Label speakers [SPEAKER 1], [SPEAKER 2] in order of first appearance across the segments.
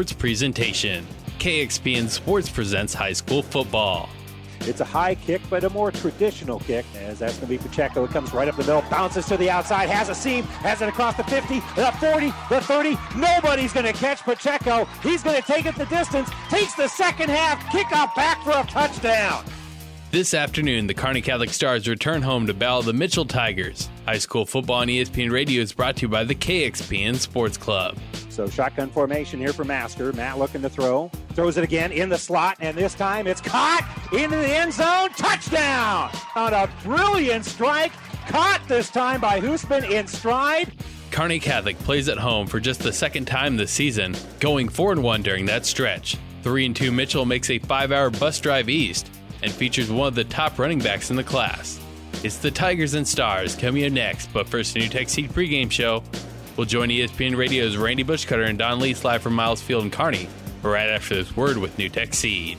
[SPEAKER 1] Sports presentation. KXPN Sports presents high school football.
[SPEAKER 2] It's a high kick, but a more traditional kick, as that's going to be Pacheco. It comes right up the middle, bounces to the outside, has a seam, has it across the 50, the 40, the 30. Nobody's going to catch Pacheco. He's going to take it the distance, takes the second half, kick out back for a touchdown.
[SPEAKER 1] This afternoon, the Kearney Catholic Stars return home to battle the Mitchell Tigers. High school football on ESPN Radio is brought to you by the KXPN Sports Club.
[SPEAKER 2] So shotgun formation here for Masker. Matt looking to throw. Throws it again in the slot, and this time it's caught into the end zone. Touchdown! On a brilliant strike. Caught this time by Hoosman in stride.
[SPEAKER 1] Kearney Catholic plays at home for just the second time this season, going 4 and 1 during that stretch. 3 and 2 Mitchell makes a 5-hour bus drive east and features one of the top running backs in the class. It's the Tigers and Stars coming up next, but first, a NuTech Seed pregame show. We'll join ESPN Radio's Randy Bushcutter and Don Lees live from Miles Field and Kearney right after this word with NuTech Seed.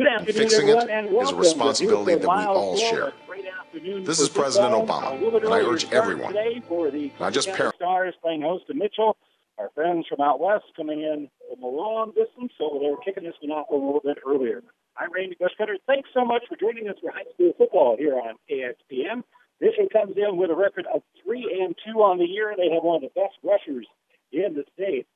[SPEAKER 3] Good afternoon,
[SPEAKER 4] Fixing it
[SPEAKER 3] and
[SPEAKER 4] is a responsibility that we all share. This is President. Obama,
[SPEAKER 3] A little bit
[SPEAKER 4] and I urge everyone,
[SPEAKER 3] today for the
[SPEAKER 4] not just parents.
[SPEAKER 3] Stars playing host to Mitchell. Our friends from out west coming in from a long distance, so they're kicking this one off a little bit earlier. I'm Randy Bushcutter. Thanks so much for joining us for high school football here on. This one comes in with a record of three and two on the year. They have one of the best rushers in the state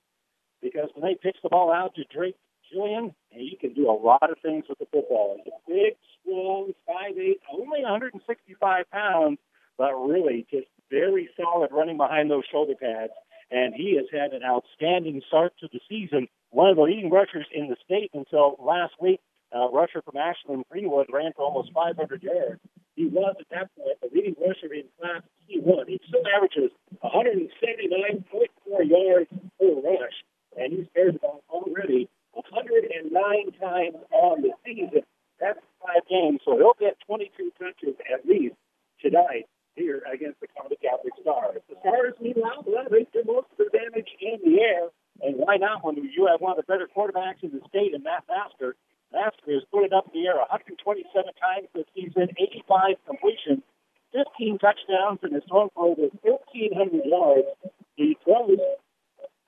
[SPEAKER 3] because when they pitch the ball out to Drake Julian, he can do a lot of things with the football. He's a big, strong, 5'8", only 165 pounds, but really just very solid running behind those shoulder pads. And he has had an outstanding start to the season, one of the leading rushers in the state until last week. Uh, rusher from Ashland Greenwood ran for almost 500 yards. He was at that point the leading rusher in Class C1. He still averages 179.4 yards per rush, and he's the ball already 109 times on the season. That's five games, so he'll get 22 touches at least tonight here against the County Catholic Stars. The Stars, meanwhile, well, they do most of their damage in the air, and why not when you have one of the better quarterbacks in the state in Matt Masker? Masker has put it up in the air 127 times this season, 85 completions, 15 touchdowns, and has thrown for over 1,300 yards. He throws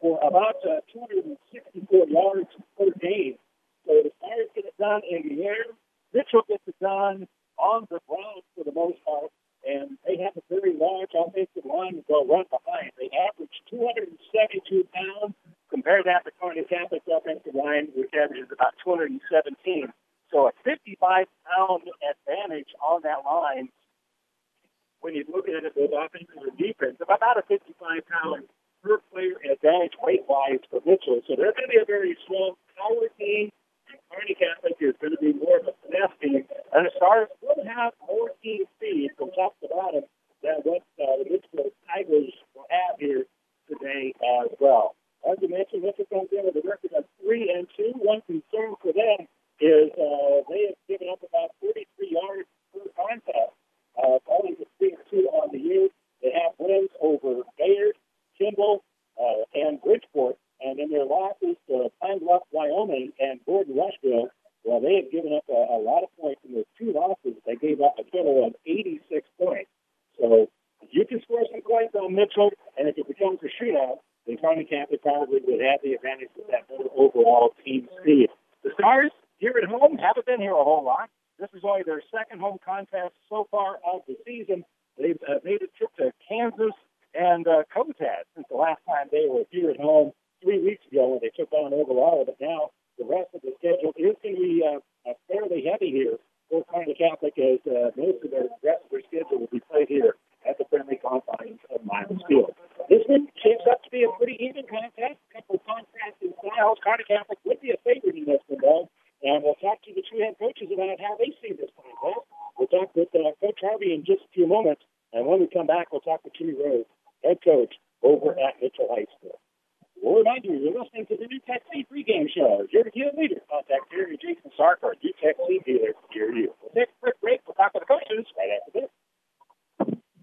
[SPEAKER 3] for about uh, 264 yards per game. So the Stars get it done in the air. Mitchell gets it done on the ground for the most part, and they have a very large offensive line to go run behind. They average 272 pounds. Compare that to Kearney Catholic's offensive line, which averages about 217. So a 55 pound advantage on that line when you look at it both offense and defense, about a 55 pound per player advantage weight wise for Mitchell. So they're going to be a very strong power team. And Kearney Catholic is going to be more of a finesse team. And the Stars will have more team speed from top to bottom than what uh, the Mitchell Tigers will have here today as well. As you mentioned, Mitchell comes in with a record of three and two. One concern for them is uh, they have given up about 33 yards per contest. Uh, only the three and two on the year. They have wins over Bayard, Kimball, uh, and Bridgeport. And in their losses to Pine Bluff, Wyoming, and Gordon Rushville, well, they have given up a, a lot of points in those two losses. They gave up a total of 86 points. So you can score some points on Mitchell, and if it becomes a shootout, then Kearney Catholic probably would have the advantage with that better overall team speed. The Stars here at home haven't been here a whole lot. This is only their second home contest so far of the season. They've uh, made a trip to Kansas and uh, Cozad since the last time they were here at home three weeks ago when they took on Overall. But now the rest of the schedule is going to be uh, uh, fairly heavy here for Kearney Catholic as uh, most of the rest of their schedule will be played here at the friendly confines of Miles Field. This one shapes up to be a pretty even contest. A couple of contrasting styles. Kearney Catholic would be a favorite in this one, though. And we'll talk to the two head coaches about how they see this contest. We'll talk with uh, Coach Harvey in just a few moments. And when we come back, we'll talk with Jimmy Rhodes, head coach over at Mitchell High School. We'll remind you, you're listening to the New NuTech Seed pregame show. You're the field leader. Contact Terry Jason Stark, our NuTech Seed dealer. Here you. We'll take a quick break. We'll talk with the coaches right after this.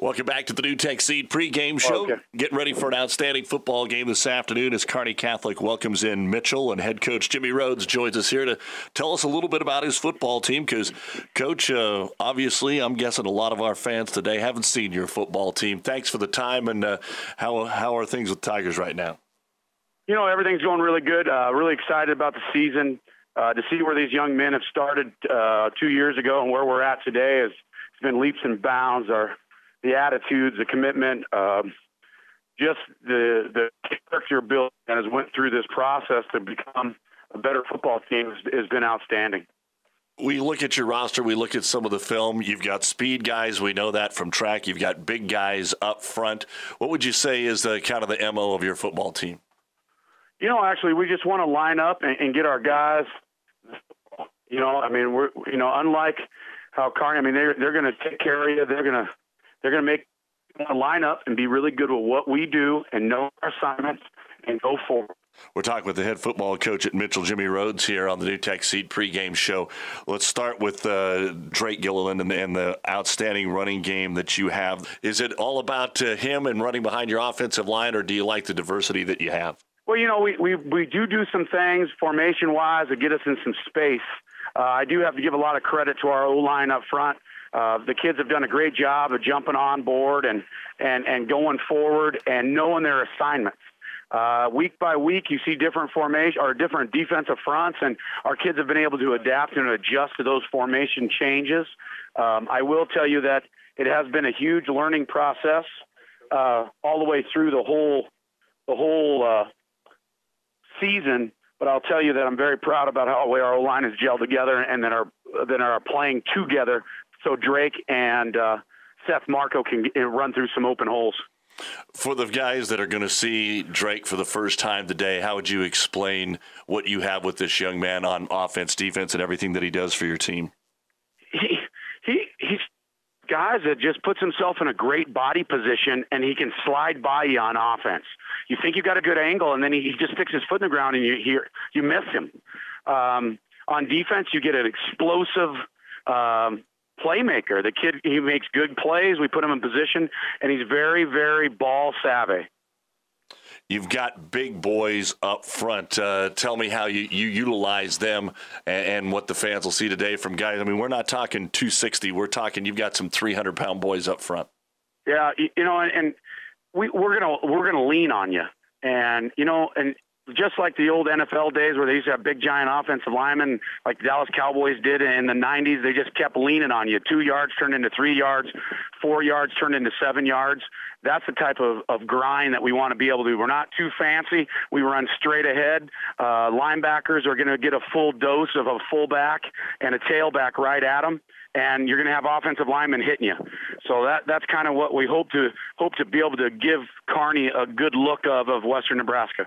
[SPEAKER 4] Welcome back to the NuTech Seed pregame show.
[SPEAKER 3] Okay.
[SPEAKER 4] Getting ready for an outstanding football game this afternoon as Kearney Catholic welcomes in Mitchell and head coach Jimmy Rhodes joins us here to tell us a little bit about his football team. Because, coach, uh, obviously, I'm guessing a lot of our fans today haven't seen your football team. Thanks for the time and uh, how how are things with Tigers right now?
[SPEAKER 5] You know, everything's going really good. Uh, really excited about the season. Uh, to see where these young men have started uh, two years ago and where we're at today is it's been leaps and bounds. Our the attitudes, the commitment, um, just the the character built that has went through this process to become a better football team has, has been outstanding.
[SPEAKER 4] We look at your roster, we look at some of the film. You've got speed guys, we know that from track. You've got big guys up front. What would you say is the kind of the MO of your football team?
[SPEAKER 5] You know, actually, we just want to line up and, and get our guys. You know, I mean, we're you know, unlike how Kearney, I mean, they're they're going to take care of you. They're going to they're going to make a line up and be really good with what we do and know our assignments and go forward.
[SPEAKER 4] We're talking with the head football coach at Mitchell, Jimmy Rhodes, here on the NuTech Seed pregame show. Let's start with uh, Drake Gilliland and, and, the outstanding running game that you have. Is it all about uh, him and running behind your offensive line, or do you like the diversity that you have?
[SPEAKER 5] Well, you know, we, we, we do do some things formation wise that get us in some space. Uh, I do have to give a lot of credit to our O line up front. Uh, the kids have done a great job of jumping on board and, and, and going forward and knowing their assignments. Uh, week by week, you see different formation or different defensive fronts, and our kids have been able to adapt and adjust to those formation changes. Um, I will tell you that it has been a huge learning process uh, all the way through the whole the whole uh, season. But I'll tell you that I'm very proud about how our line has gelled together and that are that are playing together. So Drake and uh, Seth Marco can run through some open holes.
[SPEAKER 4] For the guys that are going to see Drake for the first time today, how would you explain what you have with this young man on offense, defense, and everything that he does for your team?
[SPEAKER 5] He he he's guys that just puts himself in a great body position and he can slide by you on offense. You think you got a good angle and then he, he just sticks his foot in the ground and you hear you miss him. Um, on defense, you get an explosive um, playmaker. The kid he makes good plays. We put him in position, and he's very, very ball savvy.
[SPEAKER 4] You've got big boys up front. Uh, tell me how you, you utilize them and, and, what the fans will see today from guys. I mean, we're not talking 260. We're talking you've got some 300 pound boys up front.
[SPEAKER 5] Yeah, you know, and, and we, we're gonna we're gonna lean on you, and you know, and just like the old NFL days where they used to have big giant offensive linemen, like the Dallas Cowboys did in the 90s, they just kept leaning on you. Two yards turned into three yards, four yards turned into seven yards. That's the type of, of grind that we want to be able to do. We're not too fancy. We run straight ahead. Uh, linebackers are going to get a full dose of a fullback and a tailback right at them and you're going to have offensive linemen hitting you. So that that's kind of what we hope to hope to be able to give Kearney a good look of of Western Nebraska.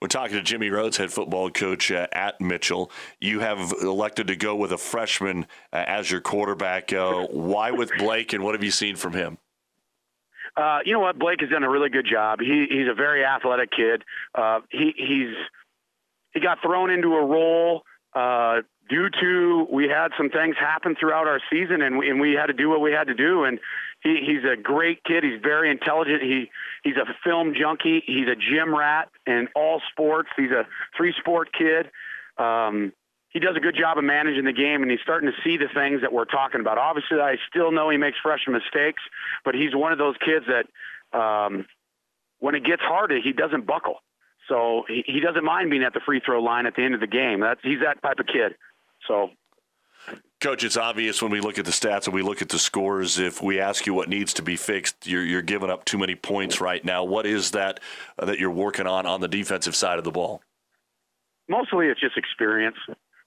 [SPEAKER 4] We're talking to Jimmy Rhodes, head football coach uh, at Mitchell. You have elected to go with a freshman uh, as your quarterback. Uh, why with Blake, and what have you seen from him?
[SPEAKER 5] Uh, you know what? Blake has done a really good job. He, he's a very athletic kid. Uh, he, he's he got thrown into a role uh, due to we had some things happen throughout our season, and we, and we had to do what we had to do. And he, he's a great kid. He's very intelligent. He he's a film junkie. He's a gym rat in all sports. He's a three sport kid. Um, he does a good job of managing the game, and he's starting to see the things that we're talking about. Obviously, I still know he makes freshman mistakes, but he's one of those kids that um, when it gets hard, he doesn't buckle. So he, he doesn't mind being at the free throw line at the end of the game. That's he's that type of kid. So
[SPEAKER 4] Coach, it's obvious when we look at the stats and we look at the scores. If we ask you what needs to be fixed, you're, you're giving up too many points right now. What is that uh, that you're working on on the defensive side of the ball?
[SPEAKER 5] Mostly, it's just experience.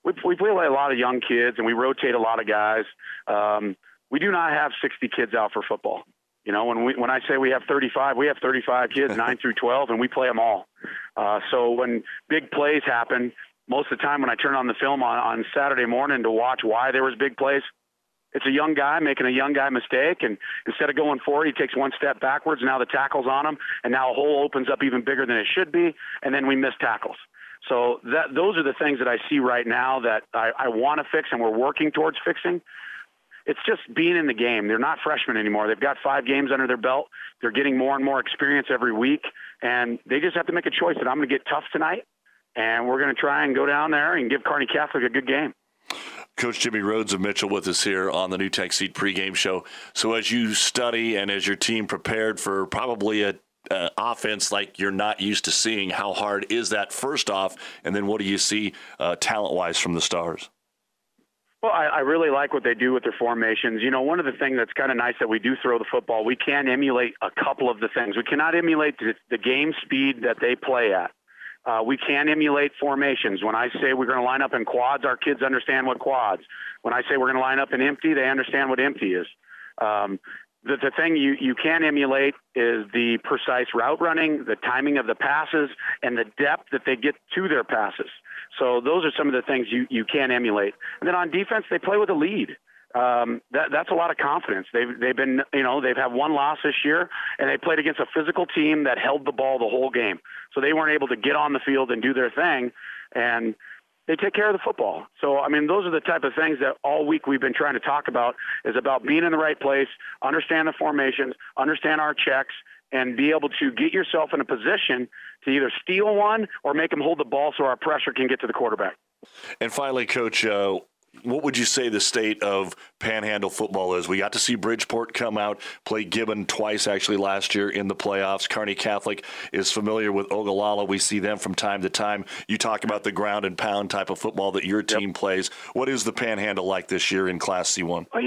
[SPEAKER 5] We, we play a lot of young kids, and we rotate a lot of guys. Um, we do not have 60 kids out for football. You know, when we when I say we have 35, we have 35 kids, nine through 12, and we play them all. Uh, so when big plays happen, most of the time when I turn on the film on, on Saturday morning to watch why there was big plays, it's a young guy making a young guy mistake, and instead of going forward, he takes one step backwards. Now the tackle's on him, and now a hole opens up even bigger than it should be, and then we miss tackles. So that those are the things that I see right now that I, I want to fix, and we're working towards fixing. It's just being in the game. They're not freshmen anymore. They've got five games under their belt. They're getting more and more experience every week, and they just have to make a choice that I'm going to get tough tonight, and we're going to try and go down there and give Kearney Catholic a good game.
[SPEAKER 4] Coach Jimmy Rhodes of Mitchell with us here on the NuTech Seed pregame show. So as you study and as your team prepared for probably a uh, offense like you're not used to seeing, how hard is that first off, and then what do you see uh, talent wise from the Stars?
[SPEAKER 5] Well, I, I really like what they do with their formations. You know, one of the things that's kind of nice that we do throw the football, we can emulate a couple of the things. We cannot emulate the, the game speed that they play at. Uh, we can emulate formations. When I say we're going to line up in quads, our kids understand what quads. When I say we're going to line up in empty, they understand what empty is. Um, the, the thing you, you can emulate is the precise route running, the timing of the passes, and the depth that they get to their passes. So those are some of the things you, you can emulate. And then on defense, they play with a lead um, that, that's a lot of confidence. They've they've been you know they've had one loss this year, and they played against a physical team that held the ball the whole game. So they weren't able to get on the field and do their thing, and they take care of the football. So I mean, those are the type of things that all week we've been trying to talk about is about being in the right place, understand the formations, understand our checks, and be able to get yourself in a position to either steal one or make them hold the ball so our pressure can get to the quarterback.
[SPEAKER 4] And finally, Coach, uh, what would you say the state of Panhandle football is? We got to see Bridgeport come out, play Gibbon twice actually last year in the playoffs. Kearney Catholic is familiar with Ogallala. We see them from time to time. You talk about the ground and pound type of football that your team yep. plays. What is the Panhandle like this year in Class C1?
[SPEAKER 5] Well,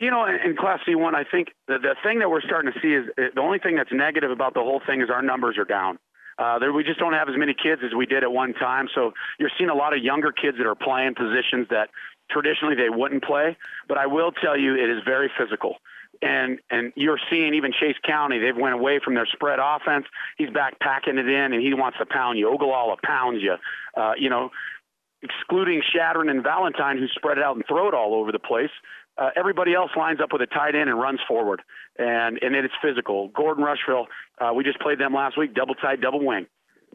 [SPEAKER 5] you know, in Class C1, I think the, the thing that we're starting to see is the only thing that's negative about the whole thing is our numbers are down. Uh, there, we just don't have as many kids as we did at one time. So you're seeing a lot of younger kids that are playing positions that traditionally they wouldn't play. But I will tell you, it is very physical. And and you're seeing even Chase County, they've went away from their spread offense. He's back packing it in, and he wants to pound you. Ogallala pounds you. Uh, you know, excluding Chadron and Valentine, who spread it out and throw it all over the place. Uh, everybody else lines up with a tight end and runs forward, and and it's physical. Gordon Rushville, uh, we just played them last week, double tight, double wing.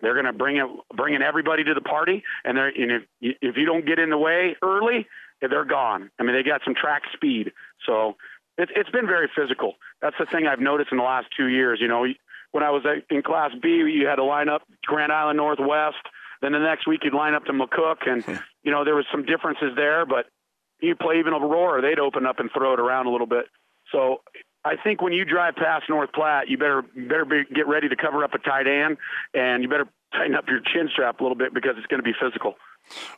[SPEAKER 5] They're going to bring it, bringing everybody to the party, and they're and if if you don't get in the way early, they're gone. I mean, they got some track speed, so it's it's been very physical. That's the thing I've noticed in the last two years. You know, when I was in Class B, you had to line up Grand Island Northwest. Then the next week you'd line up to McCook, and you know there was some differences there, but you play even Aurora, they'd open up and throw it around a little bit. So I think when you drive past North Platte, you better better be, get ready to cover up a tight end, and you better tighten up your chin strap a little bit because it's going to be physical.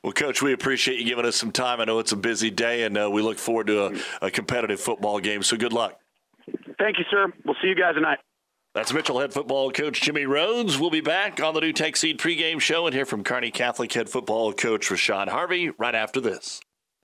[SPEAKER 4] Well, Coach, we appreciate you giving us some time. I know it's a busy day, and uh, we look forward to a, a competitive football game. So good luck.
[SPEAKER 5] Thank you, sir. We'll see you guys tonight.
[SPEAKER 4] That's Mitchell head football coach Jimmy Rhodes. We'll be back on the NuTech Seed pregame show and hear from Kearney Catholic head football coach Rashawn Harvey right after this.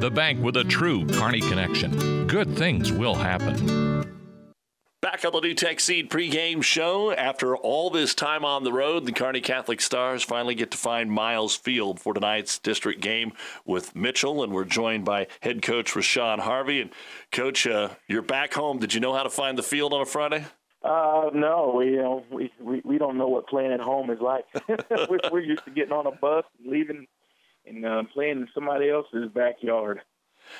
[SPEAKER 6] the bank with a true Kearney connection. Good things will happen.
[SPEAKER 4] Back on the NuTech Seed pregame show. After all this time on the road, the Kearney Catholic Stars finally get to find Miles Field for tonight's district game with Mitchell, and we're joined by head coach Rashawn Harvey. And coach, uh, you're back home. Did you know how to find the field on a Friday?
[SPEAKER 7] Uh, no, we, you know, we, we we don't know what playing at home is like. we're, we're used to getting on a bus, and leaving, and uh, playing in somebody else's backyard.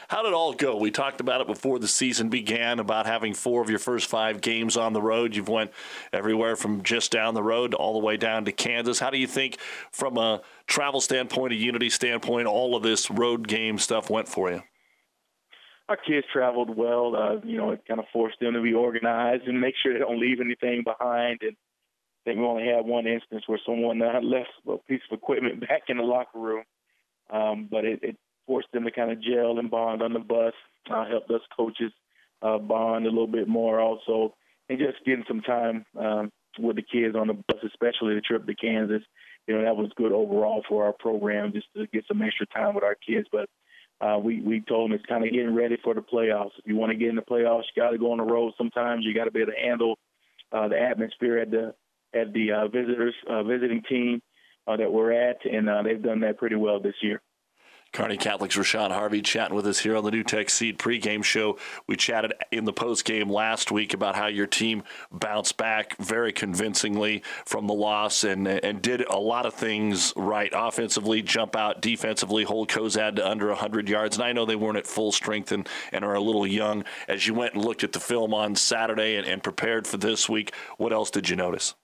[SPEAKER 4] How did it all go? We talked about it before the season began about having four of your first five games on the road. You've went everywhere from just down the road all the way down to Kansas. How do you think, from a travel standpoint, a unity standpoint, all of this road game stuff went for you?
[SPEAKER 7] Our kids traveled well. Uh, you know, it kind of forced them to be organized and make sure they don't leave anything behind. And I think we only had one instance where someone uh, left a piece of equipment back in the locker room. Um, but it, it forced them to kind of gel and bond on the bus. Uh, helped us coaches uh, bond a little bit more also, and just getting some time um, with the kids on the bus, especially the trip to Kansas. You know that was good overall for our program, just to get some extra time with our kids. But uh, we we told them it's kind of getting ready for the playoffs. If you want to get in the playoffs, you got to go on the road. Sometimes you got to be able to handle uh, the atmosphere at the at the uh, visitors uh, visiting team uh, that we're at, and uh, they've done that pretty well this year.
[SPEAKER 4] Kearney Catholic's Rashawn Harvey chatting with us here on the NuTech Seed pregame show. We chatted in the postgame last week about how your team bounced back very convincingly from the loss and and did a lot of things right offensively, jump out defensively, hold Cozad to under 100 yards. And I know they weren't at full strength and, and are a little young. As you went and looked at the film on Saturday and, and prepared for this week, what else did you notice?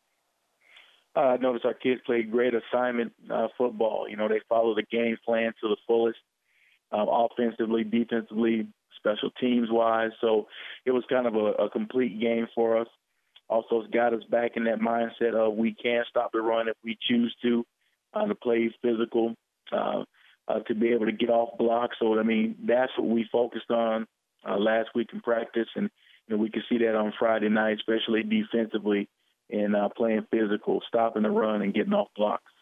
[SPEAKER 7] Uh, I noticed our kids played great assignment uh, football. You know, they follow the game plan to the fullest, um, offensively, defensively, special teams wise. So it was kind of a, a complete game for us. Also, it's got us back in that mindset of we can stop the run if we choose to. Uh, to play physical, uh, uh, to be able to get off blocks. So I mean, that's what we focused on uh, last week in practice, and you know, we could see that on Friday night, especially defensively and uh, playing physical, stopping the run, and getting off blocks.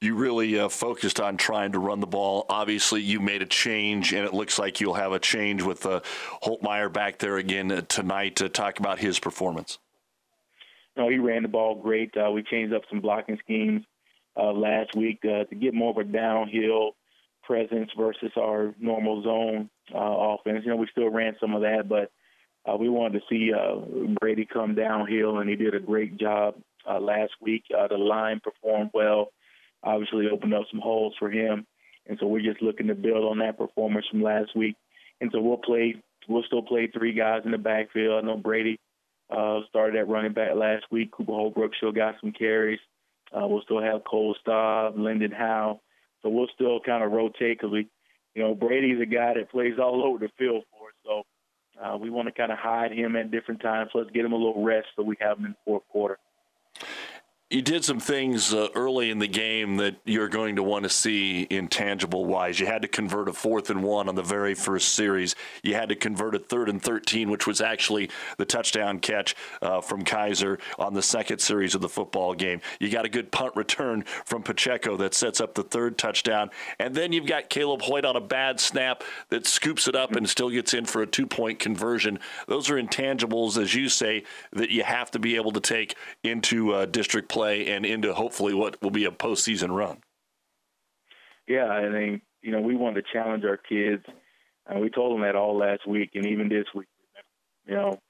[SPEAKER 4] You really uh, focused on trying to run the ball. Obviously, you made a change, and it looks like you'll have a change with uh, Holtmeyer back there again uh, tonight to talk about his performance.
[SPEAKER 7] No, he ran the ball great. Uh, we changed up some blocking schemes uh, last week uh, to get more of a downhill presence versus our normal zone offense. You know, we still ran some of that, but uh, we wanted to see uh, Brady come downhill, and he did a great job uh, last week. Uh, the line performed well, obviously opened up some holes for him, and so we're just looking to build on that performance from last week. And so we'll play, we'll still play three guys in the backfield. I know Brady uh, started at running back last week. Cooper Holbrook still got some carries. Uh, we'll still have Cole Staub, Lyndon Howe. So we'll still kind of rotate because we, you know, Brady's a guy that plays all over the field for us. So uh, we want to kind of hide him at different times. Let's get him a little rest so we have him in the fourth quarter
[SPEAKER 4] you did some things uh, early in the game that you're going to want to see intangible wise. You had to convert a fourth and one on the very first series. You had to convert a third and 13, which was actually the touchdown catch uh, from Kaiser on the second series of the football game. You got a good punt return from Pacheco that sets up the third touchdown. And then you've got Caleb Hoyt on a bad snap that scoops it up and still gets in for a two point conversion. Those are intangibles, as you say, that you have to be able to take into uh, district play play and into hopefully what will be a postseason run.
[SPEAKER 7] Yeah, I think you know we wanted to challenge our kids, and we told them that all last week and even this week. You know,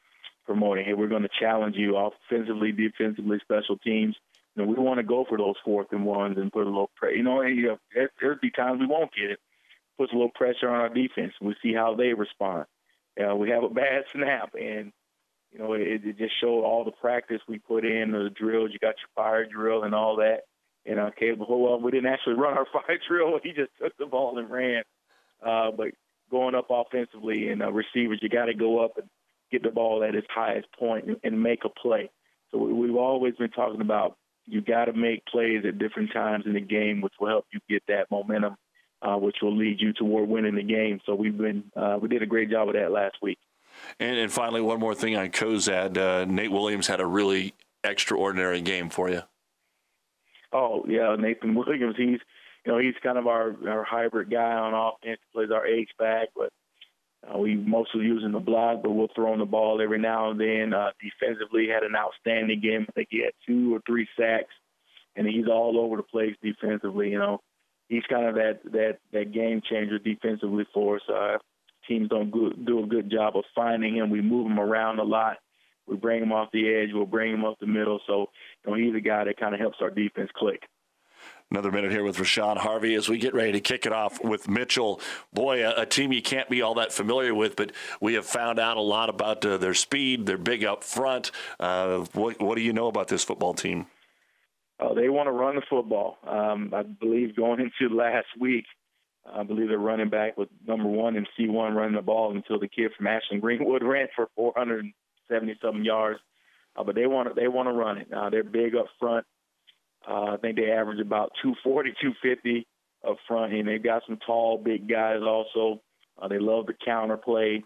[SPEAKER 7] promoting hey, we're going to challenge you offensively, defensively, special teams. You know, we want to go for those fourth and ones and put a little pressure. You know, hey, there'll be times we won't get it. Puts a little pressure on our defense. We see how they respond. Uh, we have a bad snap, and you know, it, it just showed all the practice we put in, the drills. You got your fire drill and all that. And uh, Caleb, well, we didn't actually run our fire drill. He just took the ball and ran. Uh, but going up offensively and uh, receivers, you got to go up and get the ball at its highest point and, and make a play. So we, we've always been talking about you got to make plays at different times in the game, which will help you get that momentum, uh, which will lead you toward winning the game. So we've been uh, we did a great job of that last week.
[SPEAKER 4] And, and finally, one more thing on Cozad. Uh, Nate Williams had a really extraordinary game for you.
[SPEAKER 7] Oh yeah, Nathan Williams. He's you know he's kind of our our hybrid guy on offense. He plays our H back, but uh, we mostly using the block, but we'll throw him the ball every now and then. Uh, defensively, had an outstanding game. I think he had two or three sacks, and he's all over the place defensively. You know, he's kind of that that that game changer defensively for us. Uh, teams don't do a good job of finding him. We move him around a lot. We bring him off the edge. We'll bring him up the middle. So, you know, he's a guy that kind of helps our defense click.
[SPEAKER 4] Another minute here with Rashawn Harvey as we get ready to kick it off with Mitchell. Boy, a, a team you can't be all that familiar with, but we have found out a lot about uh, their speed. They're big up front. Uh, what, what do you know about this football team?
[SPEAKER 7] Uh, they want to run the football. Um, I believe going into last week, I believe their running back was number one in C1 running the ball until the kid from Ashland Greenwood ran for 470 something yards. Uh, but they want to they want to run it. Uh, they're big up front. Uh, I think they average about 240, 250 up front, and they've got some tall, big guys also. Uh, they love the counter play.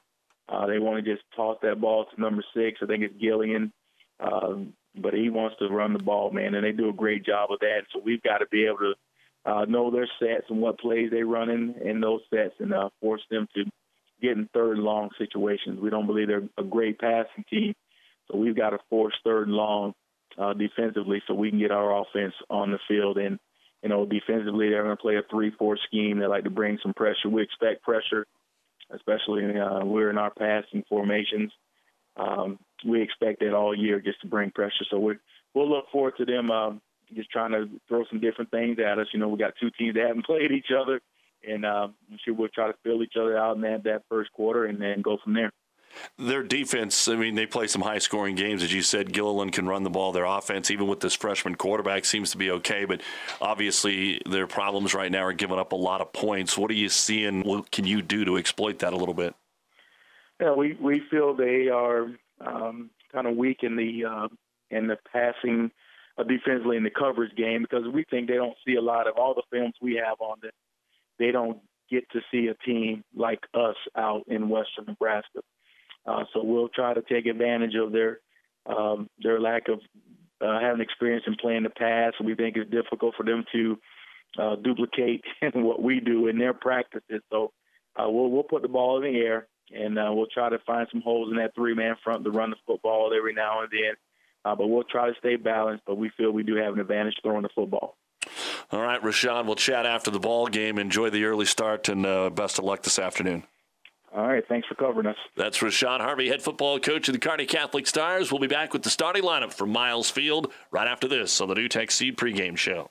[SPEAKER 7] Uh, they want to just toss that ball to number six. I think it's Gillian, um, but he wants to run the ball, man, and they do a great job of that. So we've got to be able to uh, know their sets and what plays they run in in those sets, and uh, force them to get in third and long situations. We don't believe they're a great passing team, so we've got to force third and long uh, defensively so we can get our offense on the field. And, you know, defensively, they're going to play a 3 4 scheme. They like to bring some pressure. We expect pressure, especially uh, we're in our passing formations. Um, we expect that all year just to bring pressure. So we're, we'll look forward to them uh, just trying to throw some different things at us. You know, we got two teams that haven't played each other, and uh, I'm sure we'll try to fill each other out in that, that first quarter and then go from there.
[SPEAKER 4] Their defense, I mean, they play some high scoring games. As you said, Gilliland can run the ball. Their offense, even with this freshman quarterback, seems to be okay. But obviously, their problems right now are giving up a lot of points. What are you seeing? What can you do to exploit that a little bit?
[SPEAKER 7] Yeah, we, we feel they are um, kind of weak in the uh, in the passing defensively in the coverage game because we think they don't see a lot of all the films we have on them. They don't get to see a team like us out in Western Nebraska. Uh, so we'll try to take advantage of their um, their lack of uh, having experience in playing the pass. We think it's difficult for them to uh, duplicate what we do in their practices. So uh, we'll we'll put the ball in the air and uh, we'll try to find some holes in that three man front to run the football every now and then. Uh, but we'll try to stay balanced. But we feel we do have an advantage throwing the football.
[SPEAKER 4] All right, Rashawn, we'll chat after the ball game. Enjoy the early start and uh, best of luck this afternoon.
[SPEAKER 7] All right, thanks for covering us.
[SPEAKER 4] That's Rashawn Harvey, head football coach of the Kearney Catholic Stars. We'll be back with the starting lineup for Miles Field right after this on the NuTech Seed pregame show.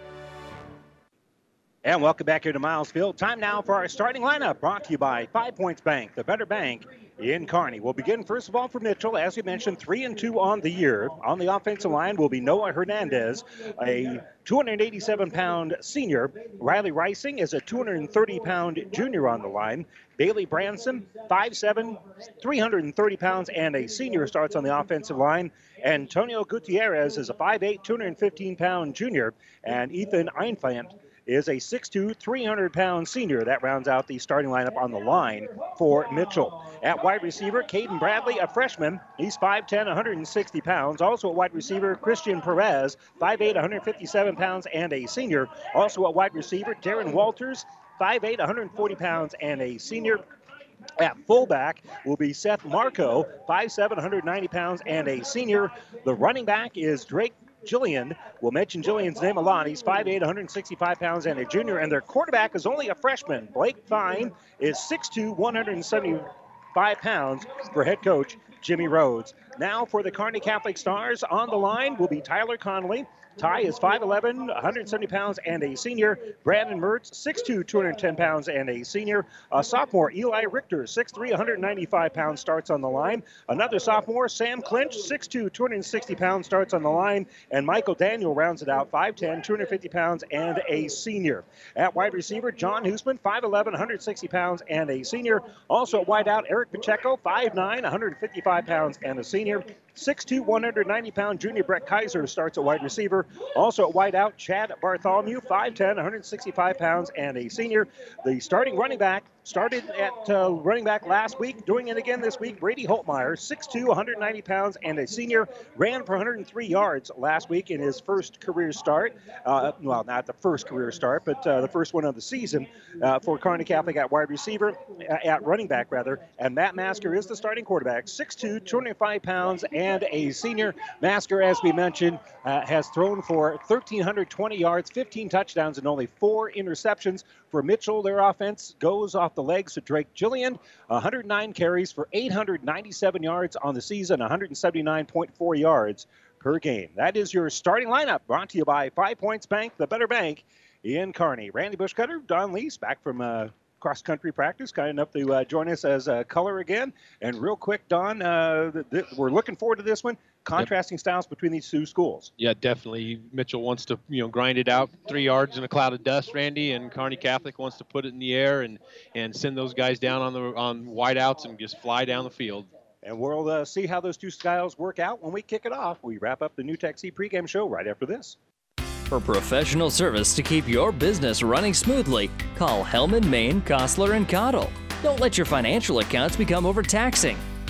[SPEAKER 2] And welcome back here to Miles Field. Time now for our starting lineup brought to you by Five Points Bank, the better bank in Kearney. We'll begin first of all for Mitchell. As we mentioned, three and two on the year. On the offensive line will be Noah Hernandez, a 287 pound senior. Riley Rising is a 230 pound junior on the line. Bailey Branson, 5'7, 330 pounds, and a senior starts on the offensive line. Antonio Gutierrez is a 5'8, 215 pound junior. And Ethan Einfant is a 6'2", 300-pound senior. That rounds out the starting lineup on the line for Mitchell. At wide receiver, Caden Bradley, a freshman. He's 5'10", 160 pounds. Also at wide receiver, Christian Perez, 5'8", 157 pounds, and a senior. Also at wide receiver, Darren Walters, 5'8", 140 pounds, and a senior. At fullback will be Seth Marco, 5'7", 190 pounds, and a senior. The running back is Drake Jillian. We'll mention Jillian's name a lot. He's 5'8, 165 pounds, and a junior. And their quarterback is only a freshman. Blake Fine is 6'2, 175 pounds for head coach Jimmy Rhodes. Now for the Kearney Catholic Stars on the line will be Tyler Connolly, Ty is 5'11, 170 pounds, and a senior. Brandon Mertz, 6'2, 210 pounds, and a senior. A sophomore, Eli Richter, 6'3, 195 pounds, starts on the line. Another sophomore, Sam Clinch, 6'2, 260 pounds, starts on the line. And Michael Daniel rounds it out, 5'10, 250 pounds, and a senior. At wide receiver, John Hoosman, 5'11, 160 pounds, and a senior. Also at wide out, Eric Pacheco, 5'9, 155 pounds, and a senior. 6'2", 190 pound junior Brett Kaiser starts at wide receiver. Also at wide out, Chad Bartholomew, 5'10, 165 pounds, and a senior. The starting running back started at uh, running back last week, doing it again this week. Brady Holtmeyer, 6'2, 190 pounds, and a senior, ran for 103 yards last week in his first career start. Uh, well, not the first career start, but uh, the first one of the season uh, for Kearney Catholic at wide receiver, uh, at running back rather. And Matt Masker is the starting quarterback, 6'2, 205 pounds, and a senior. Masker, as we mentioned, uh, has thrown for 1,320 yards, 15 touchdowns, and only four interceptions. For Mitchell, their offense goes off the legs to Drake Gillian, 109 carries for 897 yards on the season, 179.4 yards per game. That is your starting lineup, brought to you by Five Points Bank, the better bank in Kearney. Randy Bushcutter, Don Lees, back from uh, cross country practice, kind enough to uh, join us as uh, color again. And real quick, Don, uh, th- th- we're looking forward to this one. Contrasting yep. styles between these two schools.
[SPEAKER 8] Yeah, definitely. Mitchell wants to, you know, grind it out three yards in a cloud of dust, Randy, and Kearney Catholic wants to put it in the air and and send those guys down on the on wideouts and just fly down the field.
[SPEAKER 2] And we'll uh, see how those two styles work out when we kick it off. We wrap up the NuTech Seed pregame show right after this.
[SPEAKER 9] For professional service to keep your business running smoothly, call Hellman, Maine, Kostler, and Cottle. Don't let your financial accounts become overtaxing.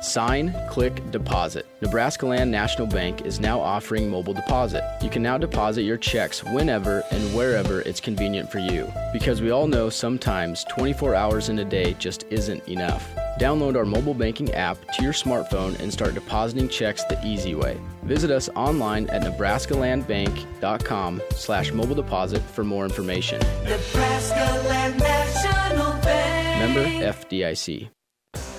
[SPEAKER 10] Sign, click, deposit. Nebraska Land National Bank is now offering mobile deposit. You can now deposit your checks whenever and wherever it's convenient for you. Because we all know sometimes 24 hours in a day just isn't enough. Download our mobile banking app to your smartphone and start depositing checks the easy way. Visit us online at nebraskalandbank.com slash mobile deposit for more information. Nebraska Land National Bank. Member FDIC.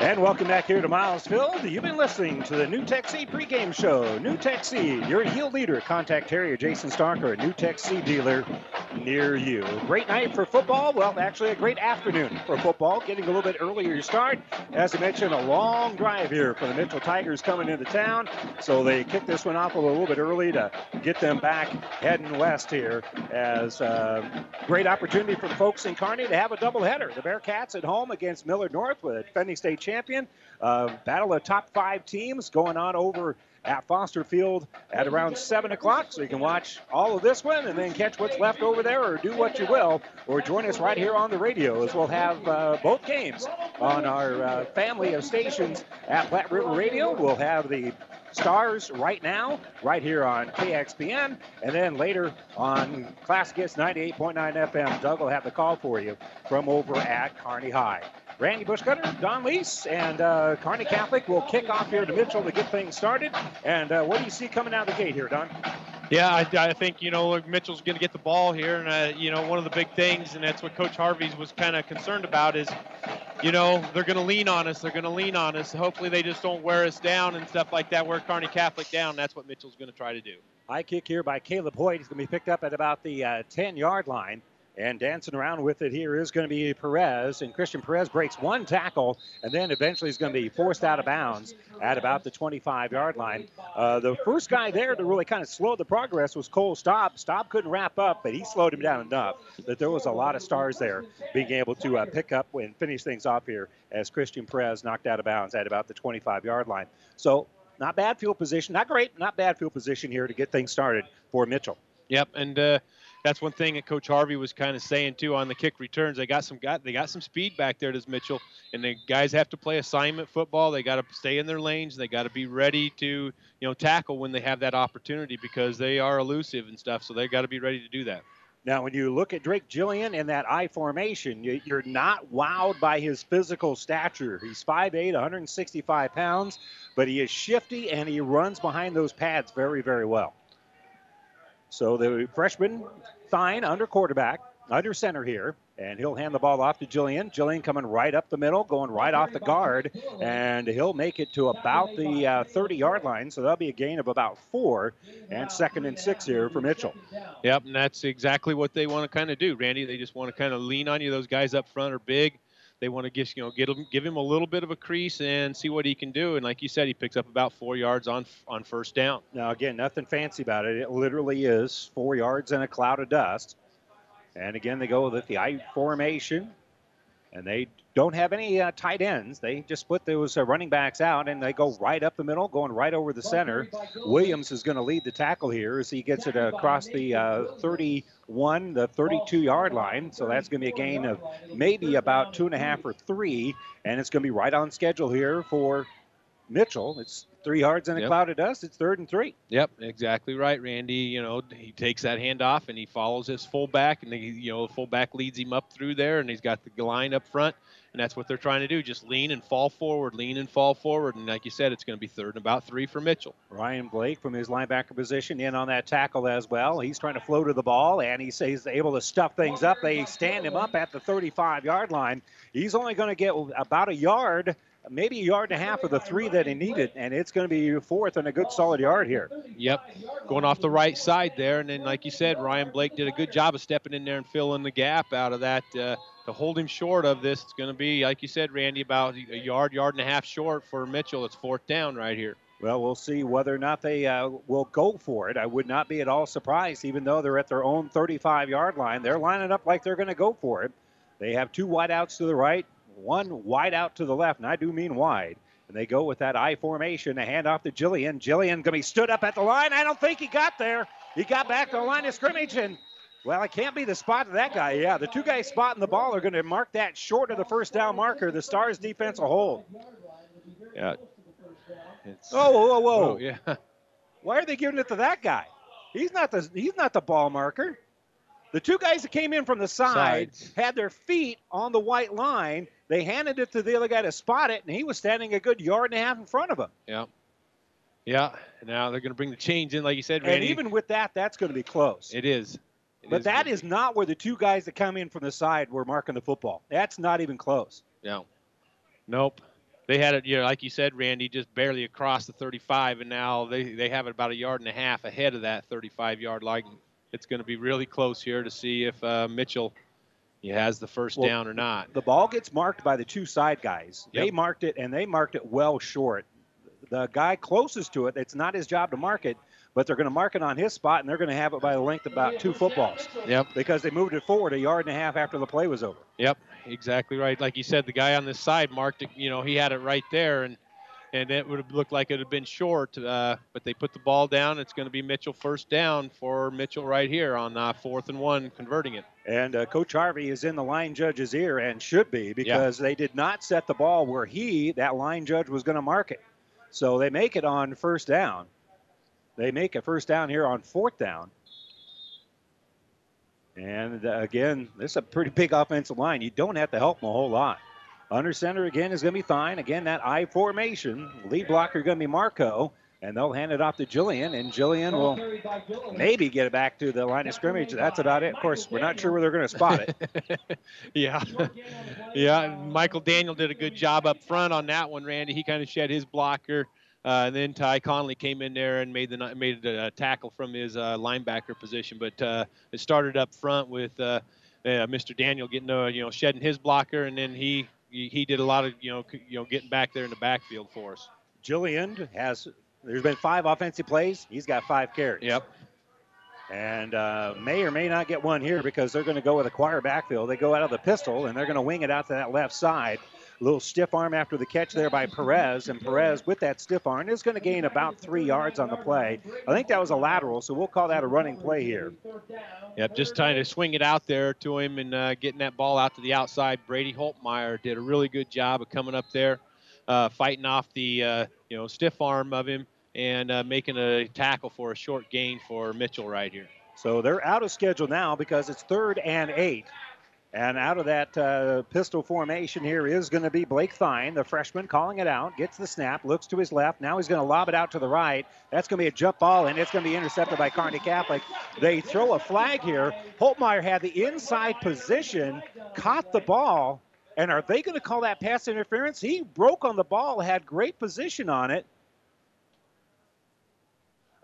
[SPEAKER 2] And welcome back here to Miles Field. You've been listening to the NuTech Seed pregame show. NuTech Seed, your yield leader. Contact Terry or Jason Starker, a NuTech Seed dealer near you. Great night for football. Well, actually, a great afternoon for football. Getting a little bit earlier to start. As I mentioned, a long drive here for the Mitchell Tigers coming into town. So they kick this one off a little bit early to get them back heading west here. As a uh, great opportunity for the folks in Kearney to have a doubleheader. The Bearcats at home against Millard North with defending state champion. Uh, battle of top five teams going on over at Foster Field at around 7 o'clock. So you can watch all of this one and then catch what's left over there or do what you will. Or join us right here on the radio as we'll have uh, both games on our uh, family of stations at Platte River Radio. We'll have the Stars right now, right here on KXPN, and then later on Classic Hits 98.9 FM. Doug will have the call for you from over at Kearney High. Randy Bushcutter, Don Leese, and uh, Kearney Catholic will kick off here to Mitchell to get things started. And uh, what do you see coming out of the gate here, Don?
[SPEAKER 8] Yeah, I, I think you know Mitchell's going to get the ball here, and uh, you know one of the big things, and that's what Coach Harvey's was kind of concerned about is, you know, they're going to lean on us. They're going to lean on us. Hopefully, they just don't wear us down and stuff like that. Wear Kearney Catholic down. That's what Mitchell's going to try to do.
[SPEAKER 2] High kick here by Caleb Hoyt. He's going to be picked up at about the uh, 10 yard line. And dancing around with it here is going to be Perez. And Christian Perez breaks one tackle and then eventually is going to be forced out of bounds at about the 25 yard line. Uh, the first guy there to really kind of slow the progress was Cole Staub. Staub couldn't wrap up, but he slowed him down enough that there was a lot of stars there being able to uh, pick up and finish things off here as Christian Perez knocked out of bounds at about the 25 yard line. So, not bad field position. Not great, not bad field position here to get things started for Mitchell.
[SPEAKER 8] Yep, and uh, that's one thing that Coach Harvey was kind of saying too on the kick returns. They got some got they got some speed back there, does Mitchell, and the guys have to play assignment football. They got to stay in their lanes. They got to be ready to you know tackle when they have that opportunity because they are elusive and stuff. So they got to be ready to do that.
[SPEAKER 2] Now, when you look at Drake Gillian in that I formation, you're not wowed by his physical stature. He's 5'8, 165 pounds, but he is shifty and he runs behind those pads very, very well. So the freshman Thine under quarterback, under center here, and he'll hand the ball off to Jillian. Jillian coming right up the middle, going right off the guard, and he'll make it to about the uh, 30 yard line. So that'll be a gain of about four, and second and six here for Mitchell.
[SPEAKER 8] Yep, and that's exactly what they want to kind of do, Randy. They just want to kind of lean on you. Those guys up front are big. They want to give you know get him, give him a little bit of a crease and see what he can do. And like you said, he picks up about four yards on on first down.
[SPEAKER 2] Now again, nothing fancy about it. It literally is four yards in a cloud of dust. And again, they go with the I formation, and they don't have any uh, tight ends. They just split those uh, running backs out, and they go right up the middle, going right over the center. Williams is going to lead the tackle here as he gets it across the uh, 31, the 32 yard line. So that's going to be a gain of maybe about two and a half or three, and it's going to be right on schedule here for Mitchell. It's three yards in a
[SPEAKER 8] Yep.
[SPEAKER 2] cloud of dust. It's third and three.
[SPEAKER 8] Yep, exactly right, Randy. You know, he takes that handoff and he follows his fullback, and he, you know, the fullback leads him up through there, and he's got the line up front, and that's what they're trying to do: just lean and fall forward, lean and fall forward, and like you said, it's going to be third and about three for Mitchell.
[SPEAKER 2] Ryan Blake from his linebacker position in on that tackle as well. He's trying to flow to the ball, and he says he's able to stuff things up. They stand him up at the 35 yard line. He's only going to get about a yard, maybe a yard and a half of the three that he needed, and it's going to be fourth and a good solid yard here.
[SPEAKER 8] Yep, going off the right side there, and then like you said, Ryan Blake did a good job of stepping in there and filling the gap out of that. Uh, to hold him short of this, it's going to be, like you said, Randy, about a yard, yard and a half short for Mitchell. It's fourth down right here.
[SPEAKER 2] Well, we'll see whether or not they uh, will go for it. I would not be at all surprised, even though they're at their own 35 yard line. They're lining up like they're going to go for it. They have two wideouts to the right, one wide out to the left, and I do mean wide. And they go with that I formation. They hand off to Jillian. Jillian going to be stood up at the line. I don't think he got there. He got back to the line of scrimmage, and well, it can't be the spot of that guy. Yeah, the two guys spotting the ball are going to mark that short of the first down marker. The Stars defense will hold.
[SPEAKER 8] Yeah.
[SPEAKER 2] Oh, whoa, whoa, whoa!
[SPEAKER 8] Oh, yeah.
[SPEAKER 2] Why are they giving it to that guy? He's not the he's not the ball marker. The two guys that came in from the side
[SPEAKER 8] Sides.
[SPEAKER 2] had their feet on the white line. They handed it to the other guy to spot it, and he was standing a good yard and a half in front of him.
[SPEAKER 8] Yeah. Yeah. Now they're going to bring the change in, like you said, Randy.
[SPEAKER 2] And even with that, that's going to be close.
[SPEAKER 8] it is. It
[SPEAKER 2] but
[SPEAKER 8] is
[SPEAKER 2] that not where the two guys that come in from the side were marking the football. That's not even close.
[SPEAKER 8] No. Nope. They had it, you know, like you said, Randy, just barely across the 35, and now they, they have it about a yard and a half ahead of that 35 yard line. It's going to be really close here to see if uh, Mitchell he has the first
[SPEAKER 2] Well,
[SPEAKER 8] down or not.
[SPEAKER 2] The ball gets marked by the two side guys. They marked it, and they marked it well short. The guy closest to it, it's not his job to mark it, but they're going to mark it on his spot, and they're going to have it by the length of about two footballs
[SPEAKER 8] Yep.
[SPEAKER 2] because they moved it forward a yard and a half after the play was over.
[SPEAKER 8] Yep. Exactly right. Like you said, the guy on this side marked it. You know, he had it right there, and and it would have looked like it had been short. Uh, but they put the ball down. It's going to be Mitchell first down for Mitchell right here on uh, fourth and one, converting it.
[SPEAKER 2] And uh, Coach Harvey is in the line judge's ear and should be because they did not set the ball where he, that line judge, was going to mark it. So they make it on first down. They make a first down here on fourth down. And uh, again, this is a pretty big offensive line. You don't have to help them a whole lot. Under center again is going to be fine. Again, that I formation. Lead blocker going to be Marco. And they'll hand it off to Jillian, and Jillian will maybe get it back to the line of scrimmage. That's about it. Of course, we're not sure where they're going to spot it.
[SPEAKER 8] yeah, yeah. Michael Daniel did a good job up front on that one, Randy. He kind of shed his blocker, uh, and then Ty Conley came in there and made the made a tackle from his uh, linebacker position. But uh, it started up front with uh, Mr. Daniel getting uh, you know shedding his blocker, and then he he did a lot of you know you know getting back there in the backfield for us.
[SPEAKER 2] Jillian has there's been five offensive plays. He's got five carries.
[SPEAKER 8] Yep.
[SPEAKER 2] And uh, may or may not get one here because they're going to go with a choir backfield. They go out of the pistol and they're going to wing it out to that left side. A little stiff arm after the catch there by Perez. And Perez, with that stiff arm, is going to gain about three yards on the play. I think that was a lateral, so we'll call that a running play here.
[SPEAKER 8] Yep, just trying to swing it out there to him and uh, getting that ball out to the outside. Brady Holtmeyer did a really good job of coming up there, uh, fighting off the uh, you know stiff arm of him and uh, making a tackle for a short gain for Mitchell right here.
[SPEAKER 2] So they're out of schedule now because it's third and eight. And out of that uh, pistol formation here is going to be Blake Thine, the freshman, calling it out. Gets the snap, looks to his left. Now he's going to lob it out to the right. That's going to be a jump ball, and it's going to be intercepted by Kearney Catholic. They throw a flag here. Holtmeyer had the inside position, caught the ball, and are they going to call that pass interference? He broke on the ball, had great position on it.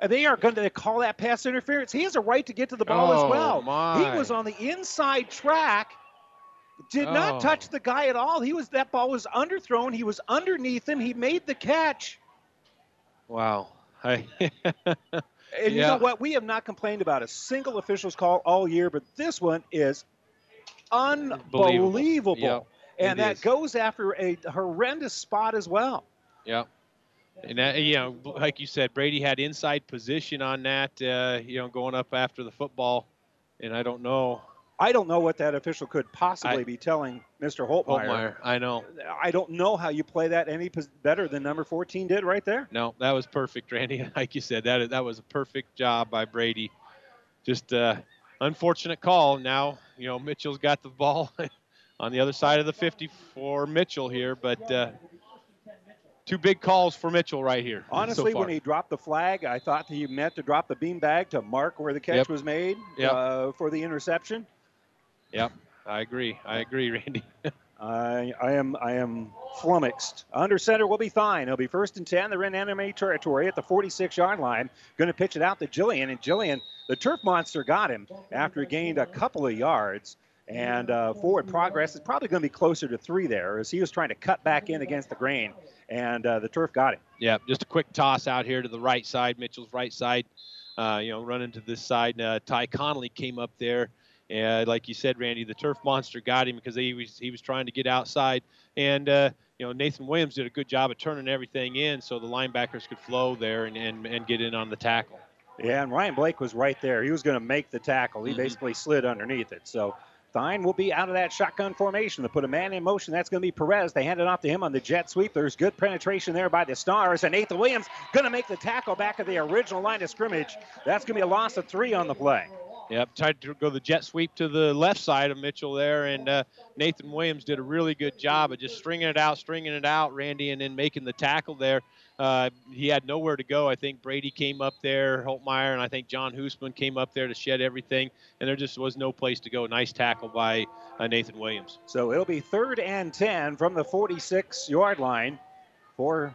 [SPEAKER 2] They are going to call that pass interference. He has a right to get to the ball
[SPEAKER 8] oh,
[SPEAKER 2] as well.
[SPEAKER 8] My.
[SPEAKER 2] He was on the inside track, did
[SPEAKER 8] oh.
[SPEAKER 2] not touch the guy at all. He was that ball was underthrown. He was underneath him. He made the catch.
[SPEAKER 8] Wow.
[SPEAKER 2] and yeah. you know what? We have not complained about a single official's call all year, but this one is unbelievable.
[SPEAKER 8] Yep,
[SPEAKER 2] and that
[SPEAKER 8] is.
[SPEAKER 2] goes after a horrendous spot as well.
[SPEAKER 8] Yep. And that, you know, like you said, Brady had inside position on that, uh, you know, going up after the football. And I don't know.
[SPEAKER 2] I don't know what that official could possibly
[SPEAKER 8] I,
[SPEAKER 2] be telling Mr. Holtmeyer.
[SPEAKER 8] Holtmeyer. I know.
[SPEAKER 2] I don't know how you play that any better than number 14 did right there.
[SPEAKER 8] No, that was perfect, Randy. Like you said, that that was a perfect job by Brady. Just uh, unfortunate call. Now, you know, Mitchell's got the ball on the other side of the 50 for Mitchell here, but uh, two big calls for Mitchell right here.
[SPEAKER 2] Honestly,
[SPEAKER 8] so
[SPEAKER 2] when he dropped the flag, I thought he meant to drop the beanbag to mark where the catch
[SPEAKER 8] yep.
[SPEAKER 2] was made
[SPEAKER 8] yep.
[SPEAKER 2] uh, for the interception.
[SPEAKER 8] Yep, I agree. I agree, Randy.
[SPEAKER 2] I, I am I am flummoxed. Under center will be fine. He'll be first and ten. They're in enemy territory at the 46-yard line. Going to pitch it out to Jillian, and Jillian, the turf monster, got him after he gained a couple of yards. And uh, forward progress is probably going to be closer to three there as he was trying to cut back in against the grain and uh, the turf got him.
[SPEAKER 8] Yeah, just a quick toss out here to the right side, Mitchell's right side. Uh, you know, running to this side. Uh, Ty Connolly came up there, and like you said, Randy, the turf monster got him because he was he was trying to get outside, and uh, you know Nathan Williams did a good job of turning everything in so the linebackers could flow there and and, and get in on the tackle.
[SPEAKER 2] Yeah, and Ryan Blake was right there. He was going to make the tackle. He
[SPEAKER 8] mm-hmm.
[SPEAKER 2] basically slid underneath it. So Thine will be out of that shotgun formation to put a man in motion. That's going to be Perez. They hand it off to him on the jet sweep. There's good penetration there by the Stars. And Nathan Williams going to make the tackle back at the original line of scrimmage. That's going to be a loss of three on the play.
[SPEAKER 8] Yep, tried to go the jet sweep to the left side of Mitchell there, and uh, Nathan Williams did a really good job of just stringing it out, stringing it out, Randy, and then making the tackle there. Uh, he had nowhere to go. I think Brady came up there, Holtmeyer, and I think John Hoosman came up there to shed everything, and there just was no place to go. Nice tackle by uh, Nathan Williams.
[SPEAKER 2] So it'll be third and 10 from the 46 yard line for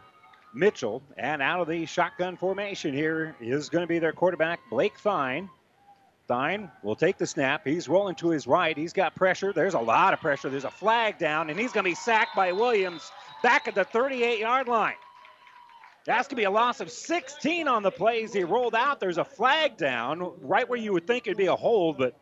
[SPEAKER 2] Mitchell. And out of the shotgun formation here is going to be their quarterback, Blake Thine. Thine will take the snap. He's rolling to his right. He's got pressure. There's a lot of pressure. There's a flag down, and he's going to be sacked by Williams back at the 38 yard line. That's going to be a loss of 16 on the plays. He rolled out. There's a flag down right where you would think it'd be a hold, but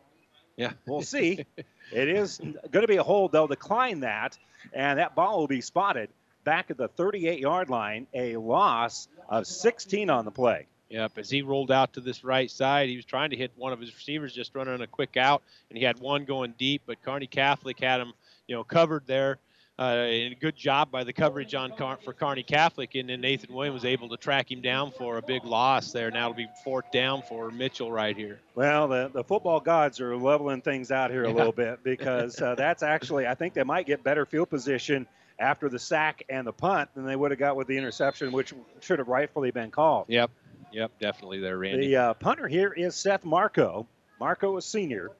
[SPEAKER 8] yeah,
[SPEAKER 2] we'll see. it is going to be a hold. They'll decline that, and that ball will be spotted back at the 38 yard line. A loss of 16 on the play.
[SPEAKER 8] Yep, as he rolled out to this right side, he was trying to hit one of his receivers just running a quick out, and he had one going deep, but Kearney Catholic had him, you know, covered there. Uh, and a good job by the coverage on Car- for Kearney Catholic, and then Nathan Williams was able to track him down for a big loss there. Now it'll be fourth down for Mitchell right here.
[SPEAKER 2] Well, the, the football gods are leveling things out here a
[SPEAKER 8] Yeah.
[SPEAKER 2] little bit because uh, that's actually, I think they might get better field position after the sack and the punt than they would have got with the interception, which should have rightfully been called.
[SPEAKER 8] Yep. Yep, definitely there, Randy.
[SPEAKER 2] The uh, punter here is Seth Marco. Marco is senior.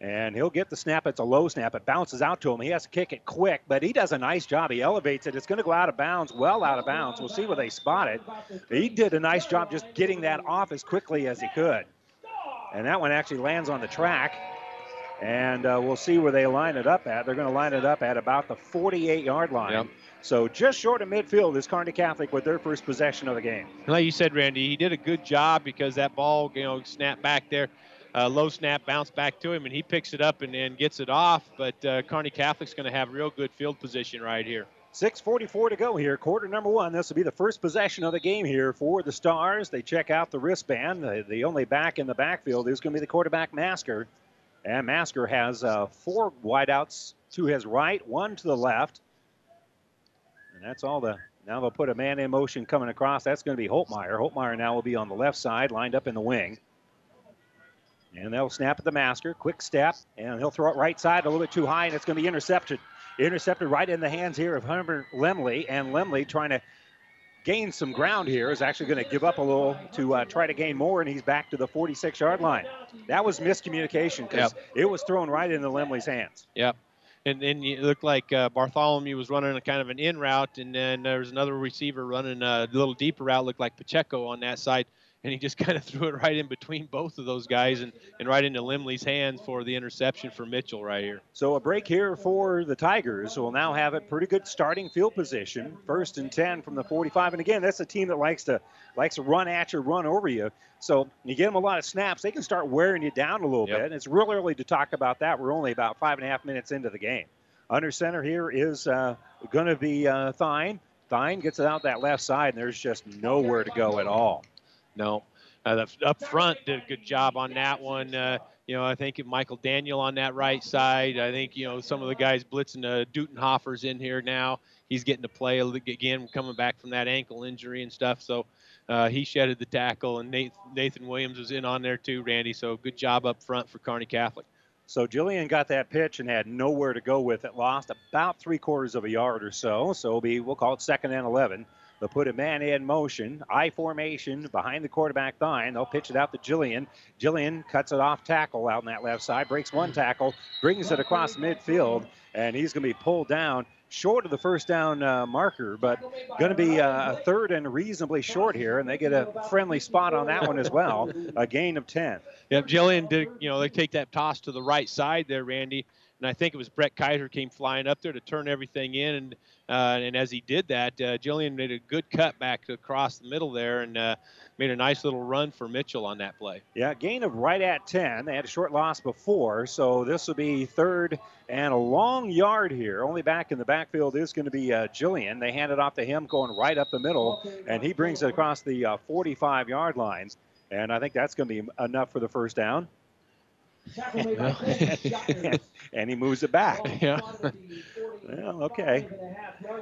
[SPEAKER 2] And he'll get the snap. It's a low snap. It bounces out to him. He has to kick it quick, but he does a nice job. He elevates it. It's going to go out of bounds, well out of bounds. We'll see where they spot it. He did a nice job just getting that off as quickly as he could. And that one actually lands on the track. And uh, we'll see where they line it up at. They're going to line it up at about the 48 yard line.
[SPEAKER 8] Yep.
[SPEAKER 2] So just short of midfield is Kearney Catholic with their first possession of the game.
[SPEAKER 8] And like you said, Randy, he did a good job because that ball, you know, snapped back there. Uh, low snap, bounced back to him, and he picks it up and then gets it off. But uh, Kearney Catholic's going to have real good field position right here.
[SPEAKER 2] 6.44 to go here, quarter number one. This will be the first possession of the game here for the Stars. They check out the wristband. The, the only back in the backfield is going to be the quarterback, Masker. And Masker has uh, four wideouts to his right, one to the left. And that's all the. Now they'll put a man in motion coming across. That's going to be Holtmeyer. Holtmeyer now will be on the left side, lined up in the wing. And they'll snap at the masker. Quick step. And he'll throw it right side a little bit too high, and it's going to be intercepted. Intercepted right in the hands here of Hunter Lemley. And Lemley trying to gain some ground here is actually going to give up a little to uh, try to gain more, and he's back to the 46 yard line. That was miscommunication because
[SPEAKER 8] Yep.
[SPEAKER 2] it was thrown right into Lemley's hands.
[SPEAKER 8] Yep. And then it looked like uh, Bartholomew was running a kind of an in route, and then there was another receiver running a little deeper route, looked like Pacheco on that side, and he just kind of threw it right in between both of those guys and, and right into Lemley's hands for the interception for Mitchell right here.
[SPEAKER 2] So a break here for the Tigers. who will now have a pretty good starting field position, first and 10 from the 45. And again, that's a team that likes to likes to run at you, run over you. So you give them a lot of snaps, they can start wearing you down a little
[SPEAKER 8] Yep.
[SPEAKER 2] bit. And it's real early to talk about that. We're only about five and a half minutes into the game. Under center here is uh, going to be uh, Thine. Thine gets it out that left side, and there's just nowhere to go at all.
[SPEAKER 8] No. Uh, the, up front did a good job on that one. Uh, you know, I think Michael Daniel on that right side. I think you know some of the guys blitzing. Uh, Dutenhofer's in here now. He's getting to play again, coming back from that ankle injury and stuff. So uh, he shedded the tackle, and Nathan, Nathan Williams was in on there too, Randy. So good job up front for Kearney Catholic.
[SPEAKER 2] So Jillian got that pitch and had nowhere to go with it. Lost about three quarters of a yard or so. So we'll call it second and 11. They'll put a man in motion, I formation behind the quarterback line. They'll pitch it out to Jillian. Jillian cuts it off tackle out on that left side, breaks one tackle, brings it across midfield, and he's going to be pulled down short of the first down uh, marker, but going to be uh, a third and reasonably short here, and they get a friendly spot on that one as well. A gain of 10.
[SPEAKER 8] Yep, Jillian did. You know, they take that toss to the right side there, Randy, and I think it was Brett Kaiser came flying up there to turn everything in, and uh, and as he did that, uh, Jillian made a good cut back across the middle there, and uh, made a nice little run for Mitchell on that play.
[SPEAKER 2] Yeah, gain of right at 10. They had a short loss before, so this will be third and a long yard here. Only back in the backfield is going to be uh, Jillian. They hand it off to him going right up the middle, and he brings it across the uh, 45 yard lines. And I think that's going to be enough for the first down. and he moves it back.
[SPEAKER 8] Yeah.
[SPEAKER 2] Well, okay.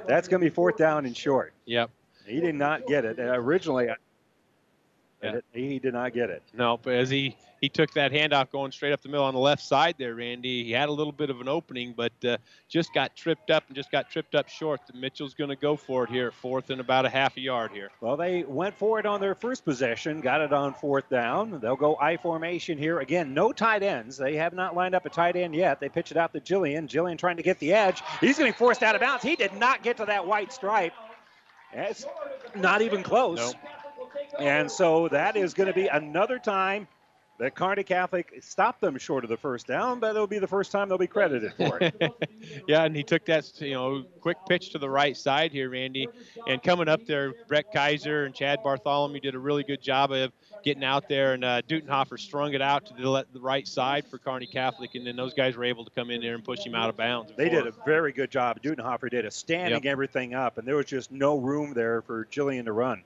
[SPEAKER 2] That's going to be fourth down and short.
[SPEAKER 8] Yep.
[SPEAKER 2] He did not get it. Originally,
[SPEAKER 8] Yeah.
[SPEAKER 2] he did not get it.
[SPEAKER 8] No, but as he he took that handoff going straight up the middle on the left side there, Randy, he had a little bit of an opening, but uh, just got tripped up and just got tripped up short. Mitchell's going to go for it here fourth and about a half a yard here.
[SPEAKER 2] Well, they went for it on their first possession, got it on fourth down. They'll go I formation here. Again, no tight ends. They have not lined up a tight end yet. They pitch it out to Jillian. Jillian trying to get the edge. He's going to be forced out of bounds. He did not get to that white stripe. It's not even close. And so that is going to be another time that Kearney Catholic stopped them short of the first down, but it'll be the first time they'll be credited for it.
[SPEAKER 8] yeah, and he took that you know quick pitch to the right side here, Randy, and coming up there, Brett Kaiser and Chad Bartholomew did a really good job of getting out there, and uh, Dutenhofer strung it out to the, the right side for Kearney Catholic, and then those guys were able to come in there and push him out of bounds.
[SPEAKER 2] They did a very good job. Dudenhofer did a standing
[SPEAKER 8] Yep.
[SPEAKER 2] everything up, and there was just no room there for Jillian to run.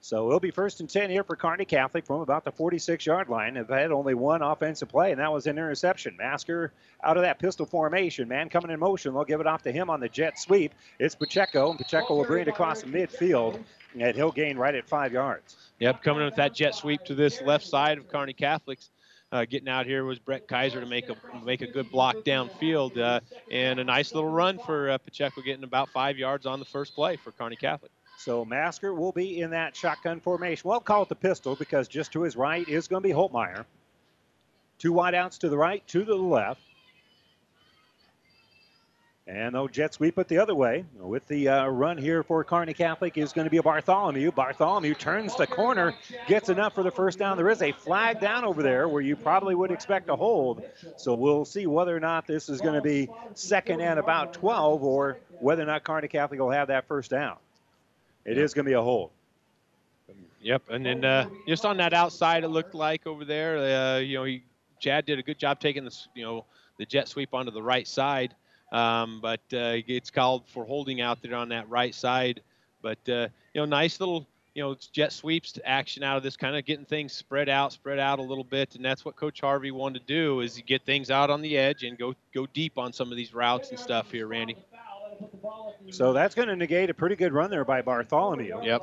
[SPEAKER 2] So it'll be first and 10 here for Kearney Catholic from about the 46 yard line. They've had only one offensive play, and that was an interception. Masker out of that pistol formation. Man coming in motion. They'll give it off to him on the jet sweep. It's Pacheco, and Pacheco will bring it across midfield, and he'll gain right at five yards.
[SPEAKER 8] Yep, coming in with that jet sweep to this left side of Kearney Catholics. uh, getting out here was Brett Kaiser to make a make a good block downfield, uh, and a nice little run for uh, Pacheco, getting about five yards on the first play for Kearney Catholic.
[SPEAKER 2] So Masker will be in that shotgun formation. We'll call it the pistol because just to his right is going to be Holtmeyer. Two wideouts to the right, two to the left. And they'll jet sweep it the other way. With the uh, run here for Kearney Catholic is going to be a Bartholomew. Bartholomew turns the corner, gets enough for the first down. There is a flag down over there where you probably would expect a hold. So we'll see whether or not this is going to be second and about 12 or whether or not Kearney Catholic will have that first down. It is going to be a hold.
[SPEAKER 8] Yep, and then uh, just on that outside, it looked like over there, uh, you know, he, Chad did a good job taking the, you know, the jet sweep onto the right side. Um, but uh, it's called for holding out there on that right side. But uh, you know, nice little you know jet sweeps to action out of this, kind of getting things spread out, spread out a little bit, and that's what Coach Harvey wanted to do is get things out on the edge and go go deep on some of these routes and stuff here, Randy.
[SPEAKER 2] So that's going to negate a pretty good run there by Bartholomew.
[SPEAKER 8] Yep.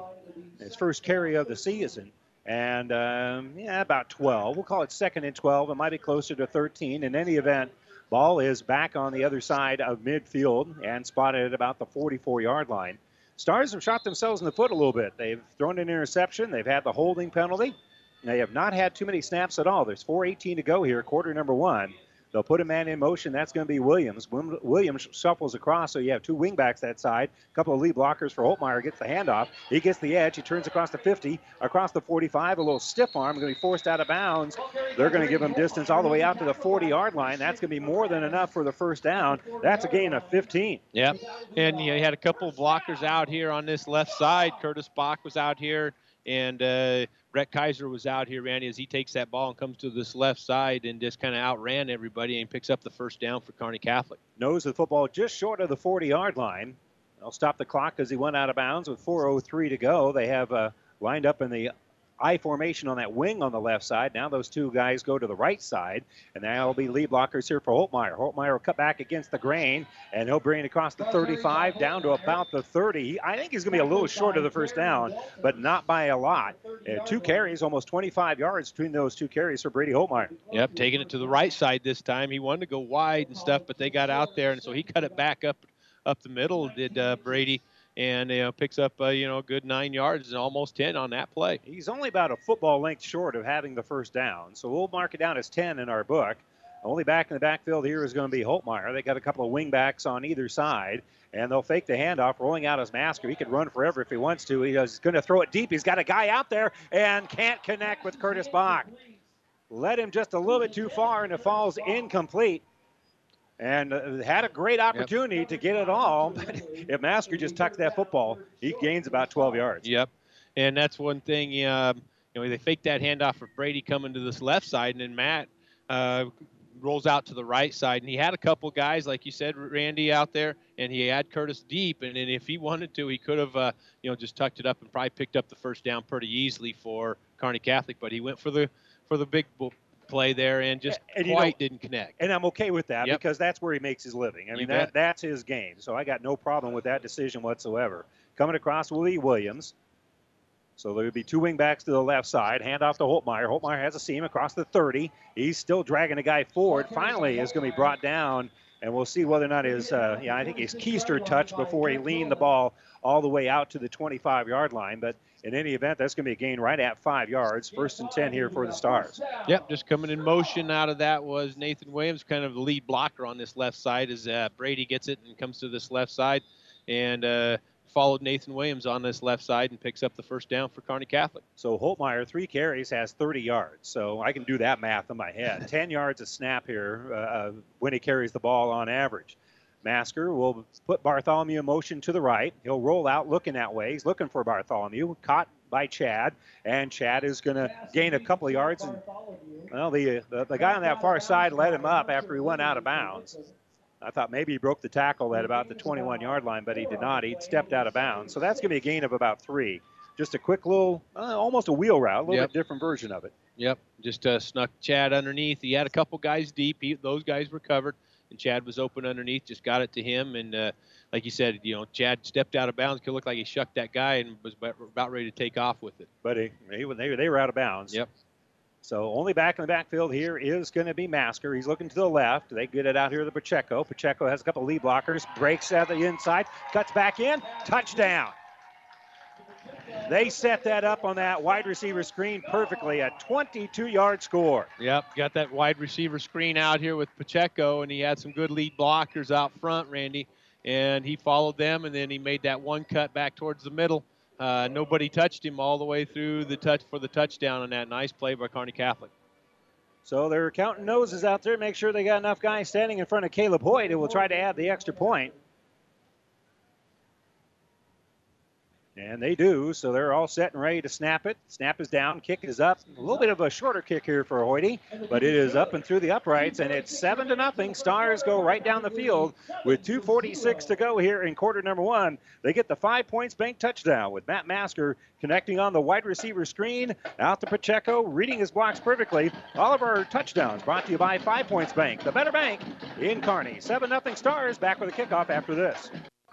[SPEAKER 2] His first carry of the season. And um, yeah, about 12. We'll call it second and 12. It might be closer to 13. In any event, Ball is back on the other side of midfield and spotted at about the 44 yard line. Stars have shot themselves in the foot a little bit. They've thrown an interception, they've had the holding penalty. They have not had too many snaps at all. There's 4.18 to go here, quarter number one. They'll put a man in motion. That's going to be Williams. Williams shuffles across, so you have two wingbacks that side. A couple of lead blockers for Holtmeyer. Gets the handoff. He gets the edge. He turns across the 50, across the 45. A little stiff arm. Going to be forced out of bounds. They're going to give him distance all the way out to the 40-yard line. That's going to be more than enough for the first down. That's a gain of 15.
[SPEAKER 8] Yep. And you had a couple blockers out here on this left side. Curtis Bach was out here and uh, Brett Kaiser was out here, Randy, as he takes that ball and comes to this left side and just kind of outran everybody and picks up the first down for Kearney Catholic.
[SPEAKER 2] Knows the football just short of the 40 yard line. They'll stop the clock as he went out of bounds with 4.03 to go. They have uh, lined up in the I formation on that wing on the left side. Now those two guys go to the right side, and that'll be lead blockers here for Holtmeyer. Holtmeyer will cut back against the grain, and he'll bring it across the 35 down to about the 30. I think he's going to be a little short of the first down, but not by a lot. Uh, two carries, almost 25 yards between those two carries for Brady Holtmeyer.
[SPEAKER 8] Yep, taking it to the right side this time. He wanted to go wide and stuff, but they got out there, and so he cut it back up up the middle. Did uh, Brady? And you know, picks up uh, you know a good nine yards and almost 10 on that play.
[SPEAKER 2] He's only about a football length short of having the first down, so we'll mark it down as 10 in our book. Only back in the backfield here is going to be Holtmeyer. They got a couple of wing backs on either side, and they'll fake the handoff, rolling out his masker. He could run forever if he wants to. He's going to throw it deep. He's got a guy out there and can't connect with Curtis Bach. Led him just a little bit too far, and it falls incomplete and uh, had a great opportunity yep. to get it all. But if Masker just tucks that football, he gains about 12 yards.
[SPEAKER 8] Yep, and that's one thing. Um, you know, they fake that handoff of Brady coming to this left side, and then Matt uh, rolls out to the right side, and he had a couple guys, like you said, Randy, out there, and he had Curtis deep, and, and if he wanted to, he could have, uh, you know, just tucked it up and probably picked up the first down pretty easily for Kearney Catholic, but he went for the for the big play there and just and, quite didn't connect.
[SPEAKER 2] And I'm okay with that yep. because that's where he makes his living. I mean, that, that's his game. So I got no problem with that decision whatsoever. Coming across will be Williams. So there would be two wing backs to the left side. Hand off to Holtmeyer. Holtmeyer has a seam across the 30. He's still dragging a guy forward. Finally, is going to be brought down, and we'll see whether or not his, uh, yeah, I think his keister touched before he leaned the ball all the way out to the 25 yard line. But in any event, that's going to be a gain right at five yards. First and 10 here for the Stars.
[SPEAKER 8] Yep, just coming in motion out of that was Nathan Williams, kind of the lead blocker on this left side as uh, Brady gets it and comes to this left side. And uh, followed Nathan Williams on this left side and picks up the first down for Kearney Catholic.
[SPEAKER 2] So Holtmeyer, three carries, has 30 yards. So I can do that math in my head. 10 yards a snap here uh, uh, when he carries the ball on average. Masker will put Bartholomew in motion to the right. He'll roll out looking that way. He's looking for Bartholomew. Caught by Chad, and Chad is going to gain a couple of yards. And well, the, the, the guy on that far side let him up after he went out of bounds. I thought maybe he broke the tackle at about the 21 yard line, but he did not. He stepped out of bounds. So that's going to be a gain of about three. Just a quick little, uh, almost a wheel route, a little yep. bit different version of it.
[SPEAKER 8] Yep, just uh, snuck Chad underneath. He had a couple guys deep. He, those guys were covered and Chad was open underneath, just got it to him, and uh, like you said, you know, Chad stepped out of bounds. Could look like he shucked that guy and was about ready to take off with it.
[SPEAKER 2] But he, he they, they were out of bounds.
[SPEAKER 8] Yep.
[SPEAKER 2] So only back in the backfield here is going to be Masker. He's looking to the left. They get it out here to Pacheco. Pacheco has a couple lead blockers, breaks out the inside, cuts back in, touchdown. They set that up on that wide receiver screen perfectly, a 22 yard score.
[SPEAKER 8] Yep, got that wide receiver screen out here with Pacheco, and he had some good lead blockers out front, Randy. And he followed them, and then he made that one cut back towards the middle. Uh, nobody touched him all the way through the touch for the touchdown on that nice play by Kearney Catholic.
[SPEAKER 2] So they're counting noses out there, make sure they got enough guys standing in front of Caleb Hoyt who will try to add the extra point. And they do, so they're all set and ready to snap it. Snap is down, kick is up. A little bit of a shorter kick here for Hoyt, but it is up and through the uprights, and it's seven to nothing. Stars go right down the field with 2:46 to go here in quarter number one. They get the five points bank touchdown with Matt Masker connecting on the wide receiver screen. Out to Pacheco, reading his blocks perfectly. All of our touchdowns brought to you by Five Points Bank, the better bank in Kearney. Seven nothing Stars back with a kickoff after this.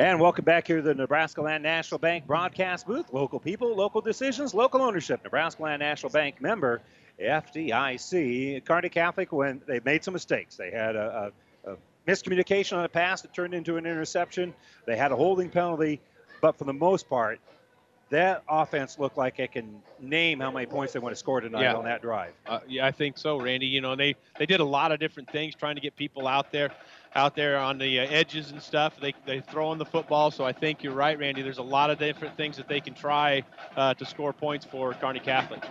[SPEAKER 2] And welcome back here to the Nebraska Land National Bank broadcast booth. Local people, local decisions, local ownership. Nebraska Land National Bank member, FDIC. Kearney Catholic, when they made some mistakes, they had a, a, a miscommunication on a pass that turned into an interception. They had a holding penalty, but for the most part, that offense looked like it can name how many points they want to score tonight
[SPEAKER 8] Yeah.
[SPEAKER 2] on that drive.
[SPEAKER 8] Uh, yeah, I think so, Randy. You know, they they did a lot of different things trying to get people out there, out there on the uh, edges and stuff. They they throw in the football, so I think you're right, Randy. There's a lot of different things that they can try uh, to score points for Kearney Catholic.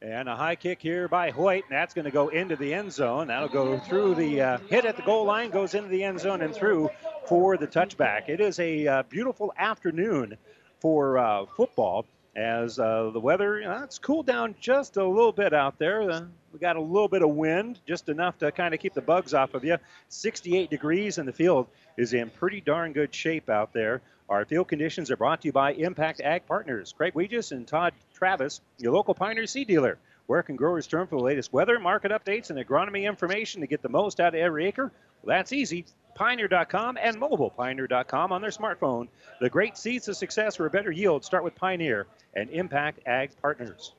[SPEAKER 2] And a high kick here by Hoyt, and that's going to go into the end zone. That'll go through the uh, hit at the goal line, goes into the end zone and through for the touchback. It is a uh, beautiful afternoon for uh, football as uh, the weather, you know, it's cooled down just a little bit out there. We got a little bit of wind, just enough to kind of keep the bugs off of you. 68 degrees, and the field is in pretty darn good shape out there. Our field conditions are brought to you by Impact Ag Partners. Craig Weegis and Todd Travis, your local Pioneer seed dealer. Where can growers turn for the latest weather, market updates, and agronomy information to get the most out of every acre? Well, that's easy. Pioneer.com and mobilepioneer.com on their smartphone. The great seeds of success for a better yield start with Pioneer and Impact Ag Partners.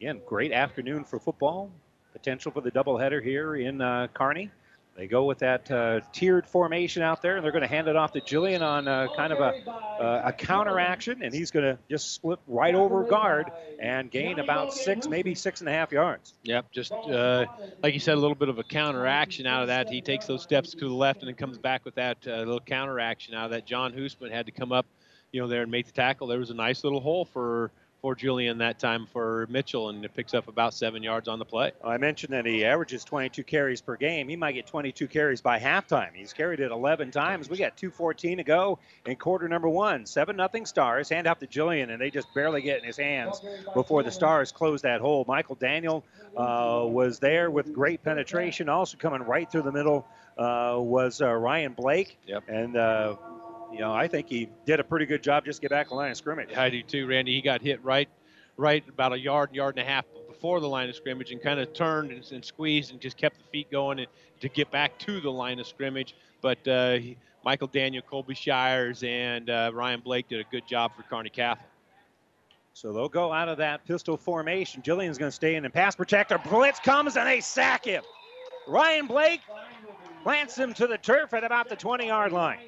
[SPEAKER 2] Again, great afternoon for football. Potential for the doubleheader here in uh, Kearney. They go with that uh, tiered formation out there, and they're going to hand it off to Jillian on uh, kind of a, uh, a counter action, and he's going to just split right over guard and gain about six, maybe six and a half yards.
[SPEAKER 8] Yep, just uh, like you said, a little bit of a counter action out of that. He takes those steps to the left and then comes back with that uh, little counter action out of that. John Hoosman had to come up, you know, there and make the tackle. There was a nice little hole for for Julian that time for Mitchell, and it picks up about seven yards on the play.
[SPEAKER 2] I mentioned that he averages 22 carries per game. He might get 22 carries by halftime. He's carried it 11 times. We got 2:14 to go in quarter number one. Seven nothing Stars. Hand off to Julian, and they just barely get in his hands before the Stars close that hole. Michael Daniel uh, was there with great penetration. Also coming right through the middle uh, was uh, Ryan Blake.
[SPEAKER 8] Yep.
[SPEAKER 2] And uh, you know, I think he did a pretty good job just to get back to the line of scrimmage.
[SPEAKER 8] I do too, Randy. He got hit right, right about a yard, yard and a half before the line of scrimmage, and kind of turned and, and squeezed and just kept the feet going and, to get back to the line of scrimmage. But uh, he, Michael Daniel, Colby Shires, and uh, Ryan Blake did a good job for Kearney Catholic.
[SPEAKER 2] So they'll go out of that pistol formation. Jillian's going to stay in and pass protector. Blitz comes and they sack him. Ryan Blake plants him to the turf at about the 20 yard line.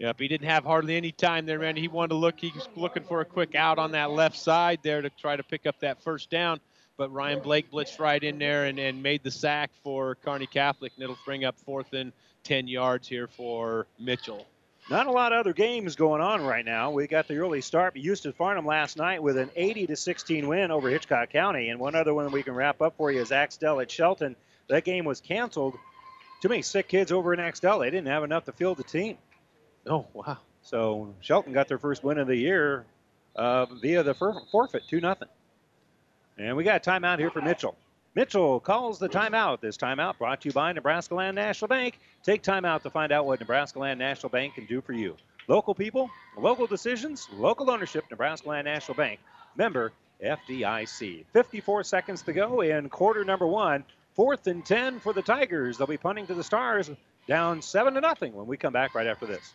[SPEAKER 8] Yep, he didn't have hardly any time there, Randy. He wanted to look. He was looking for a quick out on that left side there to try to pick up that first down. But Ryan Blake blitzed right in there and, and made the sack for Kearney Catholic, and it'll bring up fourth and 10 yards here for Mitchell.
[SPEAKER 2] Not a lot of other games going on right now. We got the early start. Eustis-Farnam last night with an 80 to 16 win over Hitchcock County. And one other one we can wrap up for you is Axtell at Shelton. That game was canceled. Too many sick kids over in Axtell. They didn't have enough to field the team.
[SPEAKER 8] Oh, wow.
[SPEAKER 2] So Shelton got their first win of the year uh, via the for- forfeit, 2 nothing. And we got a timeout here for Mitchell. Mitchell calls the timeout. This timeout brought to you by Nebraska Land National Bank. Take time out to find out what Nebraska Land National Bank can do for you. Local people, local decisions, local ownership, Nebraska Land National Bank. Member FDIC. 54 seconds to go in quarter number one. Fourth and 10 for the Tigers. They'll be punting to the Stars down 7 to nothing when we come back right after this.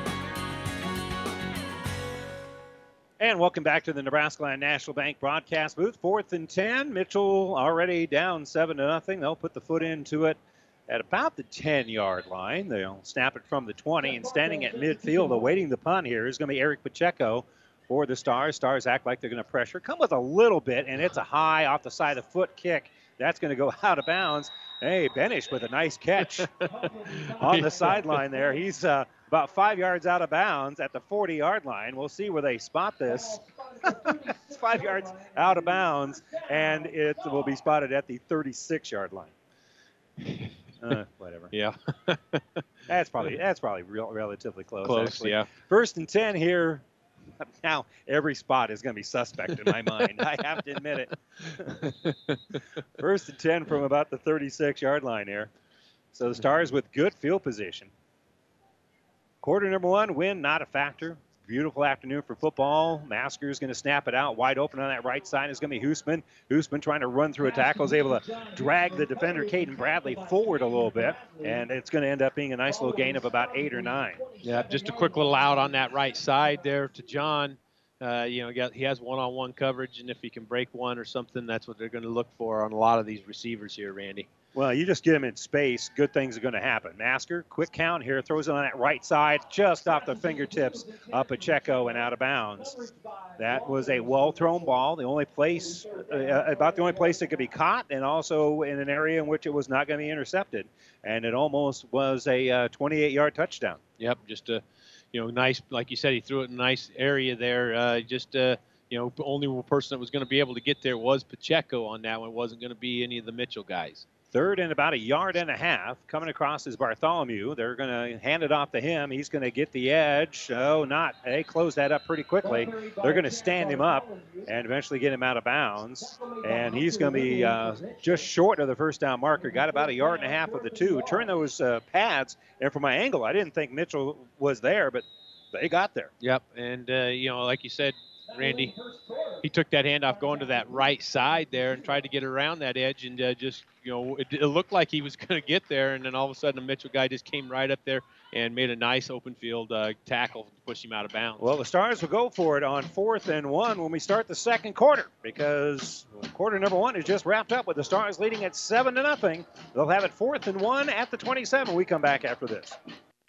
[SPEAKER 2] And welcome back to the Nebraska Land National Bank broadcast booth. Fourth and 10. Mitchell already down 7 to nothing. They'll put the foot into it at about the 10 yard line. They'll snap it from the 20. And standing at midfield, awaiting the punt here, is going to be Eric Pacheco for the Stars. Stars act like they're going to pressure. Come with a little bit, and it's a high off the side of the foot kick. That's going to go out of bounds. Hey, Benish with a nice catch on the sideline there. He's uh, about five yards out of bounds at the 40 yard line. We'll see where they spot this. it's five yards out of bounds, and it will be spotted at the 36 yard line. Uh, whatever.
[SPEAKER 8] Yeah.
[SPEAKER 2] that's probably that's probably real, relatively close.
[SPEAKER 8] Close,
[SPEAKER 2] actually.
[SPEAKER 8] yeah.
[SPEAKER 2] First and 10 here. Now, every spot is going to be suspect in my mind. I have to admit it. First and 10 from about the 36 yard line here. So the Stars with good field position. Quarter number one, win not a factor. Beautiful afternoon for football. Masker is going to snap it out wide open on that right side. Is going to be Hoosman. Hoosman trying to run through a tackle is able to drag the defender Caden Bradley forward a little bit, and it's going to end up being a nice little gain of about eight or nine.
[SPEAKER 8] Yeah, just a quick little out on that right side there to John. Uh, you know, he has one-on-one coverage, and if he can break one or something, that's what they're going to look for on a lot of these receivers here, Randy.
[SPEAKER 2] Well, you just get him in space, good things are going to happen. Masker, quick count here, throws it on that right side, just off the fingertips of Pacheco and out of bounds. That was a well thrown ball, the only place, uh, about the only place it could be caught, and also in an area in which it was not going to be intercepted. And it almost was a 28 yard touchdown.
[SPEAKER 8] Yep, just a, you know, nice, like you said, he threw it in a nice area there. Uh, just, uh, you know, only person that was going to be able to get there was Pacheco on that one. It wasn't going to be any of the Mitchell guys.
[SPEAKER 2] Third and about a yard and a half. Coming across is Bartholomew. They're going to hand it off to him. He's going to get the edge. Oh, not. They close that up pretty quickly. They're going to stand him up and eventually get him out of bounds. And he's going to be uh, just short of the first down marker. Got about a yard and a half of the two. Turn those uh, pads. And from my angle, I didn't think Mitchell was there, but they got there.
[SPEAKER 8] Yep, and uh, you know, like you said, Randy, he took that handoff going to that right side there and tried to get around that edge, and uh, just you know, it, it looked like he was going to get there, and then all of a sudden, a Mitchell guy just came right up there and made a nice open field uh, tackle to push him out of bounds.
[SPEAKER 2] Well, the Stars will go for it on fourth and one when we start the second quarter because quarter number one is just wrapped up with the Stars leading at seven to nothing. They'll have it fourth and one at the 27. We come back after this.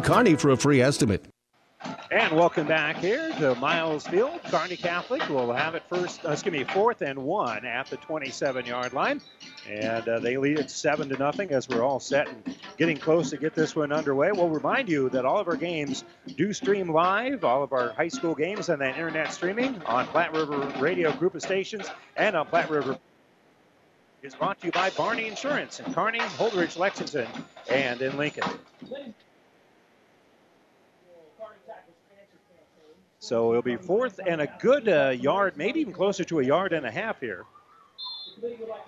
[SPEAKER 11] Kearney for a free estimate.
[SPEAKER 2] And welcome back here to Miles Field. Kearney Catholic will have it first, uh, excuse me, fourth and one at the 27 yard line. And uh, they lead it seven to nothing as we're all set and getting close to get this one underway. We'll remind you that all of our games do stream live, all of our high school games and that internet streaming on Platte River Radio Group of Stations and on Platte River is brought to you by Barney Insurance in Kearney, Holdrege, Lexington, and in Lincoln. So it'll be fourth and a good uh, yard, maybe even closer to a yard and a half here.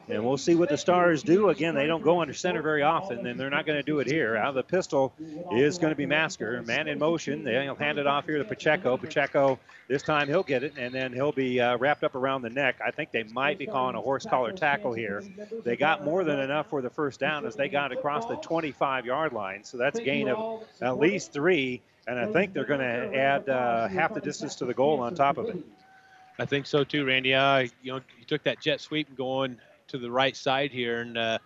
[SPEAKER 2] And we'll see what the Stars do. Again, they don't go under center very often, and they're not going to do it here. Out of the pistol is going to be Masker. Man in motion. They'll hand it off here to Pacheco. Pacheco, this time he'll get it, and then he'll be uh, wrapped up around the neck. I think they might be calling a horse collar tackle here. They got more than enough for the first down as they got across the 25 yard line. So that's a gain of at least three. And I think they're going to add uh, half the distance to the goal on top of it.
[SPEAKER 8] I think so too, Randy. Uh, you know, he took that jet sweep going to the right side here, and uh,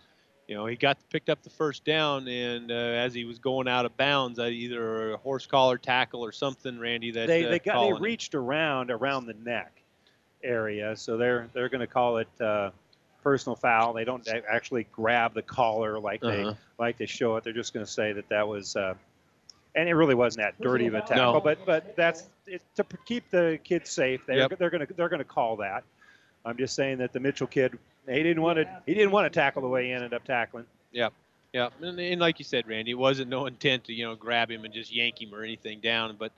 [SPEAKER 8] you know he got picked up the first down. And uh, as he was going out of bounds, uh, either a horse collar tackle or something, Randy. That
[SPEAKER 2] they
[SPEAKER 8] uh,
[SPEAKER 2] they got they reached around around the neck area, so they're they're going to call it uh, personal foul. They don't actually grab the collar like
[SPEAKER 8] Uh-huh.
[SPEAKER 2] they like they show it. They're just going to say that that was. And it really wasn't that dirty of a tackle,
[SPEAKER 8] No.
[SPEAKER 2] but but that's it, to keep the kids safe. They're
[SPEAKER 8] Yep.
[SPEAKER 2] they're going to they're going to call that. I'm just saying that the Mitchell kid he didn't want to he didn't want to tackle the way he ended up tackling.
[SPEAKER 8] Yeah, yeah, and, and like you said, Randy, it wasn't no intent to you know grab him and just yank him or anything down, but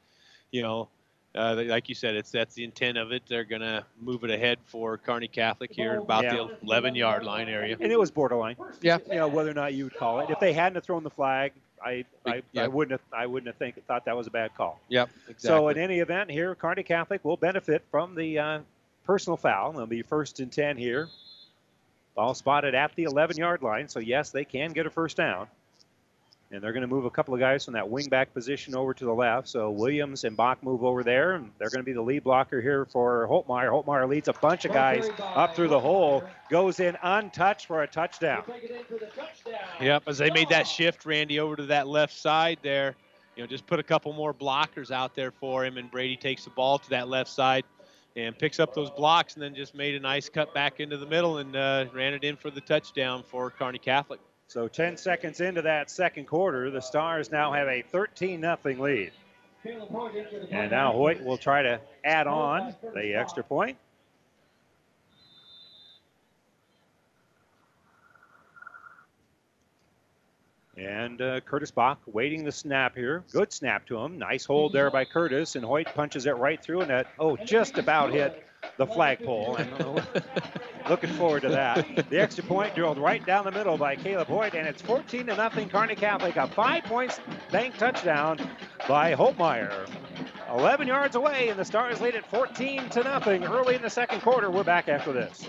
[SPEAKER 8] you know, uh, like you said, it's that's the intent of it. They're gonna move it ahead for Kearney Catholic here about
[SPEAKER 2] Yeah.
[SPEAKER 8] the 11 yard line area.
[SPEAKER 2] And it was borderline.
[SPEAKER 8] Yeah.
[SPEAKER 2] You know whether or not you would call it. If they hadn't have thrown the flag, I I, I wouldn't have I wouldn't have think thought that was a bad call.
[SPEAKER 8] Yep, exactly.
[SPEAKER 2] So in any event, here Kearney Catholic will benefit from the uh, personal foul. They'll be first and ten here. Ball spotted at the 11 yard line, so yes, they can get a first down. And they're going to move a couple of guys from that wingback position over to the left. So Williams and Bach move over there, and they're going to be the lead blocker here for Holtmeyer. Holtmeyer leads a bunch of guys up through the hole, goes in untouched for a touchdown.
[SPEAKER 8] Yep, as they made that shift, Randy, over to that left side there, you know, just put a couple more blockers out there for him, and Brady takes the ball to that left side and picks up those blocks, and then just made a nice cut back into the middle and uh, ran it in for the touchdown for Kearney Catholic.
[SPEAKER 2] So 10 seconds into that second quarter, the Stars now have a 13 0 lead. And now Hoyt will try to add on the extra point. And uh, Curtis Bach waiting the snap here. Good snap to him. Nice hold there by Curtis. And Hoyt punches it right through, and that, oh, just about hit the flagpole. And looking forward to that. The extra point drilled right down the middle by Caleb Hoyt, and it's 14 to nothing. Kearney Catholic, a five points bank touchdown by Holtmeyer. 11 yards away, and the Stars lead at 14 to nothing early in the second quarter. We're back after this.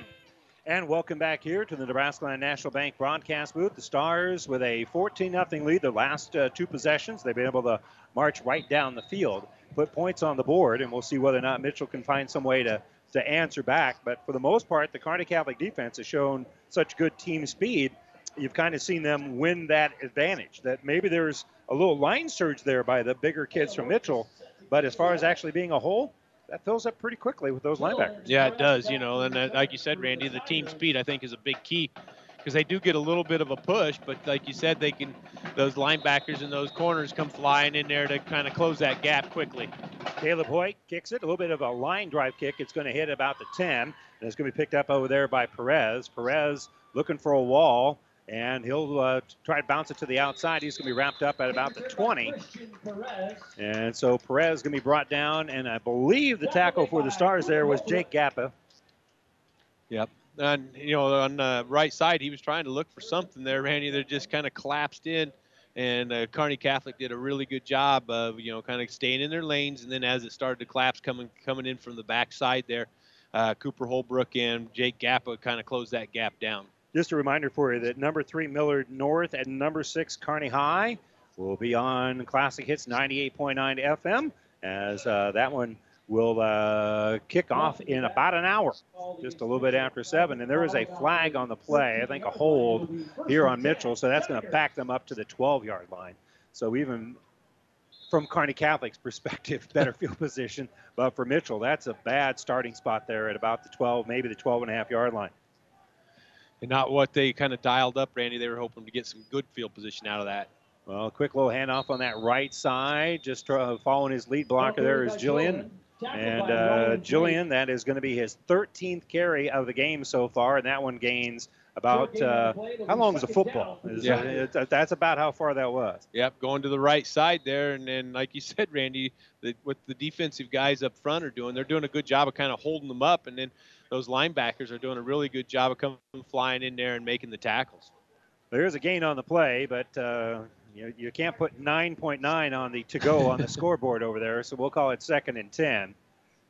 [SPEAKER 2] And welcome back here to the Nebraska Land National Bank broadcast booth. The Stars with a 14 0 lead. Their last uh, two possessions, they've been able to march right down the field, put points on the board, and we'll see whether or not Mitchell can find some way to, to answer back. But for the most part, the Kearney Catholic defense has shown such good team speed. You've kind of seen them win that advantage. That maybe there's a little line surge there by the bigger kids from Mitchell, but as far as actually being a whole, that fills up pretty quickly with those linebackers.
[SPEAKER 8] Yeah, it does. You know, and uh, like you said, Randy, the team speed I think is a big key because they do get a little bit of a push, but like you said, they can those linebackers and those corners come flying in there to kind of close that gap quickly.
[SPEAKER 2] Caleb Hoyt kicks it. A little bit of a line drive kick. It's going to hit about the 10, and it's going to be picked up over there by Perez. Perez looking for a wall, and he'll uh, try to bounce it to the outside. He's going to be wrapped up at about the 20. And so Perez is going to be brought down, and I believe the tackle for the Stars there was Jake Gappa.
[SPEAKER 8] Yep. And you know, on the right side, he was trying to look for something there, Randy. That just kind of collapsed in, and uh, Kearney Catholic did a really good job of you know kind of staying in their lanes. And then as it started to collapse, coming coming in from the backside there, uh, Cooper Holbrook and Jake Gappa kind of closed that gap down.
[SPEAKER 2] Just a reminder for you that number three Millard North and number six Kearney High will be on Classic Hits 98.9 FM as uh, that one will uh, kick off in about an hour, just a little bit after seven. And there is a flag on the play, I think a hold here on Mitchell, so that's going to back them up to the 12-yard line. So even from Kearney Catholic's perspective, better field position. But for Mitchell, that's a bad starting spot there at about the 12, maybe the 12 and a half yard line.
[SPEAKER 8] And not what they kind of dialed up, Randy. They were hoping to get some good field position out of that.
[SPEAKER 2] Well, a quick little handoff on that right side. Just uh, following his lead blocker there is Jillian. And uh, Jillian, that is going to be his 13th carry of the game so far, and that one gains about uh, how long is a football? Is,
[SPEAKER 8] Yeah.
[SPEAKER 2] uh, it- that's about how far that was.
[SPEAKER 8] Yep, going to the right side there, and then like you said, Randy, the, what the defensive guys up front are doing, they're doing a good job of kind of holding them up, and then those linebackers are doing a really good job of coming flying in there and making the tackles.
[SPEAKER 2] There is a gain on the play, but uh, you, you can't put 9.9 on the to go on the scoreboard over there, so we'll call it second and 10.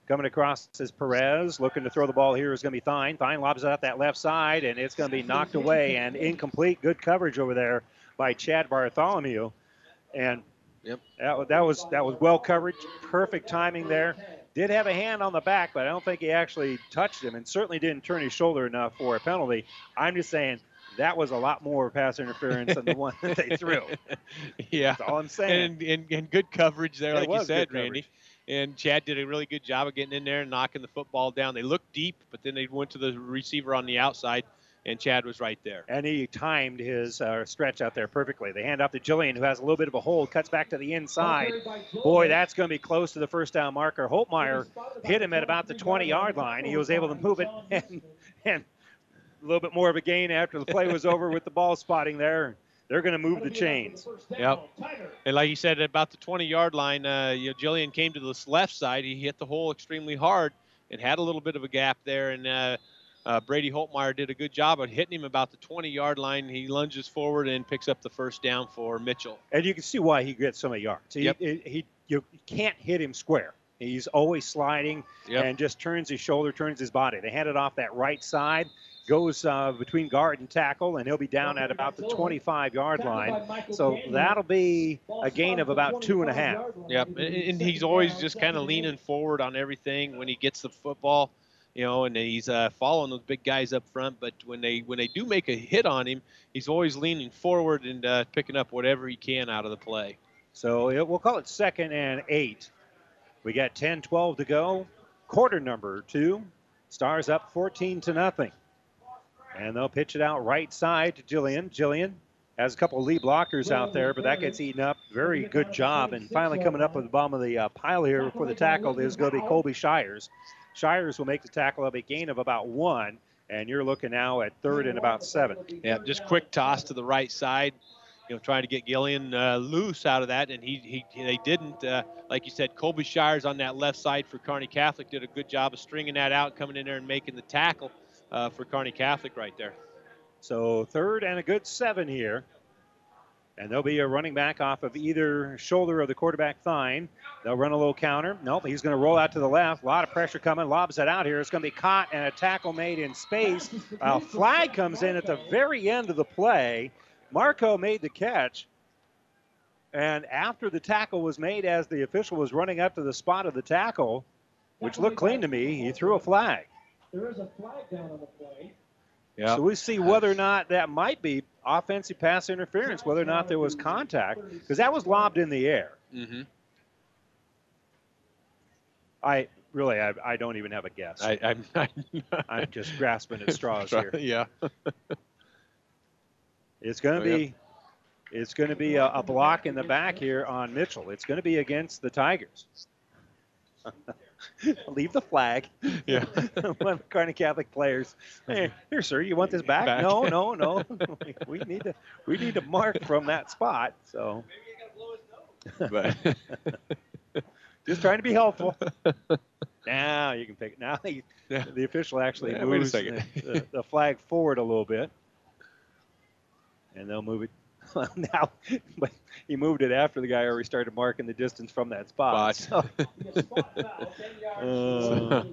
[SPEAKER 2] Coming across is Perez, looking to throw the ball here is going to be Fine. Fine lobs it out that left side, and it's going to be knocked away and incomplete. Good coverage over there by Chad Bartholomew, and
[SPEAKER 8] yep.
[SPEAKER 2] that, that was that was well coverage, perfect timing there. Did have a hand on the back, but I don't think he actually touched him, and certainly didn't turn his shoulder enough for a penalty. I'm just saying that was a lot more pass interference than the one that they threw.
[SPEAKER 8] Yeah,
[SPEAKER 2] That's all I'm saying.
[SPEAKER 8] And, and, and good coverage there,
[SPEAKER 2] It
[SPEAKER 8] like you said, Randy. And Chad did a really good job of getting in there and knocking the football down. They looked deep, but then they went to the receiver on the outside, and Chad was right there.
[SPEAKER 2] And he timed his uh, stretch out there perfectly. They hand off to Jillian, who has a little bit of a hold, cuts back to the inside. Boy, that's going to be close to the first down marker. Holtmeyer hit him at about the 20 yard line. He was able to move it and, and a little bit more of a gain after the play was over with the ball spotting there. They're going to move the chains.
[SPEAKER 8] Yep. And like you said, at about the 20 yard line, uh, you know, Jillian came to this left side. He hit the hole extremely hard and had a little bit of a gap there. And uh, uh, Brady Holtmeyer did a good job of hitting him about the 20 yard line. He lunges forward and picks up the first down for Mitchell.
[SPEAKER 2] And you can see why he gets so many yards. He,
[SPEAKER 8] Yep.
[SPEAKER 2] he, he- you can't hit him square. He's always sliding
[SPEAKER 8] Yep.
[SPEAKER 2] and just turns his shoulder, turns his body. They hand it off that right side, goes uh, between guard and tackle, and he'll be down at about the 25 yard line. So that'll be a gain of about two and a half.
[SPEAKER 8] Yep, and- and he's always just kind of leaning forward on everything when he gets the football, you know, and he's uh, following those big guys up front. But when they when they do make a hit on him, he's always leaning forward and uh, picking up whatever he can out of the play.
[SPEAKER 2] So it, we'll call it second and eight. We got 10 12 to go. Quarter number two. Stars up 14 to nothing. And they'll pitch it out right side to Jillian. Jillian has a couple of lead blockers out there, but that gets eaten up. Very good job. And finally coming up at the bottom of the uh, pile here for the tackle is going to be Colby Shires. Shires will make the tackle of a gain of about one. And you're looking now at third and about seven.
[SPEAKER 8] Yeah, just quick toss to the right side, you know, trying to get Gillian uh, loose out of that, and he, he they didn't. Uh, like you said, Colby Shires on that left side for Kearney Catholic did a good job of stringing that out, coming in there and making the tackle uh, for Kearney Catholic right there.
[SPEAKER 2] So third and a good seven here. And there'll be a running back off of either shoulder of the quarterback thigh. They'll run a little counter. Nope, he's going to roll out to the left. A lot of pressure coming. Lobs it out here. It's going to be caught and a tackle made in space. A flag comes in at the very end of the play. Marco made the catch. And after the tackle was made, as the official was running up to the spot of the tackle, which looked clean to me, he threw a flag.
[SPEAKER 12] There is a flag down on the play.
[SPEAKER 8] Yeah.
[SPEAKER 2] So we see whether or not that might be offensive pass interference, whether or not there was contact, because that was lobbed in the air.
[SPEAKER 8] Mm-hmm.
[SPEAKER 2] I really, I, I don't even have a guess.
[SPEAKER 8] I, I'm,
[SPEAKER 2] I'm just grasping at straws here.
[SPEAKER 8] yeah.
[SPEAKER 2] It's going
[SPEAKER 8] Oh,
[SPEAKER 2] to
[SPEAKER 8] yeah.
[SPEAKER 2] be, it's going to be a, a block in the back here on Mitchell. It's going to be against the Tigers. Leave the flag.
[SPEAKER 8] Yeah.
[SPEAKER 2] One of the Kearney Catholic players. Hey, here, sir. You want this back?
[SPEAKER 8] Back.
[SPEAKER 2] No, no, no. we need to, we need to mark from that spot. So. Maybe he got blow his nose.
[SPEAKER 8] But-
[SPEAKER 2] Just trying to be helpful. now you can pick it. Now he, the official actually
[SPEAKER 8] Yeah, wait a
[SPEAKER 2] moves
[SPEAKER 8] second.
[SPEAKER 2] The, the, the flag forward a little bit, and they'll move it. now, but he moved it after the guy already started marking the distance from that spot.
[SPEAKER 8] Spot.
[SPEAKER 2] So, uh,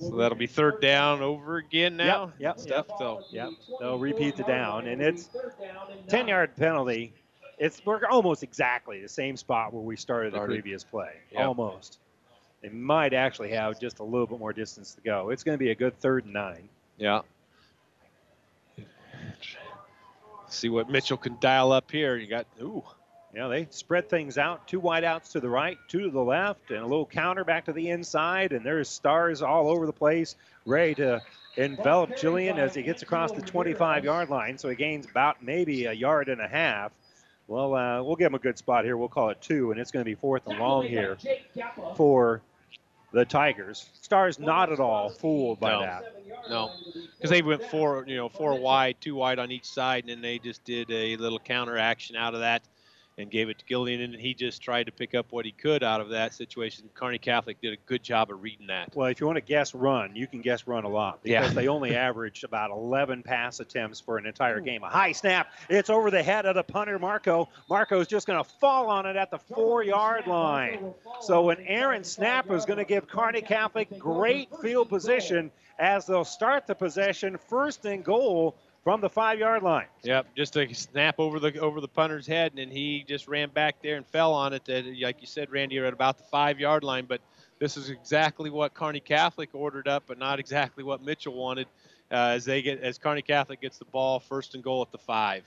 [SPEAKER 8] So that'll be third down over again now.
[SPEAKER 2] Yep, yep,
[SPEAKER 8] Steph,
[SPEAKER 2] yep.
[SPEAKER 8] so
[SPEAKER 2] Yep, they'll repeat the down, and it's 10 yard penalty. It's we're almost exactly the same spot where we started the previous play.
[SPEAKER 8] Yep.
[SPEAKER 2] Almost. They might actually have just a little bit more distance to go. It's going to be a good third and nine.
[SPEAKER 8] Yeah. See what Mitchell can dial up here. You got ooh.
[SPEAKER 2] Yeah, they spread things out. Two wideouts to the right, two to the left, and a little counter back to the inside. And there's stars all over the place, ready to envelop Jillian as he gets across the 25 yard line. So he gains about maybe a yard and a half. Well, uh, we'll give him a good spot here. We'll call it two, and it's going to be fourth and long here for the Tigers. Stars not at all fooled by
[SPEAKER 8] No.
[SPEAKER 2] that.
[SPEAKER 8] No, because they went four, you know, four wide, two wide on each side, and then they just did a little counter action out of that and gave it to Gillian, and he just tried to pick up what he could out of that situation. Kearney Catholic did a good job of reading that.
[SPEAKER 2] Well, if you want to guess run, you can guess run a lot because
[SPEAKER 8] Yeah.
[SPEAKER 2] they only averaged about 11 pass attempts for an entire game. A high snap. It's over the head of the punter, Marco. Marco's just going to fall on it at the four yard line. So an errant snap is going to give Kearney Catholic great field position as they'll start the possession first and goal from the five yard line.
[SPEAKER 8] Yep, just a snap over the over the punter's head, and then he just ran back there and fell on it. At, like you said, Randy, you're at about the five yard line. But this is exactly what Kearney Catholic ordered up, but not exactly what Mitchell wanted. Uh, as they get as Kearney Catholic gets the ball first and goal at the five.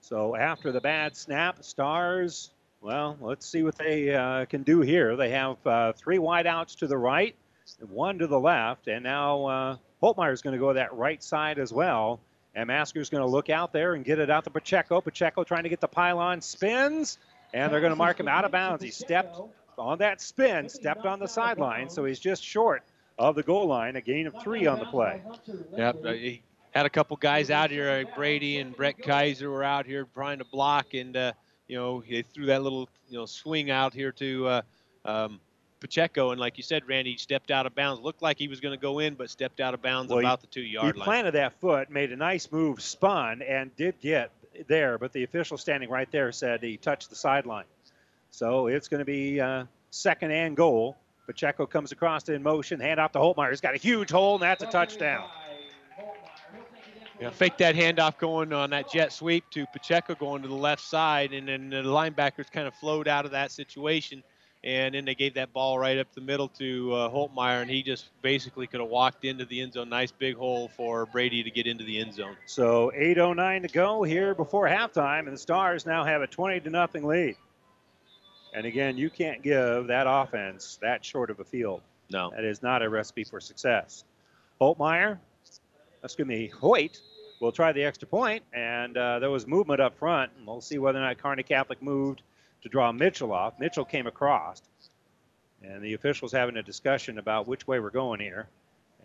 [SPEAKER 2] So after the bad snap, Stars, well, let's see what they uh, can do here. They have uh, three wideouts to the right one to the left, and now uh, Holtmeyer's going to go that right side as well. And Masker's going to look out there and get it out to Pacheco. Pacheco trying to get the pylon, spins, and they're going to mark him out of bounds. He stepped on that spin, stepped on the sideline, so he's just short of the goal line. A gain of three on the play.
[SPEAKER 8] Yep, uh, he had a couple guys out here. Uh, Brady and Brett Kaiser were out here trying to block, and uh, you know they threw that little you know swing out here to uh, um, Pacheco, and like you said, Randy stepped out of bounds. Looked like he was going to go in, but stepped out of bounds
[SPEAKER 2] Well, he-
[SPEAKER 8] about the two
[SPEAKER 2] He
[SPEAKER 8] yard line.
[SPEAKER 2] He planted that foot, made a nice move, spun, and did get there, but the official standing right there said he touched the sideline. So it's going to be uh, second and goal. Pacheco comes across in motion, hand off to Holtmeyer. He's got a huge hole, and that's a touchdown.
[SPEAKER 8] Yeah, fake that handoff going on that jet sweep to Pacheco going to the left side, and then the linebackers kind of flowed out of that situation, and then they gave that ball right up the middle to uh, Holtmeyer, and he just basically could have walked into the end zone. Nice big hole for Brady to get into the end zone.
[SPEAKER 2] So 8:09 to go here before halftime, and the Stars now have a 20 to nothing lead. And again, you can't give that offense that short of a field.
[SPEAKER 8] No.
[SPEAKER 2] That is not a recipe for success. Holtmeyer, excuse me, Hoyt will try the extra point, and uh, there was movement up front. And we'll see whether or not Kearney Catholic moved to draw Mitchell off. Mitchell came across, and the officials having a discussion about which way we're going here,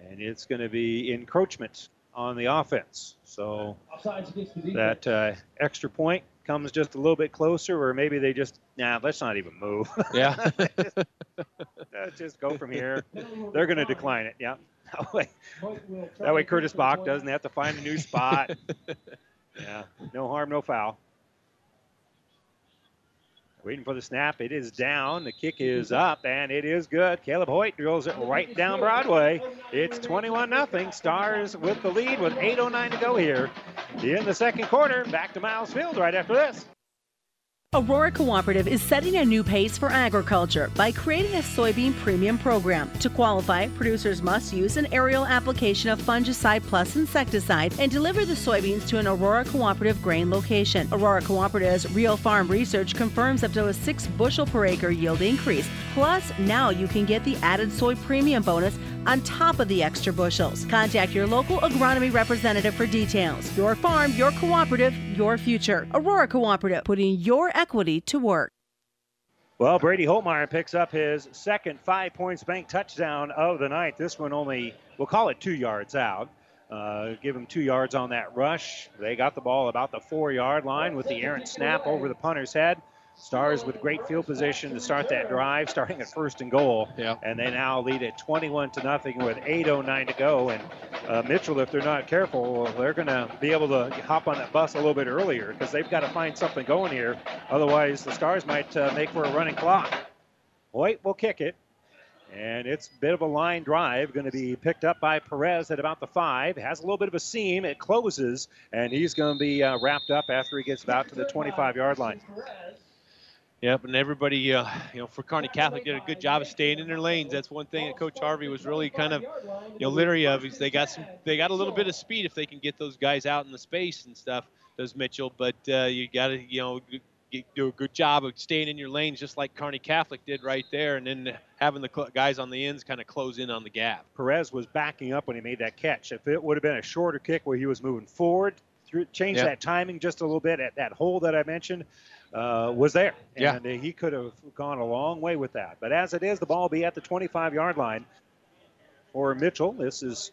[SPEAKER 2] and it's going to be encroachment on the offense. So
[SPEAKER 12] Offsides against the defense.
[SPEAKER 2] that uh, extra point comes just a little bit closer, or maybe they just, nah, let's not even move.
[SPEAKER 8] Yeah.
[SPEAKER 2] just, let's just go from here. They're going to decline it. Yeah. That way, that way Curtis Bach doesn't have to find a new spot. yeah. No harm, no foul. Waiting for the snap. It is down. The kick is up, and it is good. Caleb Hoyt drills it right down Broadway. It's 21 0 Stars with the lead with 8.09 to go here in the second quarter. Back to Miles Field right after this.
[SPEAKER 13] Aurora Cooperative is setting a new pace for agriculture by creating a soybean premium program. To qualify, producers must use an aerial application of fungicide plus insecticide and deliver the soybeans to an Aurora Cooperative grain location. Aurora Cooperative's real farm research confirms up to a 6 bushel per acre yield increase. Plus, now you can get the added soy premium bonus on top of the extra bushels. Contact your local agronomy representative for details. Your farm, your cooperative, your future. Aurora Cooperative, putting your equity to work.
[SPEAKER 2] Well, Brady Holtmeyer picks up his second five points bank touchdown of the night. This one only, we'll call it two yards out. Uh, give him two yards on that rush. They got the ball about the four yard line with the errant snap over the punter's head. Stars with great field position to start that drive, starting at first and goal.
[SPEAKER 8] Yeah.
[SPEAKER 2] And they now lead at 21 to nothing with 8:09 to go. And uh, Mitchell, if they're not careful, they're going to be able to hop on that bus a little bit earlier because they've got to find something going here. Otherwise, the Stars might uh, make for a running clock. Hoyt will kick it. And it's a bit of a line drive, going to be picked up by Perez at about the five. Has a little bit of a seam. It closes, and he's going to be uh, wrapped up after he gets about to the 25 yard line.
[SPEAKER 8] Yep, and everybody, uh, you know, for Kearney Catholic did a good job of staying in their lanes. That's one thing that Coach Harvey was really kind of, you know, leery of. Is they got some, they got a little bit of speed if they can get those guys out in the space and stuff. Does Mitchell, but uh, you got to, you know, get, do a good job of staying in your lanes, just like Kearney Catholic did right there, and then having the cl- guys on the ends kind of close in on the gap.
[SPEAKER 2] Perez was backing up when he made that catch. If it would have been a shorter kick where he was moving forward, through, change
[SPEAKER 8] Yeah.
[SPEAKER 2] that timing just a little bit at that hole that I mentioned, uh, was there. And uh, he could have gone a long way with that. But as it is, the ball will be at the 25 yard line for Mitchell. This is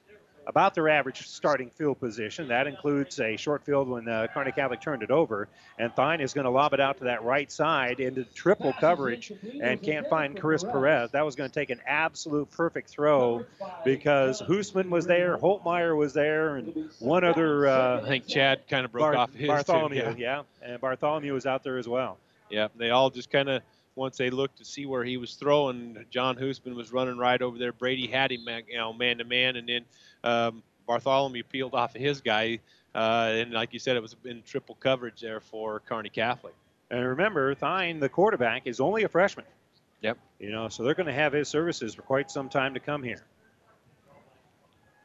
[SPEAKER 2] about their average starting field position. That includes a short field when uh, Catholic turned it over. And Thine is going to lob it out to that right side into triple coverage and can't find Chris Perez. That was going to take an absolute perfect throw because Hoosman was there, Holtmeyer was there, and one other. Uh,
[SPEAKER 8] I think Chad kind of broke
[SPEAKER 2] Bar-
[SPEAKER 8] off his. too,
[SPEAKER 2] Bartholomew,
[SPEAKER 8] yeah.
[SPEAKER 2] yeah. And Bartholomew was out there as well.
[SPEAKER 8] Yeah, they all just kind of once they looked to see where he was throwing, John Hoosman was running right over there. Brady had him, you know, man to man, and then um, Bartholomew peeled off of his guy, uh, and like you said, it was in triple coverage there for Kearney Catholic.
[SPEAKER 2] And remember, Thine, the quarterback, is only a freshman.
[SPEAKER 8] Yep.
[SPEAKER 2] You know, so they're going to have his services for quite some time to come here.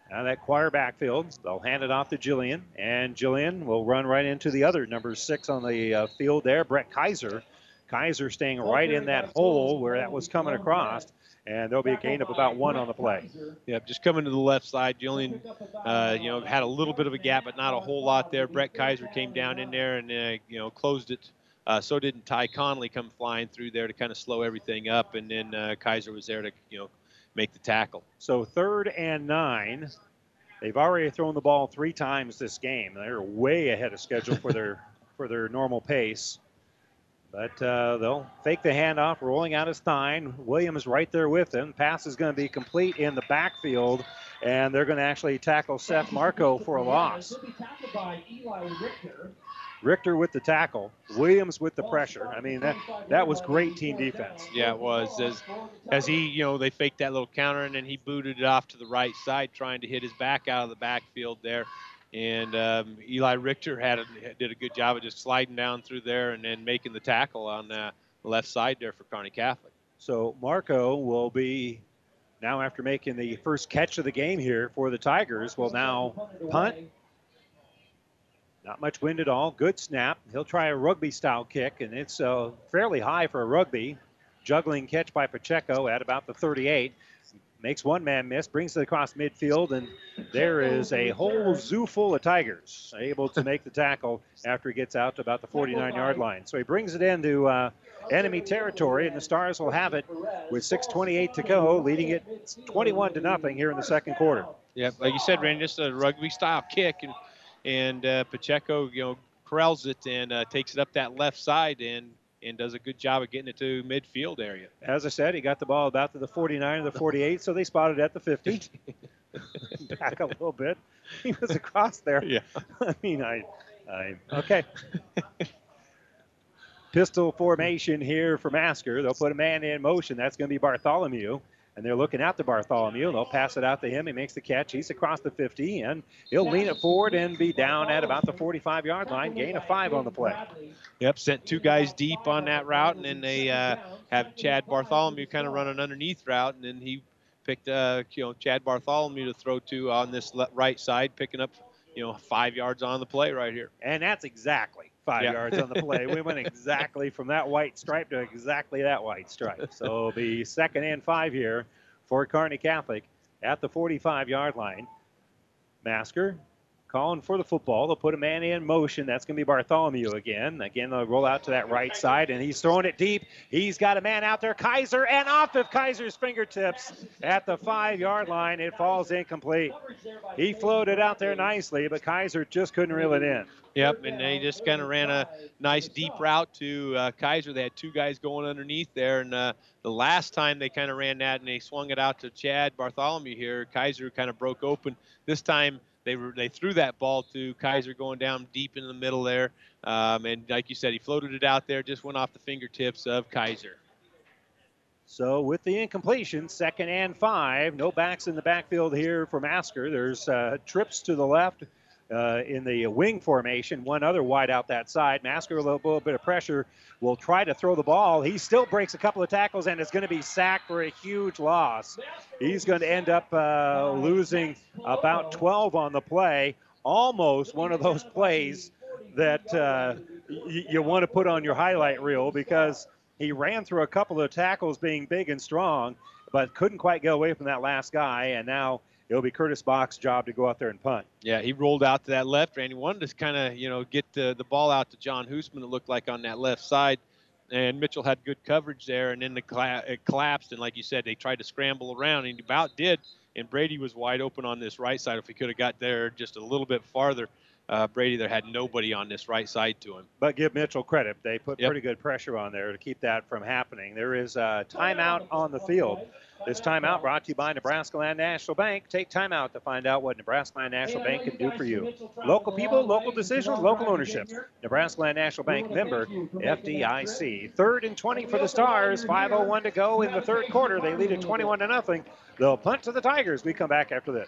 [SPEAKER 2] Now that choir backfield, they'll hand it off to Jillian, and Jillian will run right into the other number six on the uh, field there, Brett Kaiser. Kaiser staying right in that hole where that was coming across, and there'll be a gain of about one on the play.
[SPEAKER 8] Yeah, just coming to the left side. Julian, uh, you know, had a little bit of a gap, but not a whole lot there. Brett Kaiser came down in there and uh, you know closed it. Uh, so didn't Ty Conley come flying through there to kind of slow everything up, and then uh, Kaiser was there to you know make the tackle.
[SPEAKER 2] So third and nine. They've already thrown the ball three times this game. They're way ahead of schedule for their for their normal pace. But uh, they'll fake the handoff, rolling out his Stein. Williams right there with him. Pass is going to be complete in the backfield, and they're going to actually tackle Seth Marco for a loss. Richter with the tackle, Williams with the pressure. I mean, that that was great team defense.
[SPEAKER 8] Yeah, it was as as he you know they faked that little counter and then he booted it off to the right side, trying to hit his back out of the backfield there. And um, Eli Richter had a, did a good job of just sliding down through there and then making the tackle on the left side there for Kearney Catholic.
[SPEAKER 2] So Marco will be now after making the first catch of the game here for the Tigers. Will now punt. Not much wind at all. Good snap. He'll try a rugby style kick, and it's uh, fairly high for a rugby. Juggling catch by Pacheco at about the 38. Makes one man miss, brings it across midfield, and there is a whole zoo full of Tigers able to make the tackle after he gets out to about the 49 yard line. So he brings it into uh, enemy territory, and the Stars will have it with 6.28 to go, leading it 21 to nothing here in the second quarter.
[SPEAKER 8] Yeah, like you said, Randy, just a rugby style kick, and and uh, Pacheco, you know, corrals it and uh, takes it up that left side and and does a good job of getting it to midfield area.
[SPEAKER 2] As I said, he got the ball about to the 49 or the 48, so they spotted at the 50. Back a little bit. He was across there.
[SPEAKER 8] Yeah.
[SPEAKER 2] I mean, I, I okay. Pistol formation here for Masker. They'll put a man in motion. That's going to be Bartholomew. And they're looking out to Bartholomew. They'll pass it out to him. He makes the catch. He's across the 50, and he'll lean it forward and be down at about the 45 yard line. Gain of five on the play.
[SPEAKER 8] Yep, sent two guys deep on that route, and then they uh, have Chad Bartholomew kind of run an underneath route, and then he picked uh, you know Chad Bartholomew to throw to on this right side, picking up you know five yards on the play right here.
[SPEAKER 2] And that's exactly five
[SPEAKER 8] Yeah.
[SPEAKER 2] yards on the play. We went exactly from that white stripe to exactly that white stripe. So it'll second and five here for Kearney Catholic at the 45 yard line. Masker calling for the football. They'll put a man in motion. That's going to be Bartholomew again. Again, they'll roll out to that right side, and he's throwing it deep. He's got a man out there, Kaiser, and off of Kaiser's fingertips at the five yard line. It falls incomplete. He floated out there nicely, but Kaiser just couldn't reel it in.
[SPEAKER 8] Yep, and they just kind of ran a nice deep route to uh, Kaiser. They had two guys going underneath there, and uh, the last time they kind of ran that and they swung it out to Chad Bartholomew here, Kaiser kind of broke open. This time they were they threw that ball to Kaiser going down deep in the middle there, um, and like you said, he floated it out there, just went off the fingertips of Kaiser.
[SPEAKER 2] So with the incompletion, second and five, no backs in the backfield here for Masker. There's uh, trips to the left uh, in the wing formation, one other wide out that side. Masker, a little, little bit of pressure, will try to throw the ball. He still breaks a couple of tackles and is going to be sacked for a huge loss. He's going to end up uh, losing about 12 on the play. Almost one of those plays that uh, y- you want to put on your highlight reel because he ran through a couple of tackles being big and strong, but couldn't quite get away from that last guy. And now it'll be Curtis Bach's job to go out there and punt.
[SPEAKER 8] Yeah, he rolled out to that left, and he wanted to kind of, you know, get the, the ball out to John Hoosman, it looked like on that left side. And Mitchell had good coverage there, and then the cla- it collapsed. And like you said, they tried to scramble around, and he about did. And Brady was wide open on this right side. If he could have got there just a little bit farther, uh, Brady there had nobody on this right side to him.
[SPEAKER 2] But give Mitchell credit. They put
[SPEAKER 8] Yep.
[SPEAKER 2] pretty good pressure on there to keep that from happening. There is a timeout on the field. This timeout brought to you by Nebraska Land National Bank. Take timeout to find out what Nebraska Land National Bank can do for you. Local people, local decisions, local ownership. Nebraska Land National Bank member FDIC. Third and 20 for the Stars. 5:01 to go in the third quarter. They lead it 21 to nothing. They'll punt to the Tigers. We come back after this.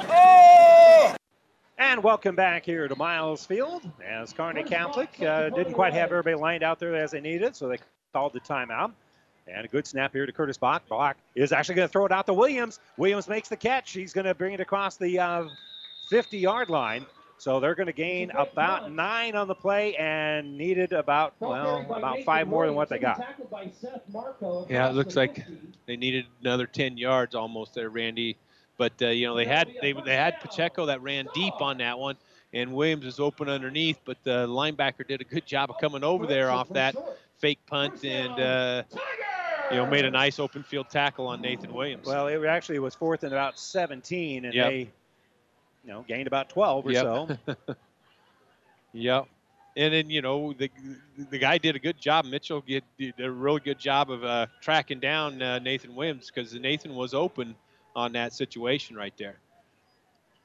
[SPEAKER 2] And welcome back here to Miles Field as Kearney Catholic uh, didn't quite have everybody lined out there as they needed, so they called the timeout. And a good snap here to Curtis Bach. Bach is actually going to throw it out to Williams. Williams makes the catch. He's going to bring it across the uh, 50 yard line. So they're going to gain about nine on the play and needed about, well, about five more than what they got.
[SPEAKER 8] Yeah, it looks like they needed another 10 yards almost there, Randy. But uh, you know they had they they had Pacheco that ran deep on that one, and Williams was open underneath. But the linebacker did a good job of coming over there off that fake punt and uh, you know made a nice open field tackle on Nathan Williams.
[SPEAKER 2] Well, it actually was fourth and about 17, and
[SPEAKER 8] Yep.
[SPEAKER 2] they, you know, gained about 12 or
[SPEAKER 8] Yep.
[SPEAKER 2] so.
[SPEAKER 8] Yep. And then you know the the guy did a good job. Mitchell did, did a really good job of uh, tracking down uh, Nathan Williams because Nathan was open on that situation right there.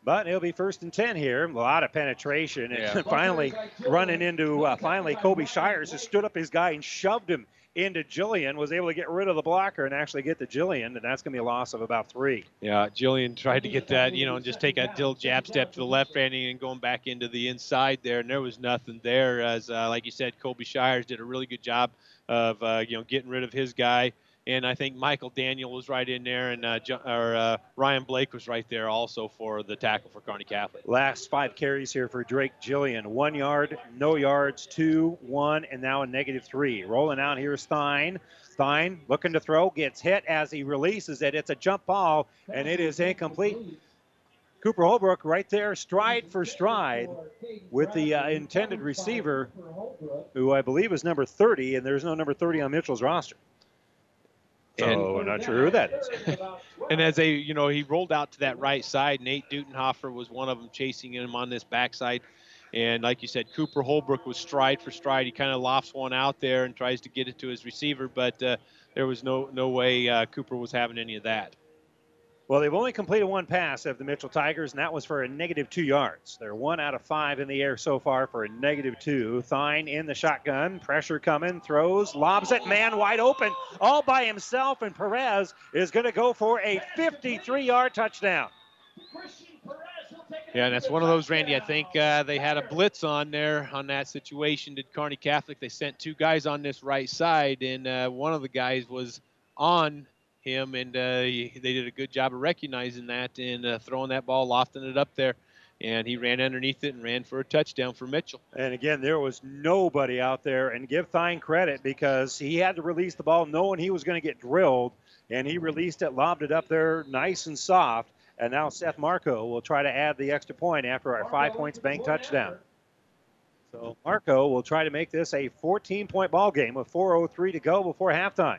[SPEAKER 2] But it'll be first and 10 here. A lot of penetration. And
[SPEAKER 8] Yeah.
[SPEAKER 2] finally running into, uh, finally, Kobe Shires just stood up his guy and shoved him into Jillian, was able to get rid of the blocker and actually get to Jillian, and that's going to be a loss of about three.
[SPEAKER 8] Yeah, Jillian tried to get that, you know, and just take a dill jab step to the left, Randy, and going back into the inside there, and there was nothing there. As uh, like you said, Kobe Shires did a really good job of, uh, you know, getting rid of his guy. And I think Michael Daniel was right in there, and uh, Jo- or, uh, Ryan Blake was right there also for the tackle for Kearney Catholic.
[SPEAKER 2] Last five carries here for Drake Jillian. One yard, no yards, two, one, and now a negative three. Rolling out here is Stein. Stein looking to throw, gets hit as he releases it. It's a jump ball, and it is incomplete. Cooper Holbrook right there, stride for stride, with the uh, intended receiver, who I believe is number 30, and there's no number 30 on Mitchell's roster.
[SPEAKER 8] And-
[SPEAKER 2] I'm not sure who that is.
[SPEAKER 8] And as they, you know, he rolled out to that right side. Nate Dutenhofer was one of them chasing him on this backside. And like you said, Cooper Holbrook was stride for stride. He kind of lofts one out there and tries to get it to his receiver, but uh, there was no no way uh, Cooper was having any of that.
[SPEAKER 2] Well, they've only completed one pass of the Mitchell Tigers, and that was for a negative two yards. They're one out of five in the air so far for a negative two. Thine in the shotgun, pressure coming, throws, lobs it, man wide open, all by himself, and Perez is going to go for a 53 yard touchdown.
[SPEAKER 8] Yeah, that's one of those, Randy. I think uh, they had a blitz on there on that situation. Did Kearney Catholic? They sent two guys on this right side, and uh, one of the guys was on him, and uh, he- they did a good job of recognizing that and uh, throwing that ball, lofting it up there, and he ran underneath it and ran for a touchdown for Mitchell.
[SPEAKER 2] And again, there was nobody out there, and give Thine credit because he had to release the ball knowing he was going to get drilled, and he released it, lobbed it up there nice and soft. And now Seth Marco will try to add the extra point after our five points bank touchdown. So Marco will try to make this a 14 point ball game with 4.03 to go before halftime.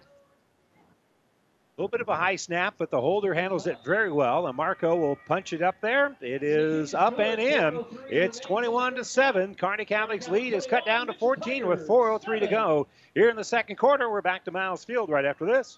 [SPEAKER 2] Little bit of a high snap, but the holder handles it very well, and Marco will punch it up there. It is up and in. It's 21 to 7. Kearney Catholic's lead is cut down to 14 with 4.03 to go. Here in the second quarter, we're back to Miles Field right after this.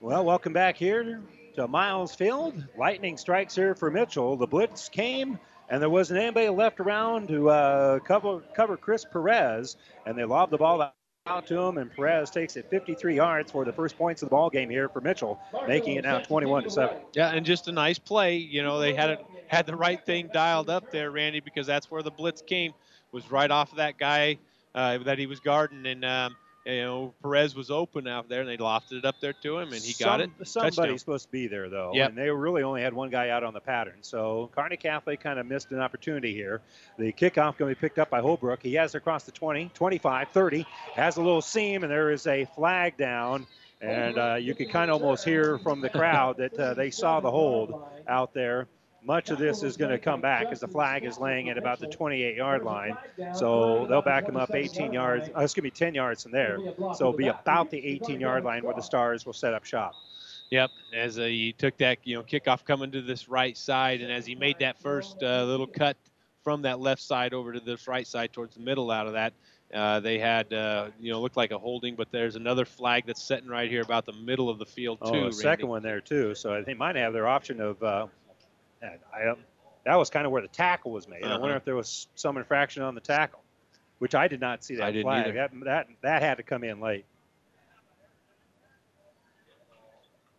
[SPEAKER 2] Well, welcome back here to Miles Field. Lightning strikes here for Mitchell. The blitz came, and there wasn't anybody left around to uh, cover cover Chris Perez, and they lobbed the ball out to him, and Perez takes it 53 yards for the first points of the ball game here for Mitchell, making it now 21 to seven.
[SPEAKER 8] Yeah, and just a nice play. You know, they had had the right thing dialed up there, Randy, because that's where the blitz came. Was right off of that guy uh, that he was guarding, and um, you know Perez was open out there, and they lofted it up there to him, and he got it.
[SPEAKER 2] Some, Somebody's
[SPEAKER 8] Touchdown.
[SPEAKER 2] supposed to be there though,
[SPEAKER 8] Yep.
[SPEAKER 2] and they really only had one guy out on the pattern. So Kearney Catholic kind of missed an opportunity here. The kickoff going to be picked up by Holbrook. He has it across the 20, 25, 30, has a little seam, and there is a flag down. And uh, you could kind of almost hear from the crowd that uh, they saw the hold out there. Much of this is going to come back as the flag is laying at about the 28 yard line. So they'll back him up 18 yards, uh, excuse me, 10 yards from there. So it'll be about the 18 yard line where the Stars will set up shop.
[SPEAKER 8] Yep, as uh, he took that, you know, kickoff coming to this right side, and as he made that first uh, little cut from that left side over to this right side towards the middle out of that, uh, they had, uh, you know, looked like a holding, but there's another flag that's setting right here about the middle of the field
[SPEAKER 2] Oh,
[SPEAKER 8] too. Randy.
[SPEAKER 2] second one there too. So they might have their option of. Uh, I, that was kind of where the tackle was made. I
[SPEAKER 8] Uh-huh.
[SPEAKER 2] wonder if there was some infraction on the tackle, which I did not see that
[SPEAKER 8] I didn't
[SPEAKER 2] flag.
[SPEAKER 8] either.
[SPEAKER 2] That, that that had to come in late.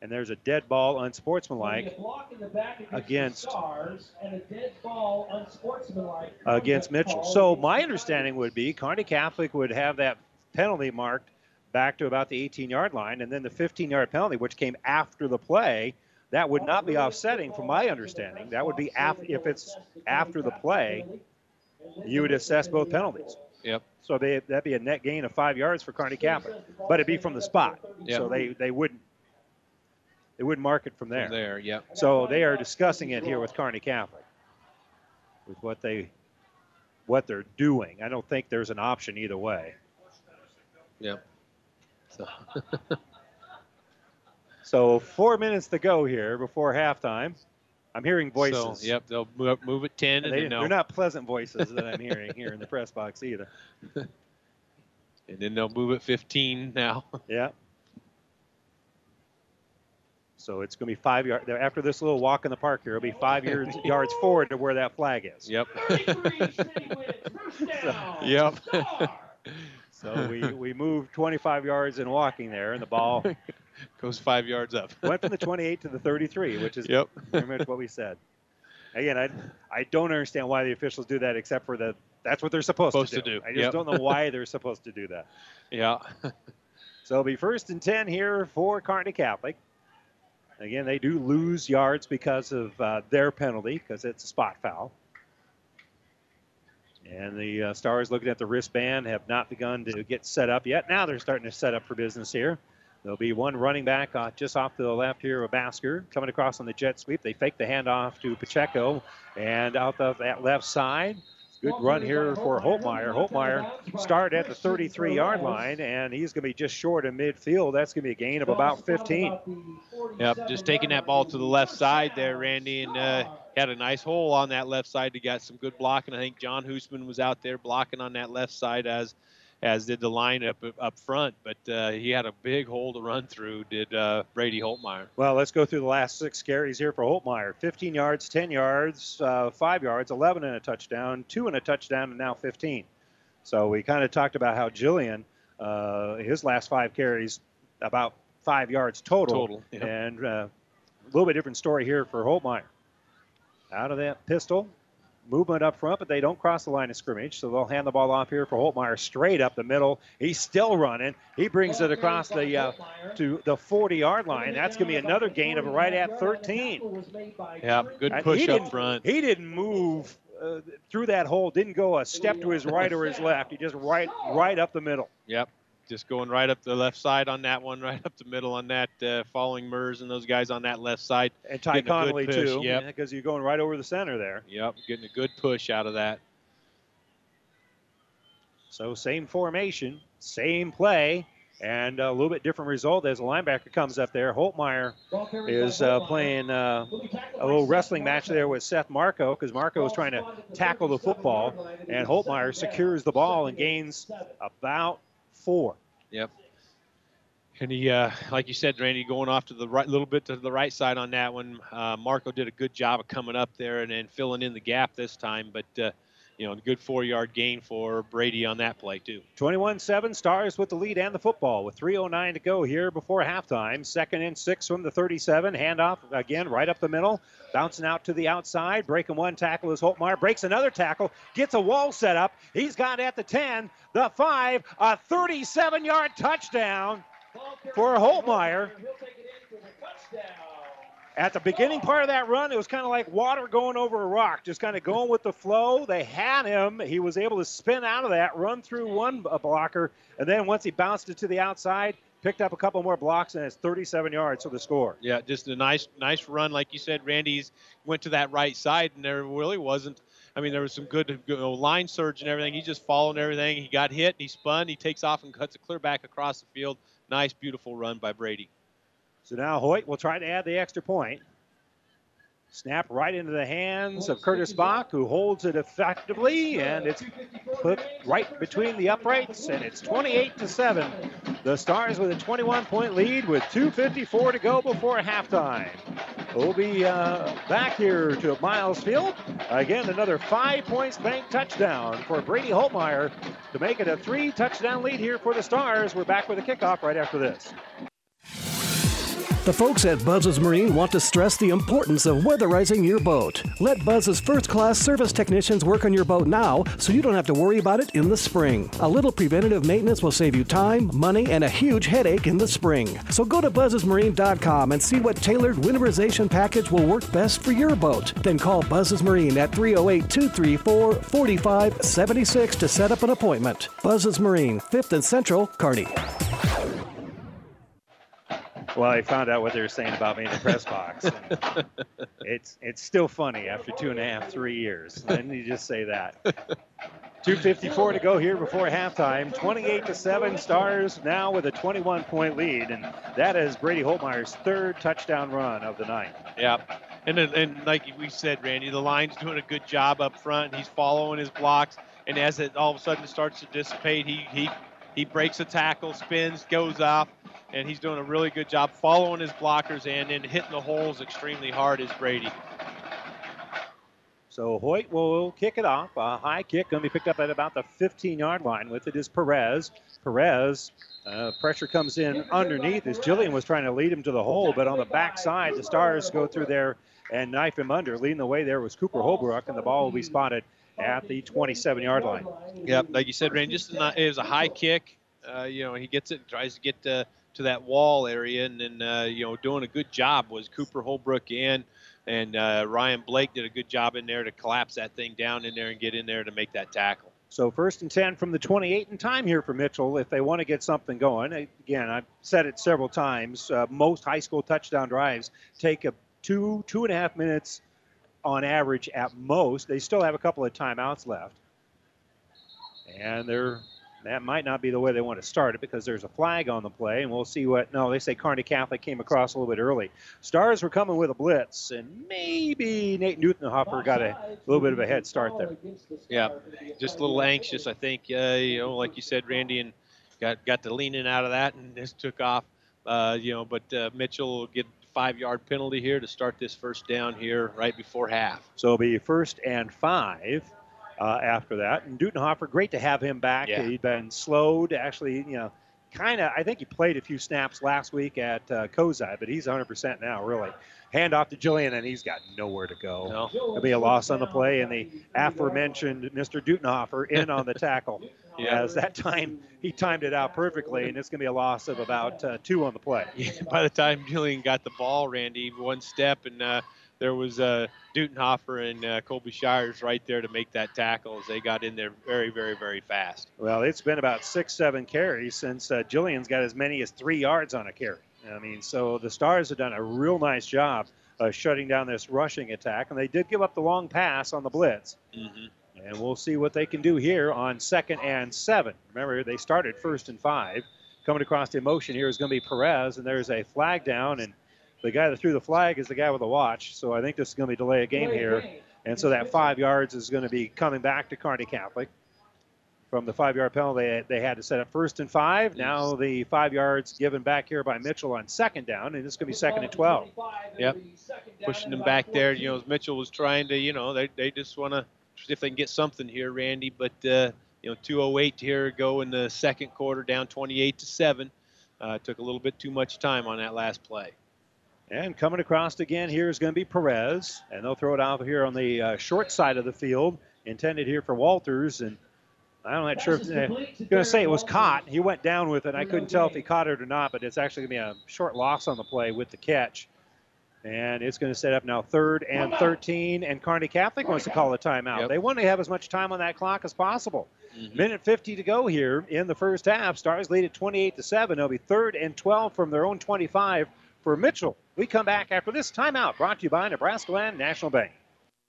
[SPEAKER 2] And there's a dead ball, unsportsmanlike, against
[SPEAKER 12] Stars and a dead ball unsportsmanlike
[SPEAKER 2] against Mitchell. So my understanding would be Kearney Catholic would have that penalty marked back to about the 18-yard line, and then the 15-yard penalty, which came after the play, that would not be offsetting, from my understanding. That would be af- if it's after the play, you would assess both penalties.
[SPEAKER 8] Yep.
[SPEAKER 2] So they, that'd be a net gain of five yards for Kearney Catholic, but it'd be from the spot.
[SPEAKER 8] Yep.
[SPEAKER 2] So they, they wouldn't they wouldn't mark it from there.
[SPEAKER 8] From there, yep.
[SPEAKER 2] So they are discussing it here with Kearney Catholic, with what they what they're doing. I don't think there's an option either way.
[SPEAKER 8] Yep. So
[SPEAKER 2] So four minutes to go here before halftime. I'm hearing voices.
[SPEAKER 8] So, yep, they'll move, move it 10, and
[SPEAKER 2] They,
[SPEAKER 8] then they'll,
[SPEAKER 2] they're not pleasant voices that I'm hearing here in the press box either.
[SPEAKER 8] and then they'll move at 15 now.
[SPEAKER 2] Yeah. So it's going to be five yards. After this little walk in the park here, it'll be five yards, yards forward to where that flag is.
[SPEAKER 8] Yep.
[SPEAKER 2] So,
[SPEAKER 8] yep.
[SPEAKER 2] so we, we moved 25 yards in walking there, and the ball
[SPEAKER 8] goes five yards up.
[SPEAKER 2] went from the 28 to the 33, which is
[SPEAKER 8] Yep.
[SPEAKER 2] pretty much what we said. Again, I, I don't understand why the officials do that, except for that that's what they're supposed,
[SPEAKER 8] Supposed
[SPEAKER 2] to,
[SPEAKER 8] to
[SPEAKER 2] do.
[SPEAKER 8] do.
[SPEAKER 2] I just
[SPEAKER 8] Yep.
[SPEAKER 2] don't know why they're supposed to do that.
[SPEAKER 8] Yeah.
[SPEAKER 2] So it'll be first and 10 here for Kearney Catholic. Again, they do lose yards because of uh, their penalty, because it's a spot foul. And the uh, Stars, looking at the wristband, have not begun to get set up yet. Now they're starting to set up for business here. There'll be one running back uh, just off to the left here, a Masker coming across on the jet sweep. They fake the handoff to Pacheco, and out of that left side, good run here for Holtmeyer. Holtmeyer started at the 33-yard line, and he's going to be just short of midfield. That's going to be a gain of about 15.
[SPEAKER 8] Yep, just taking that ball to the left side there, Randy, and uh, had a nice hole on that left side. He got some good blocking. I think John Hoosman was out there blocking on that left side as as did the line up up front, but uh, he had a big hole to run through. Did uh, Brady Holtmeyer?
[SPEAKER 2] Well, let's go through the last six carries here for Holtmeyer 15 yards, 10 yards, uh, 5 yards, 11 and a touchdown, 2 and a touchdown, and now 15. So we kind of talked about how Jillian, uh, his last five carries, about five yards total.
[SPEAKER 8] Total.
[SPEAKER 2] And uh, a little bit different story here for Holtmeyer. Out of that pistol, movement up front, but they don't cross the line of scrimmage, so they'll hand the ball off here for Holtmeyer straight up the middle. He's still running. He brings it across the uh, to the 40-yard line. That's going to be another gain of right at 13.
[SPEAKER 8] Yeah, good push up front.
[SPEAKER 2] He didn't move uh, through that hole. Didn't go a step to his right or his left. He just right right up the middle.
[SPEAKER 8] Yep. Just going right up the left side on that one, right up the middle on that, uh, following Mers and those guys on that left side.
[SPEAKER 2] And Ty Connolly too,
[SPEAKER 8] Yep.
[SPEAKER 2] because you're going right over the center there.
[SPEAKER 8] Yep, getting a good push out of that.
[SPEAKER 2] So same formation, same play, and a little bit different result as the linebacker comes up there. Holtmeyer is uh, playing uh, a little wrestling match there with Seth Marco because Marco is trying to tackle the football, and Holtmeyer secures the ball and gains about four.
[SPEAKER 8] Yep. And he, uh, like you said, Randy, going off to the right, little bit to the right side on that one. Uh, Marco did a good job of coming up there and, and filling in the gap this time. But uh, you know, a good four-yard gain for Brady on that play too.
[SPEAKER 2] 21-7 Stars with the lead and the football with 3.09 to go here before halftime. Second and six from the 37. Handoff again right up the middle. Bouncing out to the outside. Breaking one tackle is Holtmeyer. Breaks another tackle. Gets a wall set up. He's got at the 10, the 5, a 37-yard touchdown for Holtmeyer. At the beginning part of that run, it was kind of like water going over a rock, just kind of going with the flow. They had him. He was able to spin out of that, run through one blocker, and then once he bounced it to the outside, picked up a couple more blocks, and it's 37 yards to the score.
[SPEAKER 8] Yeah, just a nice, nice run, like you said. Randy's went to that right side, and there really wasn't. I mean, there was some good you know, line surge and everything. He just followed everything. He got hit, he spun, he takes off and cuts a clear back across the field. Nice, beautiful run by Brady.
[SPEAKER 2] So now Hoyt will try to add the extra point. Snap right into the hands of Curtis Bach, who holds it effectively, and it's put right between the uprights, and it's 28 to 7. The Stars with a 21 point lead with 2.54 to go before halftime. We'll be uh, back here to Miles Field. Again, another five points bank touchdown for Brady Holtmeyer to make it a three touchdown lead here for the Stars. We're back with a kickoff right after this.
[SPEAKER 14] The folks at Buzz's Marine want to stress the importance of weatherizing your boat. Let Buzz's first class service technicians work on your boat now so you don't have to worry about it in the spring. A little preventative maintenance will save you time, money, and a huge headache in the spring. So go to buzzesmarine.com and see what tailored winterization package will work best for your boat. Then call Buzz's Marine at 308 234 4576 to set up an appointment. Buzz's Marine, 5th and Central, Kearney.
[SPEAKER 2] Well, I found out what they were saying about me in the press box. and it's it's still funny after two and a half, three years. Let me just say that. 254 to go here before halftime. 28 to 7 stars now with a 21 point lead. And that is Brady Holtmeyer's third touchdown run of the night.
[SPEAKER 8] Yep. And and like we said, Randy, the line's doing a good job up front. He's following his blocks, and as it all of a sudden starts to dissipate, he he he breaks a tackle, spins, goes off, and he's doing a really good job following his blockers and then hitting the holes extremely hard as Brady.
[SPEAKER 2] So Hoyt will kick it off. A high kick going to be picked up at about the 15 yard line. With it is Perez. Perez, uh, pressure comes in underneath as Jillian was trying to lead him to the hole, but on the backside, the Stars go through there and knife him under. Leading the way there was Cooper Holbrook, and the ball will be spotted at the 27 yard line.
[SPEAKER 8] Yep, like you said, Randy, just a, it was a high kick. Uh, you know, he gets it, tries to get to, to that wall area, and then uh, you know, doing a good job was Cooper Holbrook in, and uh, Ryan Blake did a good job in there to collapse that thing down in there and get in there to make that tackle.
[SPEAKER 2] So first and 10 from the 28 and time here for Mitchell if they want to get something going. Again, I've said it several times. Uh, most high school touchdown drives take a two, two and a half minutes on average at most. They still have a couple of timeouts left. And they're that might not be the way they want to start it because there's a flag on the play, and we'll see what. No, they say Kearney Catholic came across a little bit early. Stars were coming with a blitz, and maybe Nate Dutenhofer got a little bit of a head start there.
[SPEAKER 8] Yeah, just a little anxious, I think. Uh, you know, like you said, Randy, and got got to leaning out of that, and just took off. Uh, you know, but uh, Mitchell will get five-yard penalty here to start this first down here right before half.
[SPEAKER 2] So it'll be first and five. Uh, after that. And Dutenhofer, great to have him back.
[SPEAKER 8] Yeah.
[SPEAKER 2] He'd been slowed, actually, you know, kind of, I think he played a few snaps last week at uh, Cozad, but he's 100% now, really. Hand off to Jillian, and he's got nowhere to go.
[SPEAKER 8] No.
[SPEAKER 2] There'll be a loss on the play, and the aforementioned Mr. Dutenhofer in on the tackle.
[SPEAKER 8] Yeah.
[SPEAKER 2] As that time, he timed it out perfectly, and it's going to be a loss of about uh, two on the play.
[SPEAKER 8] By the time Julian got the ball, Randy, one step and uh, there was uh, Dutenhofer and uh, Colby Shires right there to make that tackle as they got in there very, very, very fast.
[SPEAKER 2] Well, it's been about six, seven carries since uh, Jillian's got as many as three yards on a carry. I mean, so the Stars have done a real nice job of shutting down this rushing attack, and they did give up the long pass on the blitz.
[SPEAKER 8] Mm-hmm.
[SPEAKER 2] And we'll see what they can do here on second and seven. Remember, they started first and five. Coming across the motion here is going to be Perez, and there's a flag down, and the guy that threw the flag is the guy with the watch. So I think this is going to be delay a game here. And so that five yards is going to be coming back to Kearney Catholic. From the five yard penalty, they had to set up first and five. Now the five yards given back here by Mitchell on second down, and it's going to be second and 12.
[SPEAKER 8] Yep. Pushing them back there. You know, Mitchell was trying to, you know, they, they just want to see if they can get something here, Randy. But, uh, you know, 208 here go in the second quarter, down 28 to 7. Uh, took a little bit too much time on that last play.
[SPEAKER 2] And coming across again here is going to be Perez, and they'll throw it out here on the uh, short side of the field, intended here for Walters. And I'm not sure if uh, I'm going to say it was caught. He went down with it. I couldn't tell if he caught it or not, but it's actually going to be a short loss on the play with the catch. And it's going to set up now third and 13. And Kearney Catholic wants to call a timeout. They want to have as much time on that clock as possible.
[SPEAKER 8] Mm-hmm.
[SPEAKER 2] Minute 50 to go here in the first half. Stars lead at 28 to 7. It'll be third and 12 from their own 25 for Mitchell. We come back after this timeout brought to you by Nebraska Land National Bank.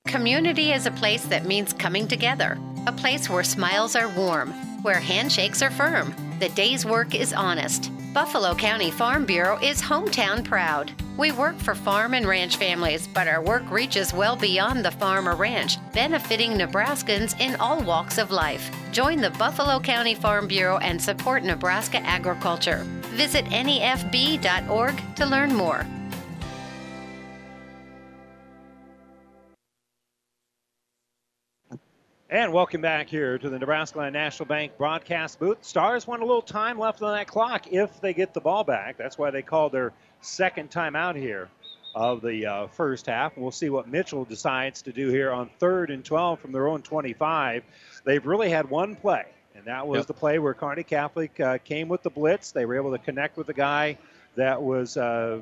[SPEAKER 15] Community is a place that means coming together, a place where smiles are warm, where handshakes are firm, the day's work is honest. Buffalo County Farm Bureau is hometown proud. We work for farm and ranch families, but our work reaches well beyond the farm or ranch, benefiting Nebraskans in all walks of life. Join the Buffalo County Farm Bureau and support Nebraska agriculture. Visit nefb.org to learn more.
[SPEAKER 2] And welcome back here to the Nebraska Land National Bank broadcast booth. Stars want a little time left on that clock if they get the ball back. That's why they called their second time out here of the uh, first half. We'll see what Mitchell decides to do here on third and 12 from their own 25. They've really had one play, and that was
[SPEAKER 8] Yep.
[SPEAKER 2] the play where Kearney Catholic uh, came with the blitz. They were able to connect with the guy that was uh,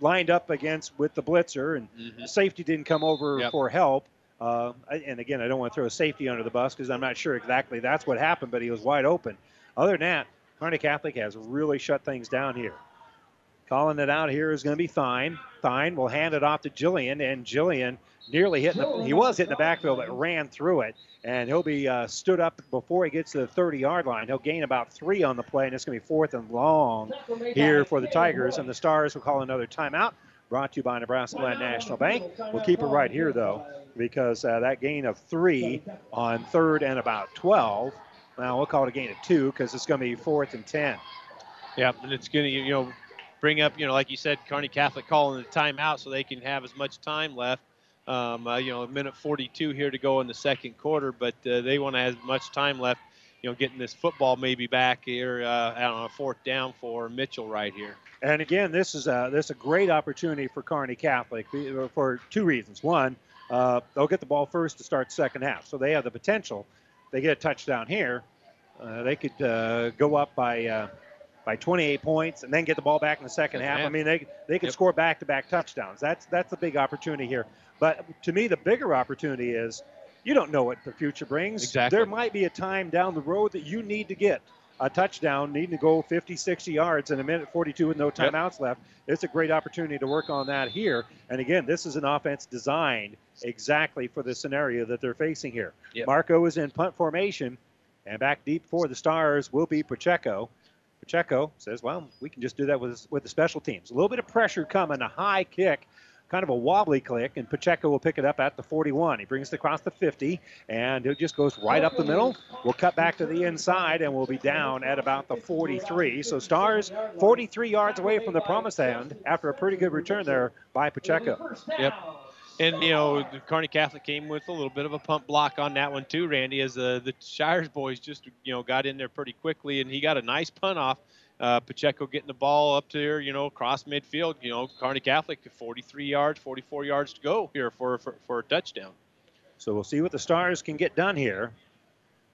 [SPEAKER 2] lined up against with the blitzer, and
[SPEAKER 8] Mm-hmm.
[SPEAKER 2] the safety didn't come over
[SPEAKER 8] Yep.
[SPEAKER 2] for help. Uh, and again, I don't want to throw a safety under the bus because I'm not sure exactly that's what happened, but he was wide open. Other than that, Kearney Catholic has really shut things down here. Calling it out here is going to be Thine. Thine will hand it off to Jillian, and Jillian nearly hit. The, he was hitting the backfield, but ran through it, and he'll be uh, stood up before he gets to the 30-yard line. He'll gain about three on the play, and it's going to be fourth and long here for the Tigers, and the Stars will call another timeout. Brought to you by Nebraska Land National Bank. We'll keep it right here though, because uh, that gain of three on third and about 12. Now we'll call it a gain of two because it's going to be fourth and 10.
[SPEAKER 8] Yeah, and it's going to, you know, bring up, you know, like you said, Kearney Catholic calling the timeout so they can have as much time left. Um, uh, you know, a minute 42 here to go in the second quarter, but uh, they want to have as much time left, you know, getting this football maybe back here uh, on a fourth down for Mitchell right here.
[SPEAKER 2] And again, this is a this is a great opportunity for Kearney Catholic uh, for two reasons. One, uh, they'll get the ball first to start second half, so they have the potential. They get a touchdown here, uh, they could uh, go up by uh, by 28 points and then get the ball back in the second half. I mean, they they could score back-to-back touchdowns. That's that's a big opportunity here. But to me, the bigger opportunity is you don't know what the future brings.
[SPEAKER 8] Exactly.
[SPEAKER 2] There might be a time down the road that you need to get a touchdown, needing to go 50, 60 yards in a minute 42 with no
[SPEAKER 8] Yep.
[SPEAKER 2] timeouts left. It's a great opportunity to work on that here. And again, this is an offense designed exactly for the scenario that they're facing here.
[SPEAKER 8] Yep.
[SPEAKER 2] Marco is in punt formation, and back deep for the Stars will be Pacheco. Pacheco says, "Well, we can just do that with with the special teams. A little bit of pressure coming, a high kick." Kind of a wobbly click, and Pacheco will pick it up at the 41. He brings it across the 50, and it just goes right up the middle. We'll cut back to the inside, and we'll be down at about the 43. So Stars 43 yards away from the promised land after a pretty good return there by Pacheco.
[SPEAKER 8] Yep. And you know, the Kearney Catholic came with a little bit of a pump block on that one too, Randy, as uh, the Shires boys just you know got in there pretty quickly, and he got a nice punt off. Uh, Pacheco getting the ball up to here, you know, across midfield. You know, Kearney Catholic 43 yards, 44 yards to go here for for, for a touchdown.
[SPEAKER 2] So we'll see what the Stars can get done here,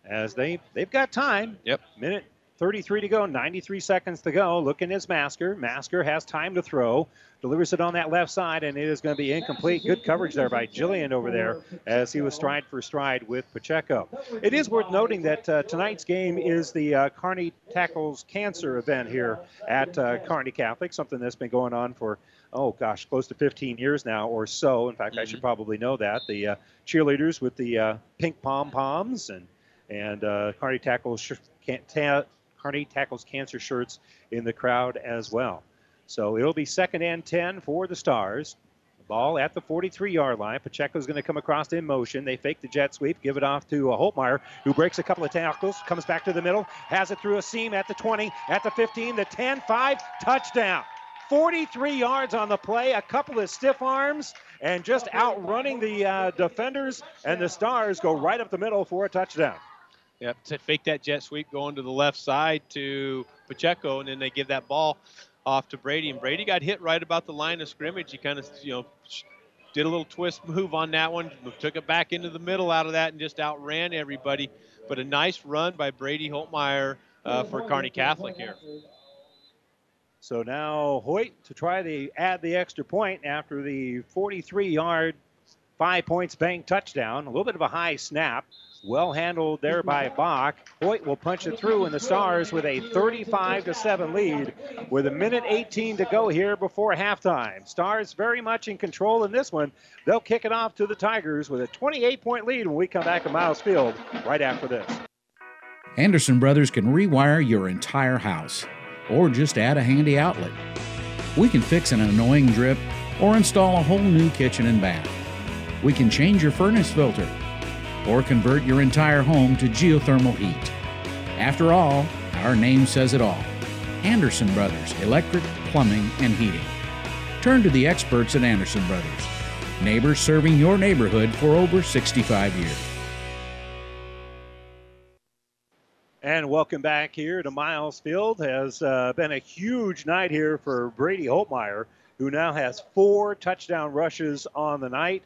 [SPEAKER 2] as they they've got time.
[SPEAKER 8] Yep.
[SPEAKER 2] Minute 33 to go, 93 seconds to go. Looking is Masker. Masker has time to throw. Delivers it on that left side, and it is going to be incomplete. Good coverage there by Jillian over there as he was stride for stride with Pacheco. It is worth noting that uh, tonight's game is the uh, Kearney Tackles Cancer event here at uh, Kearney Catholic, something that's been going on for oh gosh, close to 15 years now or so. In fact, I should probably know that. The uh, cheerleaders with the uh, pink pom poms and and uh, Kearney tackles sh- can't ta- Kearney tackles cancer shirts in the crowd as well. So it'll be second and 10 for the Stars. Ball at the 43 yard line. Pacheco's going to come across in motion. They fake the jet sweep, give it off to uh, Holtmeyer, who breaks a couple of tackles, comes back to the middle, has it through a seam at the 20, at the 15, the 10, 5, touchdown. 43 yards on the play, a couple of stiff arms, and just outrunning the uh, defenders. And the Stars go right up the middle for a touchdown.
[SPEAKER 8] Yep, to fake that jet sweep going to the left side to Pacheco, and then they give that ball off to Brady. And Brady got hit right about the line of scrimmage. He kind of, you know, did a little twist move on that one, took it back into the middle out of that, and just outran everybody. But a nice run by Brady Holtmeyer uh, for Kearney Catholic here.
[SPEAKER 2] So now Hoyt to try to add the extra point after the 43 yard, five points bank touchdown. A little bit of a high snap. Well handled there by Bach. Hoyt will punch it through, and the Stars with a 35 to 7 lead with a minute 18 to go here before halftime. Stars very much in control in this one. They'll kick it off to the Tigers with a 28 point lead when we come back to Miles Field right after this.
[SPEAKER 16] Anderson Brothers can rewire your entire house or just add a handy outlet. We can fix an annoying drip or install a whole new kitchen and bath. We can change your furnace filter or convert your entire home to geothermal heat. After all, our name says it all Anderson Brothers Electric, Plumbing, and Heating. Turn to the experts at Anderson Brothers, neighbors serving your neighborhood for over 65 years.
[SPEAKER 2] And welcome back here to Miles Field. Has uh, been a huge night here for Brady Holtmeyer, who now has four touchdown rushes on the night.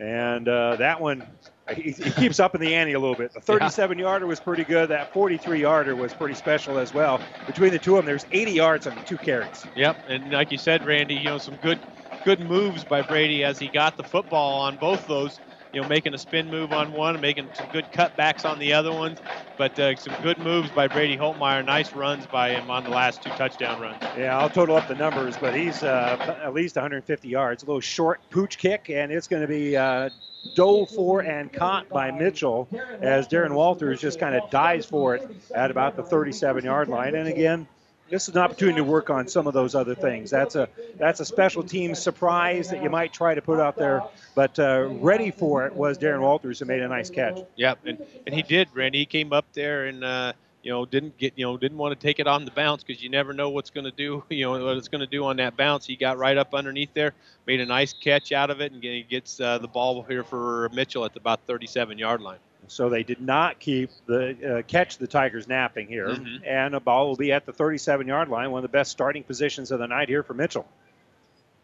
[SPEAKER 2] And uh, that one, he, he, keeps up in the ante a little bit. The 37 yarder was pretty good. That 43 yarder was pretty special as well. Between the two of them, there's 80 yards on the two carries.
[SPEAKER 8] Yep, and like you said, Randy, you know some good good moves by Brady as he got the football on both those you know, making a spin move on one, making some good cutbacks on the other ones. But uh, some good moves by Brady Holtmeyer. Nice runs by him on the last two touchdown runs.
[SPEAKER 2] Yeah, I'll total up the numbers, but he's uh, at least 150 yards. A little short pooch kick, and it's going to be uh, dove for and caught by Mitchell as Darren Walters just kind of dives for it at about the 37 yard line. And again, this is an opportunity to work on some of those other things. That's a that's a special team surprise that you might try to put out there, but uh, ready for it was Darren Walters who made a nice catch.
[SPEAKER 8] Yep, and and he did. Randy he came up there and. Uh, you know, didn't get, you know, didn't want to take it on the bounce because you never know what's going to do, you know, what it's going to do on that bounce. He got right up underneath there, made a nice catch out of it, and he gets uh, the ball here for Mitchell at about 37 yard line.
[SPEAKER 2] So they did not keep the uh, catch the Tigers napping here,
[SPEAKER 8] Mhm.
[SPEAKER 2] and a ball will be at the 37-yard line, one of the best starting positions of the night here for Mitchell.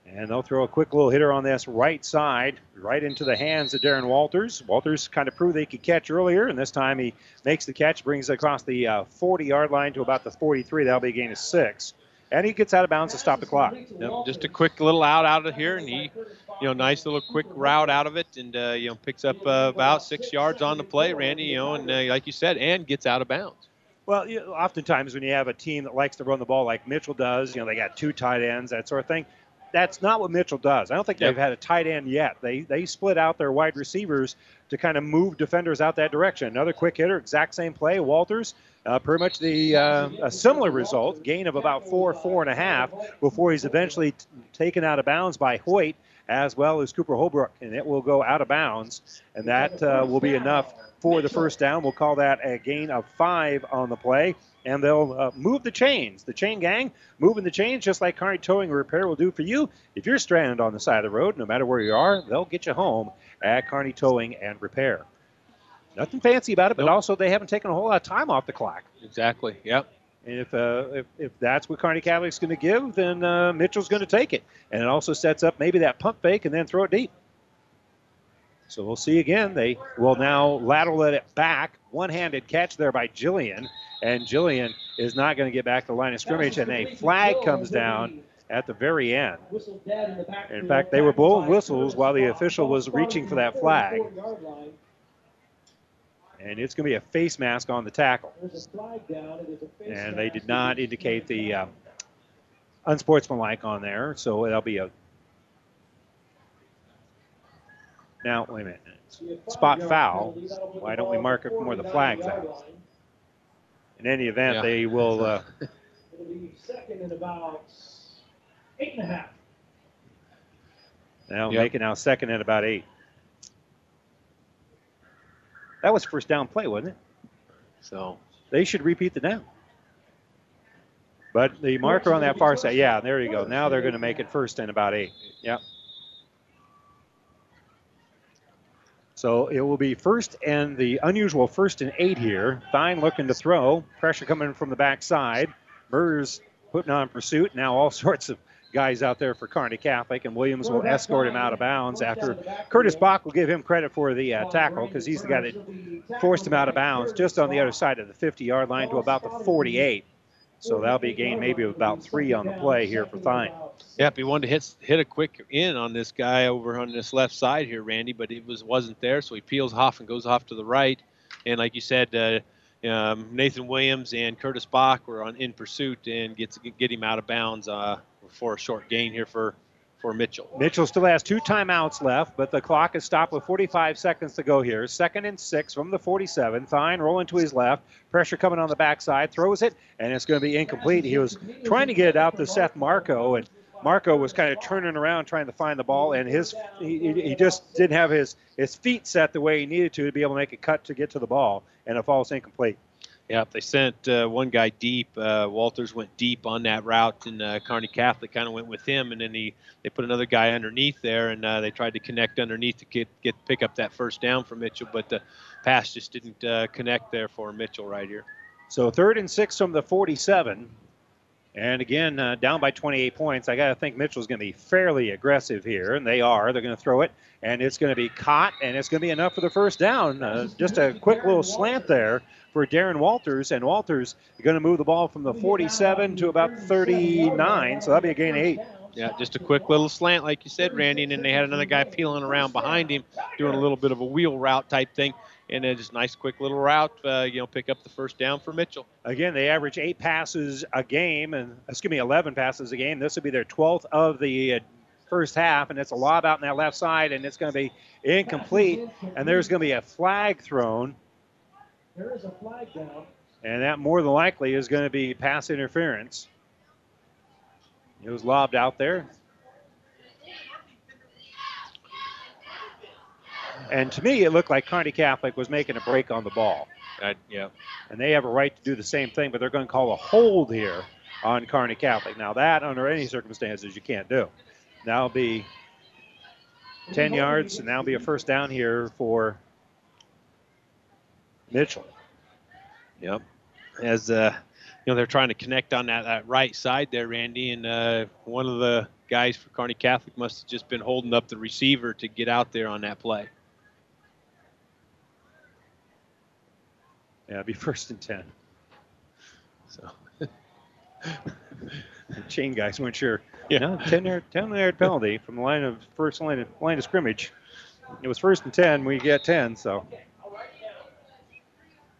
[SPEAKER 2] And they'll throw a quick little hitter on this right side, right into the hands of Darren Walters. Walters kind of proved they could catch earlier, and this time he makes the catch, brings it across the 40-yard line to about the 43. That'll be a gain of six, and he gets out of bounds to stop the clock.
[SPEAKER 8] Yep, just a quick little out out of here, and he, you know, nice little quick route out of it, and uh, you know picks up uh, about six yards on the play, Randy. You know, and uh, like you said, and gets out of bounds.
[SPEAKER 2] Well, you know, oftentimes when you have a team that likes to run the ball like Mitchell does, you know, they got two tight ends, that sort of thing. That's not what Mitchell does. I don't think
[SPEAKER 8] Yep.
[SPEAKER 2] they've had a tight end yet. They they split out their wide receivers to kind of move defenders out that direction. Another quick hitter, exact same play. Walters, uh, pretty much the uh, a similar result, gain of about four, four and a half before he's eventually t- taken out of bounds by Hoyt as well as Cooper Holbrook, and it will go out of bounds, and that uh, will be enough for the first down. We'll call that a gain of five on the play, and they'll uh, move the chains. The chain gang moving the chains, just like Kearney Towing Repair will do for you. If you're stranded on the side of the road, no matter where you are, they'll get you home at Kearney Towing and Repair. Nothing fancy about it, but also they haven't taken a whole lot of time off the clock.
[SPEAKER 8] Exactly. Yep.
[SPEAKER 2] And if, uh, if, if that's what Kearney Catholic's going to give, then uh, Mitchell's going to take it. And it also sets up maybe that pump fake and then throw it deep. So we'll see again. They will now lateral it back. One handed catch there by Jillian. And Jillian is not going to get back to the line of scrimmage, and a flag comes down at the very end. In fact, they were blowing whistles while the official was reaching for that flag. And it's going to be a face mask on the tackle. And they did not indicate the uh, unsportsmanlike on there, so that'll be a. Now, wait a minute. Spot foul. Why don't we mark it from where the flag's at? In any event,
[SPEAKER 8] Yeah.
[SPEAKER 2] they will. Uh,
[SPEAKER 12] It'll be second and about eight and a half.
[SPEAKER 2] Now
[SPEAKER 8] Yep.
[SPEAKER 2] make it now second at about eight. That was first down play, wasn't it?
[SPEAKER 8] So
[SPEAKER 2] They should repeat the down. But the marker on that far side, yeah, there you go. Now they're going to make it first and about eight. Yep. So it will be first and the unusual first and eight here. Thine looking to throw. Pressure coming from the backside. Murs putting on pursuit. Now all sorts of guys out there for Kearney Catholic, and Williams will escort him out of bounds after Curtis Bach will give him credit for the uh, tackle because he's the guy that forced him out of bounds just on the other side of the 50 yard line to about the 48. So that'll be a gain maybe of about three on the play here for Thine.
[SPEAKER 8] Yep, he wanted to hit hit a quick in on this guy over on this left side here, Randy, but it was wasn't there. So he peels off and goes off to the right. And like you said, uh, um, Nathan Williams and Curtis Bach were on in pursuit and gets get him out of bounds uh, for a short gain here for for Mitchell.
[SPEAKER 2] Mitchell still has two timeouts left, but the clock is stopped with 45 seconds to go here. Second and six from the 47. Thine rolling to his left. Pressure coming on the backside. Throws it, and it's going to be incomplete. He was trying to get it out to Seth Marco, and Marco was kind of turning around trying to find the ball, and his he, he just didn't have his, his feet set the way he needed to to be able to make a cut to get to the ball, and it falls incomplete.
[SPEAKER 8] Yeah, they sent uh, one guy deep. Uh, Walters went deep on that route, and uh, Kearney Catholic kind of went with him. And then he they put another guy underneath there, and uh, they tried to connect underneath to get get pick up that first down for Mitchell, but the pass just didn't uh, connect there for Mitchell right here.
[SPEAKER 2] So third and six from the 47. And again, uh, down by 28 points. I got to think Mitchell's going to be fairly aggressive here, and they are. They're going to throw it, and it's going to be caught, and it's going to be enough for the first down. Uh, just a quick little slant there for Darren Walters, and Walters going to move the ball from the 47 to about 39, so that'll be a gain of eight.
[SPEAKER 8] Yeah, just a quick little slant, like you said, Randy, and then they had another guy peeling around behind him, doing a little bit of a wheel route type thing, and then just nice quick little route, uh, you know, pick up the first down for Mitchell.
[SPEAKER 2] Again, they average eight passes a game, and excuse me, 11 passes a game. This will be their 12th of the uh, first half, and it's a lob out in that left side, and it's going to be incomplete. And there's going to be a flag thrown,
[SPEAKER 12] There is a flag down.
[SPEAKER 2] and that more than likely is going to be pass interference. It was lobbed out there. And to me, it looked like Kearney Catholic was making a break on the ball.
[SPEAKER 8] I, yeah.
[SPEAKER 2] And they have a right to do the same thing, but they're going to call a hold here on Kearney Catholic. Now, that, under any circumstances, you can't do. That'll be 10 yards, and that'll be a first down here for Mitchell.
[SPEAKER 8] Yep. As uh, you know, they're trying to connect on that, that right side there, Randy, and uh, one of the guys for Kearney Catholic must have just been holding up the receiver to get out there on that play.
[SPEAKER 2] Yeah, it'll be first and 10.
[SPEAKER 8] So.
[SPEAKER 2] the chain guys weren't sure. Yeah, no, 10 yard, 10 yard penalty from the line of first line of, line of scrimmage. It was first and 10. We get 10, so.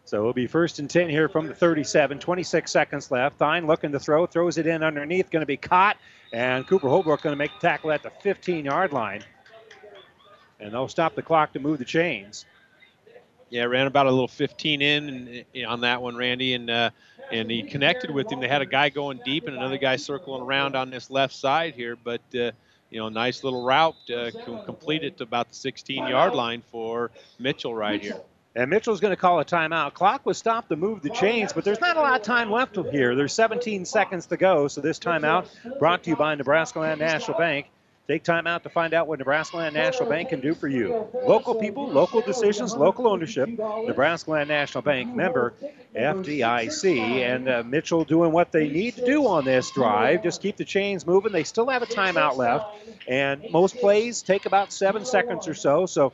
[SPEAKER 2] So it'll be first and 10 here from the 37. 26 seconds left. Thine looking to throw, throws it in underneath, going to be caught, and Cooper Holbrook going to make the tackle at the 15 yard line. And they'll stop the clock to move the chains.
[SPEAKER 8] Yeah, ran about a little 15 in on that one, Randy, and uh, and he connected with him. They had a guy going deep and another guy circling around on this left side here, but uh, you know, nice little route uh, com- completed to about the 16-yard line for Mitchell right here.
[SPEAKER 2] And Mitchell's going to call a timeout. Clock was stopped to move the chains, but there's not a lot of time left here. There's 17 seconds to go, so this timeout brought to you by Nebraska Land National Bank. Take time out to find out what Nebraska Land National Bank can do for you. Local people, local decisions, local ownership. Nebraska Land National Bank member FDIC. And uh, Mitchell doing what they need to do on this drive. Just keep the chains moving. They still have a timeout left. And most plays take about seven seconds or so. So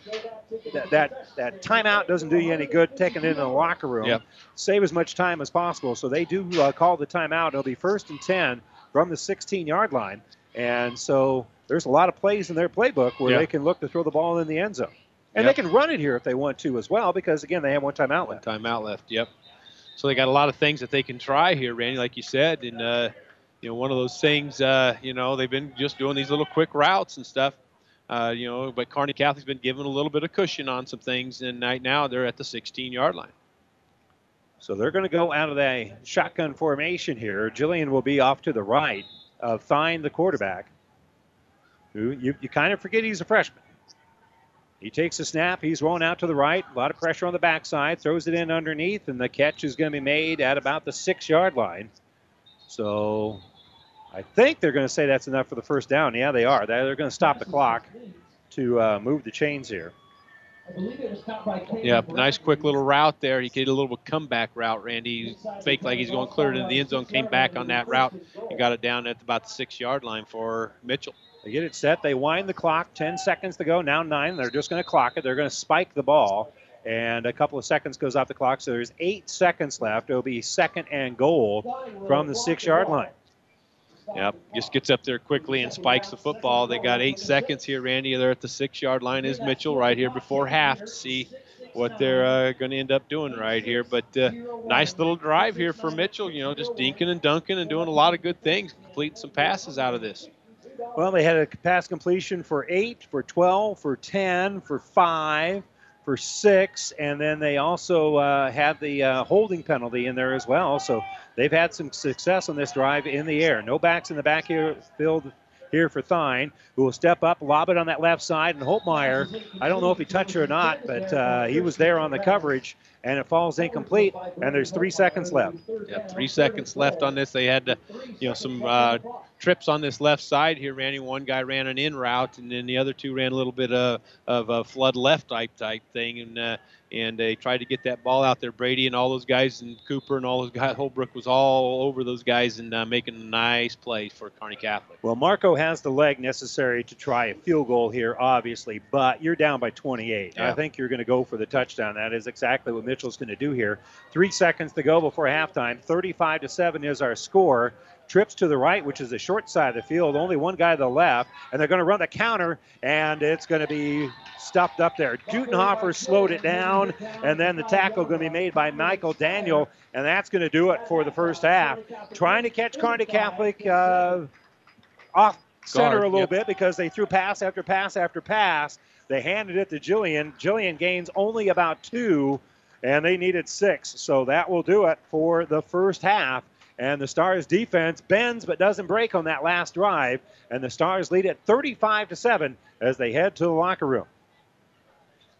[SPEAKER 2] that, that that timeout doesn't do you any good taking it in the locker room.
[SPEAKER 8] Yep.
[SPEAKER 2] Save as much time as possible. So they do uh, call the timeout. It'll be first and 10 from the 16 yard line. And so there's a lot of plays in their playbook where
[SPEAKER 8] Yeah.
[SPEAKER 2] they can look to throw the ball in the end zone. And
[SPEAKER 8] Yep.
[SPEAKER 2] they can run it here if they want to as well because, again, they have one timeout left.
[SPEAKER 8] Timeout left. Yep. So they got a lot of things that they can try here, Randy, like you said, and uh, you know one of those things. Uh, you know they've been just doing these little quick routes and stuff. Uh, you know, but Kearney Catholic's been given a little bit of cushion on some things, and right now they're at the 16-yard line.
[SPEAKER 2] So they're going to go out of that shotgun formation here. Jillian will be off to the right of Thine, the quarterback, who you, you kind of forget he's a freshman. He takes a snap. He's rolling out to the right. A lot of pressure on the backside. Throws it in underneath, and the catch is going to be made at about the six yard line. So I think they're going to say that's enough for the first down. Yeah, they are. They're going to stop the clock to uh, move the chains here.
[SPEAKER 8] Yeah, nice quick little route there. He did a little comeback route, Randy. He faked like he's going clear into the end zone, came back on that route, and got it down at about the six-yard line for Mitchell.
[SPEAKER 2] They get it set. They wind the clock. 10 seconds to go. Now nine. They're just going to clock it. They're going to spike the ball. And a couple of seconds goes off the clock. So there's eight seconds left. It'll be second and goal from the six yard line.
[SPEAKER 8] Yep, just gets up there quickly and spikes the football. They got eight seconds here, Randy. They're at the six-yard line. Is Mitchell right here before half to see what they're uh, going to end up doing right here. But uh, nice little drive here for Mitchell. You know, just dinking and dunking and doing a lot of good things, completing some passes out of this.
[SPEAKER 2] Well, they had a pass completion for eight, for 12, for 10, for five, for six, and then they also uh, had the uh, holding penalty in there as well. So they've had some success on this drive in the air. No backs in the back here, for Thine, who will step up, lob it on that left side, and Holtmeyer, I don't know if he touched it or not, but uh, he was there on the coverage, and it falls incomplete, and there's three seconds left.
[SPEAKER 8] Yeah, three seconds left on this. They had, to, you know, some uh, trips on this left side here. Randy, one guy ran an in route, and then the other two ran a little bit of, of a flood left type type thing, and uh, and they tried to get that ball out there. Brady and all those guys, and Cooper and all those guys. Holbrook was all over those guys and uh, making a nice play for Kearney Catholic.
[SPEAKER 2] Well, Marco has the leg necessary to try a field goal here, obviously, but you're down by 28. I think you're going to go for the touchdown. That is exactly what Mitchell's going to do here. Three seconds to go before halftime. 35 to seven is our score. Trips to the right, which is the short side of the field. Only one guy to the left, and they're going to run the counter, and it's going to be stuffed up there. Dutenhofer slowed it down, and then the tackle going to be made by Michael Daniel, and that's going to do it for the first half. Trying to catch Kearney Catholic uh, off center
[SPEAKER 8] Guard,
[SPEAKER 2] a little
[SPEAKER 8] yep.
[SPEAKER 2] bit because they threw pass after pass after pass. They handed it to Jillian. Jillian gains only about two, and they needed six. So that will do it for the first half. And the Stars defense bends but doesn't break on that last drive. And the Stars lead at 35 to 7 as they head to the locker room.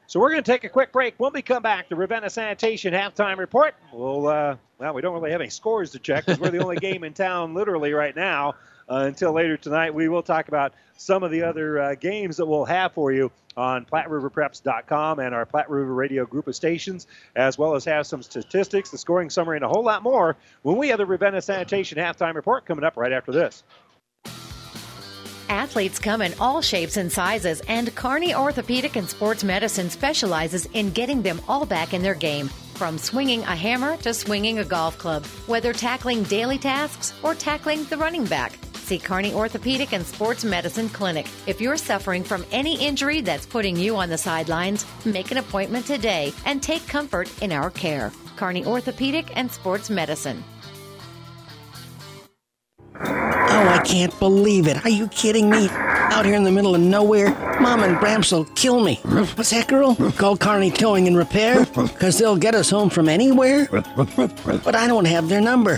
[SPEAKER 2] So we're going to take a quick break. When we come back, the Ravenna Sanitation halftime report. We'll, uh, well, we don't really have any scores to check because we're the only game in town literally right now. Uh, until later tonight, we will talk about some of the other uh, games that we'll have for you on PlatteRiverPreps.com and our Platte River Radio group of stations, as well as have some statistics, the scoring summary, and a whole lot more when we have the Ravenna Sanitation halftime report coming up right after this.
[SPEAKER 15] Athletes come in all shapes and sizes, and Kearney Orthopedic and Sports Medicine specializes in getting them all back in their game. From swinging a hammer to swinging a golf club, whether tackling daily tasks or tackling the running back. See Kearney Orthopedic and Sports Medicine Clinic. If you're suffering from any injury that's putting you on the sidelines, make an appointment today and take comfort in our care. Kearney Orthopedic and Sports Medicine.
[SPEAKER 17] Oh, I can't believe it. Are you kidding me? Out here in the middle of nowhere, Mom and Bramps will kill me. What's that, girl? Call Kearney Towing and Repair? Because they'll get us home from anywhere? But I don't have their number.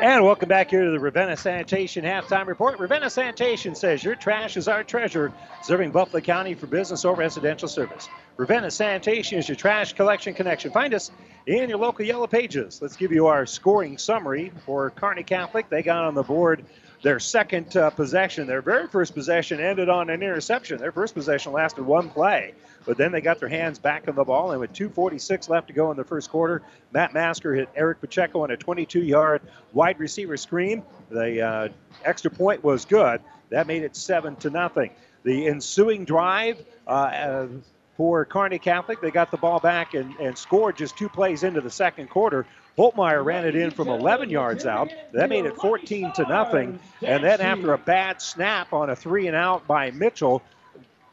[SPEAKER 2] And welcome back here to the Ravenna Sanitation halftime report. Ravenna Sanitation says your trash is our treasure, serving Buffalo County for business or residential service. Ravenna Sanitation is your trash collection connection. Find us in your local yellow pages. Let's give you our scoring summary for Kearney Catholic. They got on the board their second uh, possession. Their very first possession ended on an interception. Their first possession lasted one play, but then they got their hands back on the ball, and with 2:46 left to go in the first quarter, Matt Masker hit Eric Pacheco on a 22-yard wide receiver screen. The uh, extra point was good. That made it seven to nothing. The ensuing drive. Uh, uh for Kearney Catholic. They got the ball back and, and scored just two plays into the second quarter. Holtmeyer ran it in from 11 yards out. That made it 14 to nothing. And then after a bad snap on a three and out by Mitchell,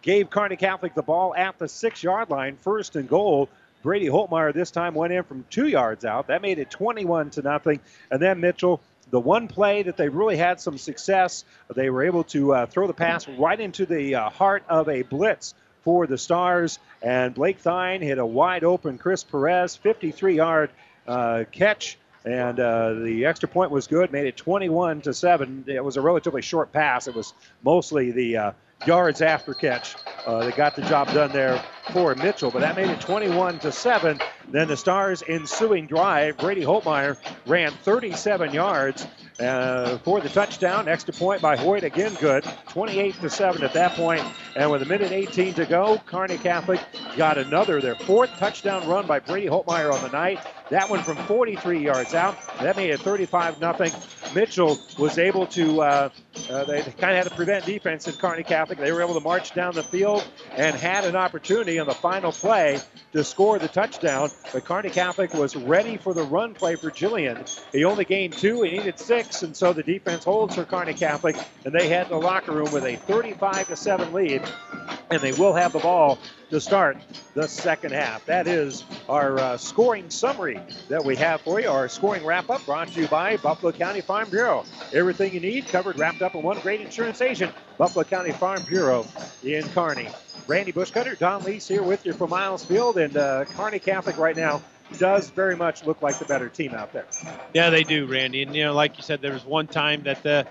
[SPEAKER 2] gave Kearney Catholic the ball at the six yard line, first and goal. Brady Holtmeyer this time went in from two yards out. That made it 21 to nothing. And then Mitchell the one play that they really had some success, they were able to uh, throw the pass right into the uh, heart of a blitz for the Stars. And Blake Thine hit a wide open Chris Perez 53 yard uh, catch. And uh, the extra point was good, made it 21 to 7. It was a relatively short pass. It was mostly the uh, yards after catch. Uh, that got the job done there for Mitchell. But that made it 21 to 7. Then the Stars' ensuing drive, Brady Holtmeyer ran 37 yards uh, for the touchdown. Extra point by Hoyt, again good. 28 to 7 at that point. And with a minute 18 to go, Kearney Catholic got another, their fourth touchdown run by Brady Holtmeyer on the night. That one from 43 yards out. That made it 35 nothing. Mitchell was able to, uh, uh, they kind of had to prevent defense at Kearney Catholic. They were able to march down the field and had an opportunity on the final play to score the touchdown. But Kearney Catholic was ready for the run play for Jillian. He only gained two, he needed six, and so the defense holds for Kearney Catholic, and they head to the locker room with a 35 to 7 lead, and they will have the ball to start the second half. That is our uh, scoring summary that we have for you. Our scoring wrap up brought to you by Buffalo County Farm Bureau. Everything you need covered, wrapped up in one great insurance agent, Buffalo County Farm Bureau in Kearney. Randy Bushcutter, Don Lees here with you from Miles Field, and uh, Kearney Catholic right now does very much look like the better team out there.
[SPEAKER 8] Yeah, they do, Randy. And you know, like you said, there was one time that the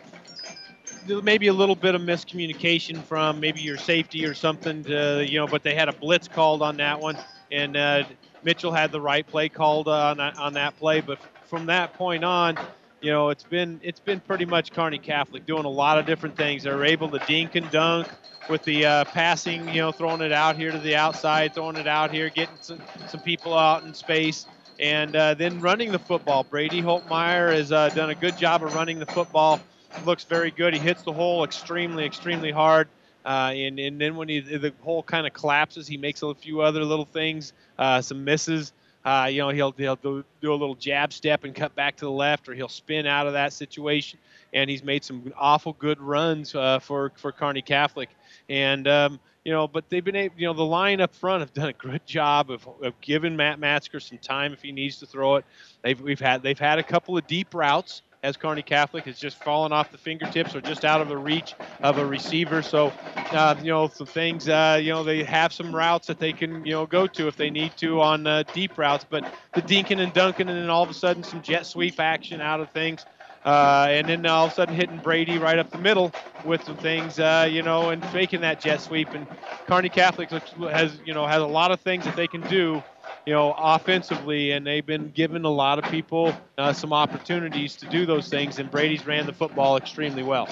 [SPEAKER 8] maybe a little bit of miscommunication from maybe your safety or something, to, you know, but they had a blitz called on that one, and uh, Mitchell had the right play called on, that, on that play. But from that point on, you know, it's been it's been pretty much Kearney Catholic doing a lot of different things. They're able to dink and dunk with the uh, passing, you know, throwing it out here to the outside, throwing it out here, getting some, some people out in space, and uh, then running the football. Brady Holtmeyer has uh, done a good job of running the football looks very good. He hits the hole extremely, extremely hard. Uh, and, and then when he, the hole kind of collapses, he makes a few other little things, uh, some misses. Uh, you know, he'll, he'll do, do, a little jab step and cut back to the left, or he'll spin out of that situation. And he's made some awful good runs uh, for for Kearney Catholic. And um, you know, but they've been able, you know, the line up front have done a good job of, of giving Matt Masker some time if he needs to throw it. They've we've had they've had a couple of deep routes as Kearney Catholic has just fallen off the fingertips or just out of the reach of a receiver. So, uh, you know, some things, uh, you know, they have some routes that they can, you know, go to if they need to on uh, deep routes. But the Dinkin and Duncan, and then all of a sudden some jet sweep action out of things. Uh, and then all of a sudden hitting Brady right up the middle with some things, uh, you know, and faking that jet sweep. And Kearney Catholic has, you know, has a lot of things that they can do you know, offensively, and they've been giving a lot of people uh, some opportunities to do those things. And Brady's ran the football extremely well.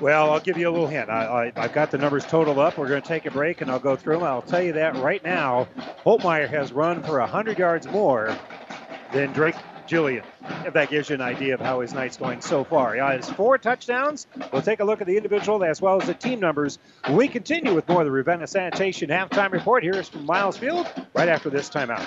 [SPEAKER 2] Well, I'll give you a little hint. I, I, have got the numbers totaled up. We're going to take a break, and I'll go through them. I'll tell you that right now. Holtmeyer has run for 100 yards more than Drake Julian, if that gives you an idea of how his night's going so far. He has four touchdowns. We'll take a look at the individual as well as the team numbers. We continue with more of the Ravenna Sanitation halftime report. Here's from Miles Field right after this timeout.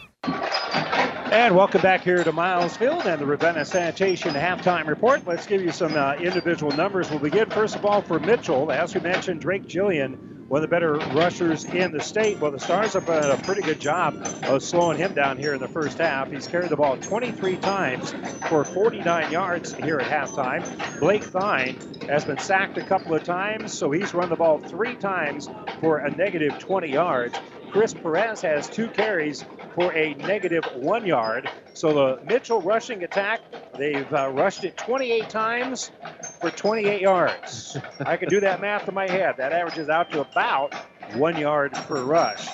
[SPEAKER 2] And welcome back here to Miles Field and the Ravenna Sanitation halftime report. Let's give you some uh, individual numbers. We'll begin first of all for Mitchell. As we mentioned, Drake Jillian, one of the better rushers in the state. Well, the Stars have done a pretty good job of slowing him down here in the first half. He's carried the ball 23 times for 49 yards here at halftime. Blake Thine has been sacked a couple of times, so he's run the ball three times for a negative 20 yards. Chris Perez has two carries for a negative one yard. So the Mitchell rushing attack, they've uh, rushed it 28 times for 28 yards. I can do that math in my head. That averages out to about one yard per rush.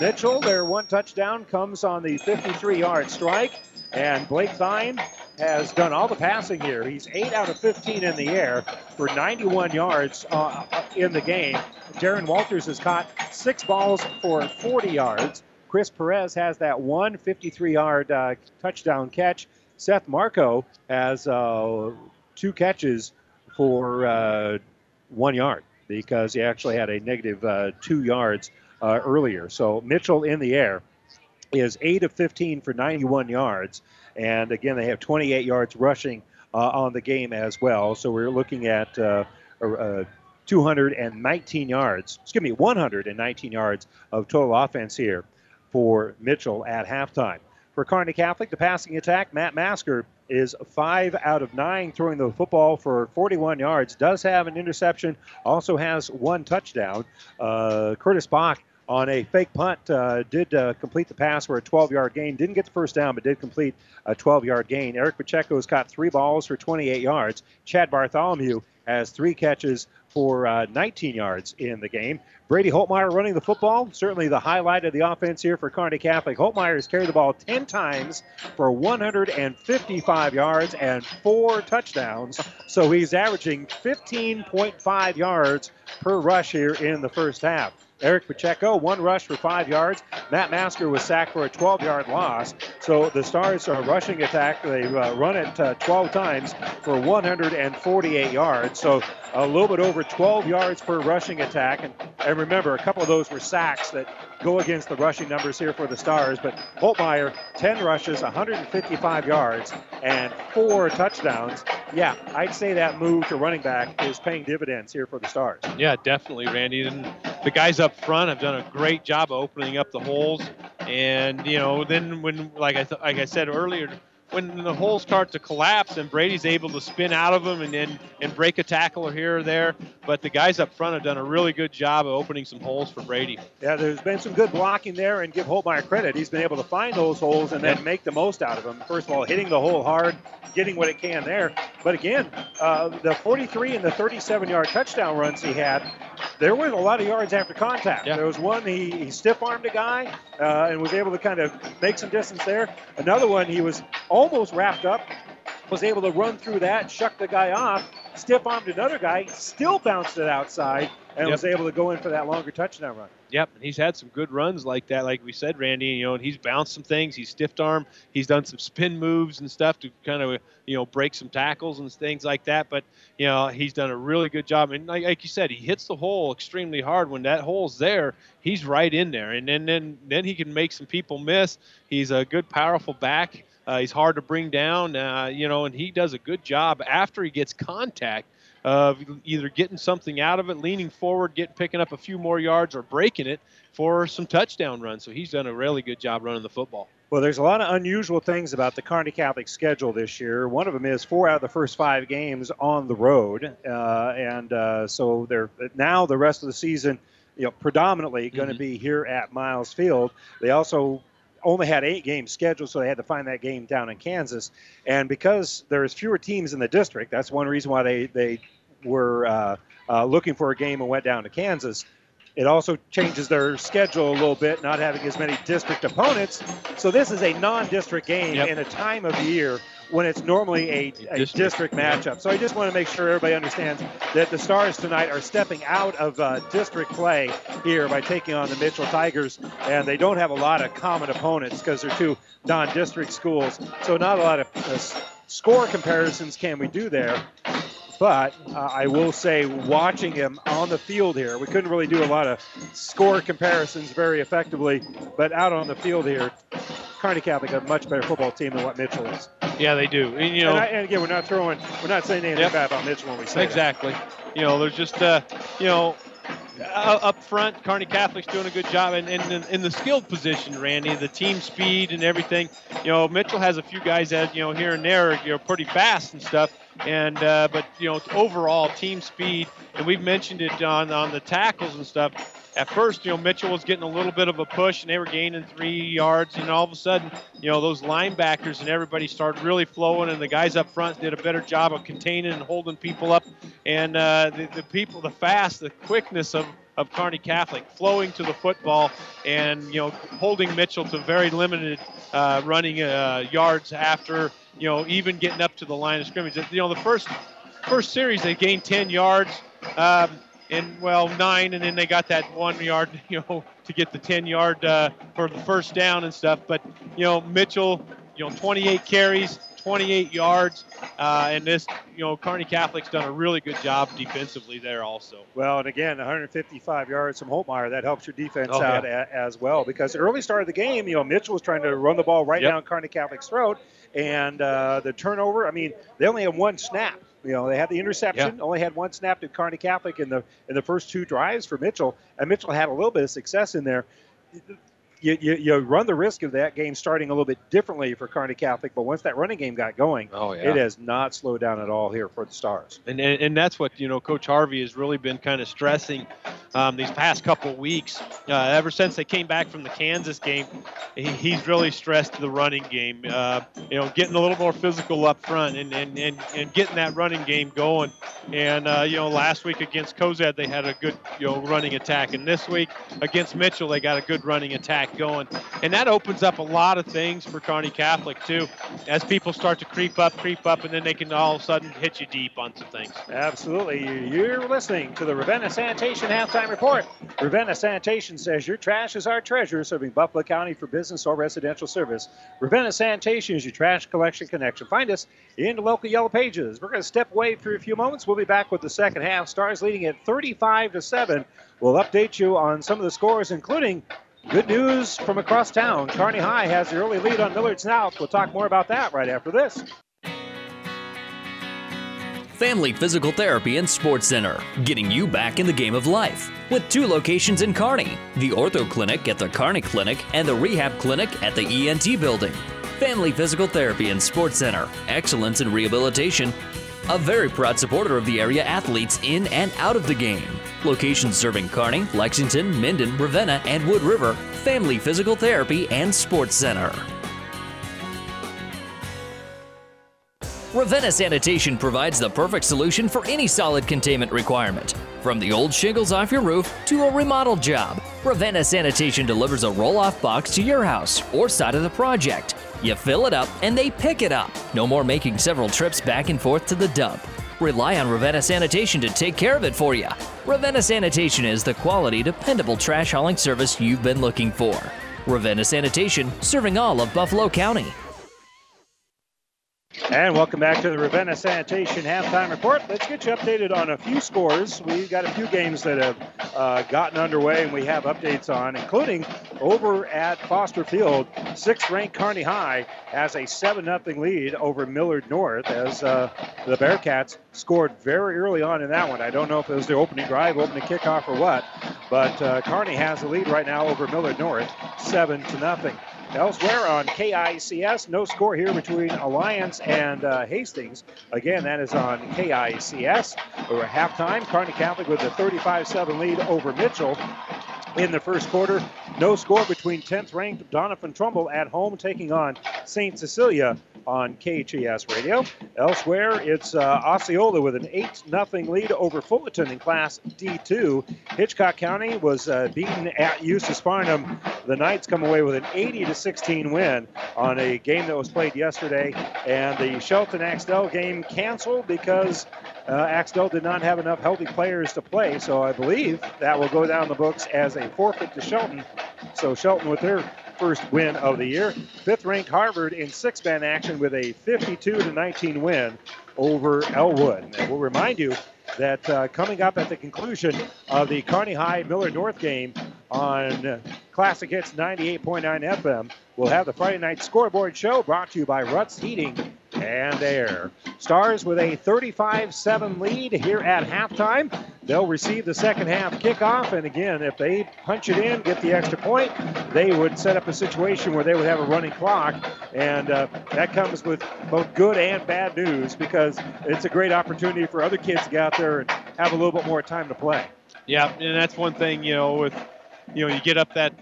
[SPEAKER 2] Mitchell, their one touchdown comes on the 53 yard strike, and Blake Thine has done all the passing here. He's 8 out of 15 in the air for 91 yards uh, in the game. Darren Walters has caught six balls for 40 yards. Chris Perez has that one 53 yard uh, touchdown catch. Seth Marco has uh, two catches for uh, one yard because he actually had a negative uh, two yards uh, earlier. So Mitchell in the air is 8 of 15 for 91 yards. And again, they have 28 yards rushing uh, on the game as well. So we're looking at uh, uh, 219 yards, excuse me, 119 yards of total offense here for Mitchell at halftime. For Kearney Catholic, the passing attack, Matt Masker is five out of nine throwing the football for 41 yards. Does have an interception, also has one touchdown. Uh, Curtis Bach on a fake punt. Uh, did uh, complete the pass for a 12 yard gain. Didn't get the first down, but did complete a 12 yard gain. Eric Pacheco has caught three balls for 28 yards. Chad Bartholomew has three catches for uh, 19 yards in the game. Brady Holtmeyer running the football, certainly the highlight of the offense here for Kearney Catholic. Holtmeyer has carried the ball 10 times for 155 yards and four touchdowns. So he's averaging 15.5 yards per rush here in the first half. Eric Pacheco, one rush for five yards. Matt Masker was sacked for a 12 yard loss. So the Stars are rushing attack. They uh, run it uh, 12 times for 148 yards. So a little bit over 12 yards per rushing attack. And, and remember, a couple of those were sacks that go against the rushing numbers here for the Stars. But Holtmeyer, 10 rushes, 155 yards, and four touchdowns. Yeah, I'd say that move to running back is paying dividends here for the Stars.
[SPEAKER 8] Yeah, definitely, Randy. And the guys up front have done a great job of opening up the holes. And, you know, then when, like I, th- like I said earlier, when the holes start to collapse and Brady's able to spin out of them and then and break a tackle here or there. But the guys up front have done a really good job of opening some holes for Brady.
[SPEAKER 2] Yeah, there's been some good blocking there, and give Holtmeyer credit. He's been able to find those holes and then make the most out of them. First of all, hitting the hole hard, getting what it can there. But again, uh, the 43 and the 37 yard touchdown runs he had, there was a lot of yards after contact. Yeah. There was one he, he stiff armed a guy uh, and was able to kind of make some distance there. Another one he was almost wrapped up, was able to run through that, shuck the guy off, stiff armed another guy, still bounced it outside, and
[SPEAKER 8] Yep.
[SPEAKER 2] was able to go in for that longer touchdown run.
[SPEAKER 8] Yep, and he's had some good runs like that, like we said, Randy. You know, and he's bounced some things. He's stiffed arm. He's done some spin moves and stuff to kind of you know break some tackles and things like that. But you know, he's done a really good job. And like, like you said, he hits the hole extremely hard. When that hole's there, he's right in there, and then then then he can make some people miss. He's a good, powerful back. Uh, he's hard to bring down, uh, you know, and he does a good job after he gets contact of either getting something out of it, leaning forward, getting picking up a few more yards, or breaking it for some touchdown runs. So he's done a really good job running the football.
[SPEAKER 2] Well, there's a lot of unusual things about the Kearney Catholic schedule this year. One of them is four out of the first five games on the road, uh, and uh, so they're now the rest of the season, you know, predominantly going to be here at Miles Field. They also only had eight games scheduled, so they had to find that game down in Kansas. And because there's fewer teams in the district, that's one reason why they they were uh, uh, looking for a game and went down to Kansas. It also changes their schedule a little bit, not having as many district opponents. So this is a non-district game in a time of year when it's normally a, a district. matchup. So I just want to make sure everybody understands that the Stars tonight are stepping out of uh, district play here by taking on the Mitchell Tigers, and they don't have a lot of common opponents because they're two non-district schools. So not a lot of uh, score comparisons can we do there. But uh, I will say, watching him on the field here, we couldn't really do a lot of score comparisons very effectively. But out on the field here, Kearney Catholic a much better football team than what Mitchell is.
[SPEAKER 8] Yeah, they do. And, you know,
[SPEAKER 2] and, I, and again, we're not throwing, we're not saying anything
[SPEAKER 8] Yep.
[SPEAKER 2] bad about Mitchell when we say that.
[SPEAKER 8] exactly. You know, there's just uh, you know. Uh, up front, Kearney Catholic's doing a good job, and in the skilled position, Randy, the team speed and everything. You know, Mitchell has a few guys that you know here and there, you know, pretty fast and stuff. And uh, but you know, overall team speed, and we've mentioned it on on the tackles and stuff. At first, you know, Mitchell was getting a little bit of a push, and they were gaining three yards. And all of a sudden, you know, those linebackers and everybody started really flowing, and the guys up front did a better job of containing and holding people up. And uh, the, the people, the fast, the quickness of of Kearney Catholic, flowing to the football, and you know, holding Mitchell to very limited uh, running uh, yards after, you know, even getting up to the line of scrimmage. You know, the first first series they gained 10 yards. Um, and well, nine, and then they got that one yard, you know, to get the 10 yard uh, for the first down and stuff. But you know, Mitchell, you know, 28 carries, 28 yards, uh, and this, you know, Kearney Catholic's done a really good job defensively there also.
[SPEAKER 2] Well, and again, 155 yards from Holtmeyer. That helps your defense
[SPEAKER 8] Oh,
[SPEAKER 2] out
[SPEAKER 8] yeah.
[SPEAKER 2] a, as well because early start of the game, you know, Mitchell was trying to run the ball right
[SPEAKER 8] Yep.
[SPEAKER 2] down Kearney Catholic's throat, and uh, the turnover. I mean, they only had one snap. You know, they had the interception, only had one snap to Kearney Catholic in the in the first two drives for Mitchell, and Mitchell had a little bit of success in there. You, you, you run the risk of that game starting a little bit differently for Kearney Catholic, but once that running game got going,
[SPEAKER 8] Oh, yeah.
[SPEAKER 2] it has not slowed down at all here for the Stars.
[SPEAKER 8] And, and, and that's what you know coach harvey has really been kind of stressing um, these past couple of weeks uh, ever since they came back from the kansas game he, he's really stressed the running game uh, you know getting a little more physical up front and, and, and, and getting that running game going and uh, you know last week against Cozad, they had a good you know running attack and this week against mitchell they got a good running attack going and that opens up a lot of things for kearney catholic too as people start to creep up creep up and then they can all of a sudden hit you deep on some things
[SPEAKER 2] Absolutely. You're listening to the Ravenna Sanitation Halftime Report. Ravenna Sanitation says your trash is our treasure, serving Buffalo County for business or residential service. Ravenna Sanitation is your trash collection connection. Find us in the local Yellow Pages. We're going to step away for a few moments. We'll be back with the second half. Stars leading at 35 to 7. We'll update you on some of the scores, including good news from across town. Kearney High has the early lead on Millard South. We'll talk more about that right after this.
[SPEAKER 9] Family Physical Therapy and Sports Center, getting you back in the game of life. With two locations in Kearney the Ortho Clinic at the Kearney Clinic and the Rehab Clinic at the ENT Building. Family Physical Therapy and Sports Center, excellence in rehabilitation. A very proud supporter of the area athletes in and out of the game. Locations serving Kearney, Lexington, Minden, Ravenna, and Wood River. Family Physical Therapy and Sports Center. Ravenna Sanitation provides the perfect solution for any solid containment requirement. From the old shingles off your roof to a remodel job, Ravenna Sanitation delivers a roll off box to your house or side of the project. You fill it up and they pick it up. No more making several trips back and forth to the dump. Rely on Ravenna Sanitation to take care of it for you. Ravenna Sanitation is the quality, dependable trash hauling service you've been looking for. Ravenna Sanitation, serving all of Buffalo County.
[SPEAKER 2] And welcome back to the Ravenna Sanitation halftime report. Let's get you updated on a few scores. We've got a few games that have uh, gotten underway and we have updates on, including over at Foster Field. Sixth ranked Kearney High has a 7 0 lead over Millard North as uh, the Bearcats scored very early on in that one. I don't know if it was the opening drive, opening kickoff, or what, but uh, Kearney has the lead right now over Millard North, 7 to nothing. Elsewhere on KICS, no score here between Alliance and uh, Hastings. Again, that is on KICS. Over halftime, Kearney Catholic with a 35-7 lead over Mitchell in the first quarter. No score between 10th ranked Doniphan Trumbull at home taking on St. Cecilia on KHAS radio. Elsewhere, it's uh, Osceola with an 8 0 lead over Fullerton in Class D2. Hitchcock County was uh, beaten at Eustis-Farnam. The Knights come away with an 80 16 win on a game that was played yesterday. And the Shelton Axtell game canceled because uh, Axtell did not have enough healthy players to play, so I believe that will go down the books as a forfeit to Shelton. So Shelton, with their first win of the year, fifth-ranked Harvard in six-man action with a 52 to 19 win over Elwood. And we'll remind you that uh, coming up at the conclusion of the Kearney High Millard North game on Classic Hits 98.9 FM, we'll have the Friday night scoreboard show brought to you by Ruts Heating and Air. Stars with a 35 7 lead here at halftime. They'll receive the second half kickoff. And again, if they punch it in, get the extra point, they would set up a situation where they would have a running clock. And uh, that comes with both good and bad news because it's a great opportunity for other kids to get out there and have a little bit more time to play.
[SPEAKER 8] Yeah, and that's one thing, you know, with, you know, you get up that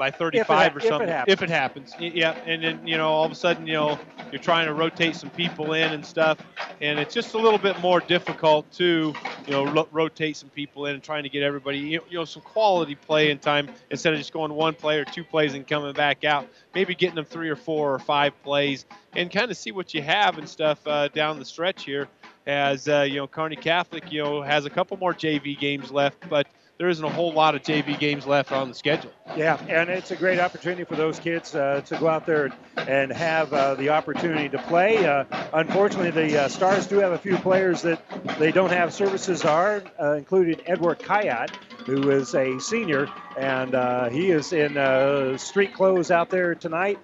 [SPEAKER 8] by 35 or something.
[SPEAKER 2] If
[SPEAKER 8] it happens. Yeah, and then you know all of a sudden you know you're trying to rotate some people in and stuff, and it's just a little bit more difficult to you know ro- rotate some people in and trying to get everybody you know, you know some quality play in time instead of just going one play or two plays and coming back out. Maybe getting them three or four or five plays and kind of see what you have and stuff uh, down the stretch here. As uh, you know, Kearney Catholic, you know, has a couple more JV games left, but there isn't a whole lot of JV games left on the schedule.
[SPEAKER 2] Yeah, and it's a great opportunity for those kids uh, to go out there and have uh, the opportunity to play. Uh, unfortunately, the uh, Stars do have a few players that they don't have services are, uh, including Edward Kayat, who is a senior, and uh, he is in street clothes out there tonight.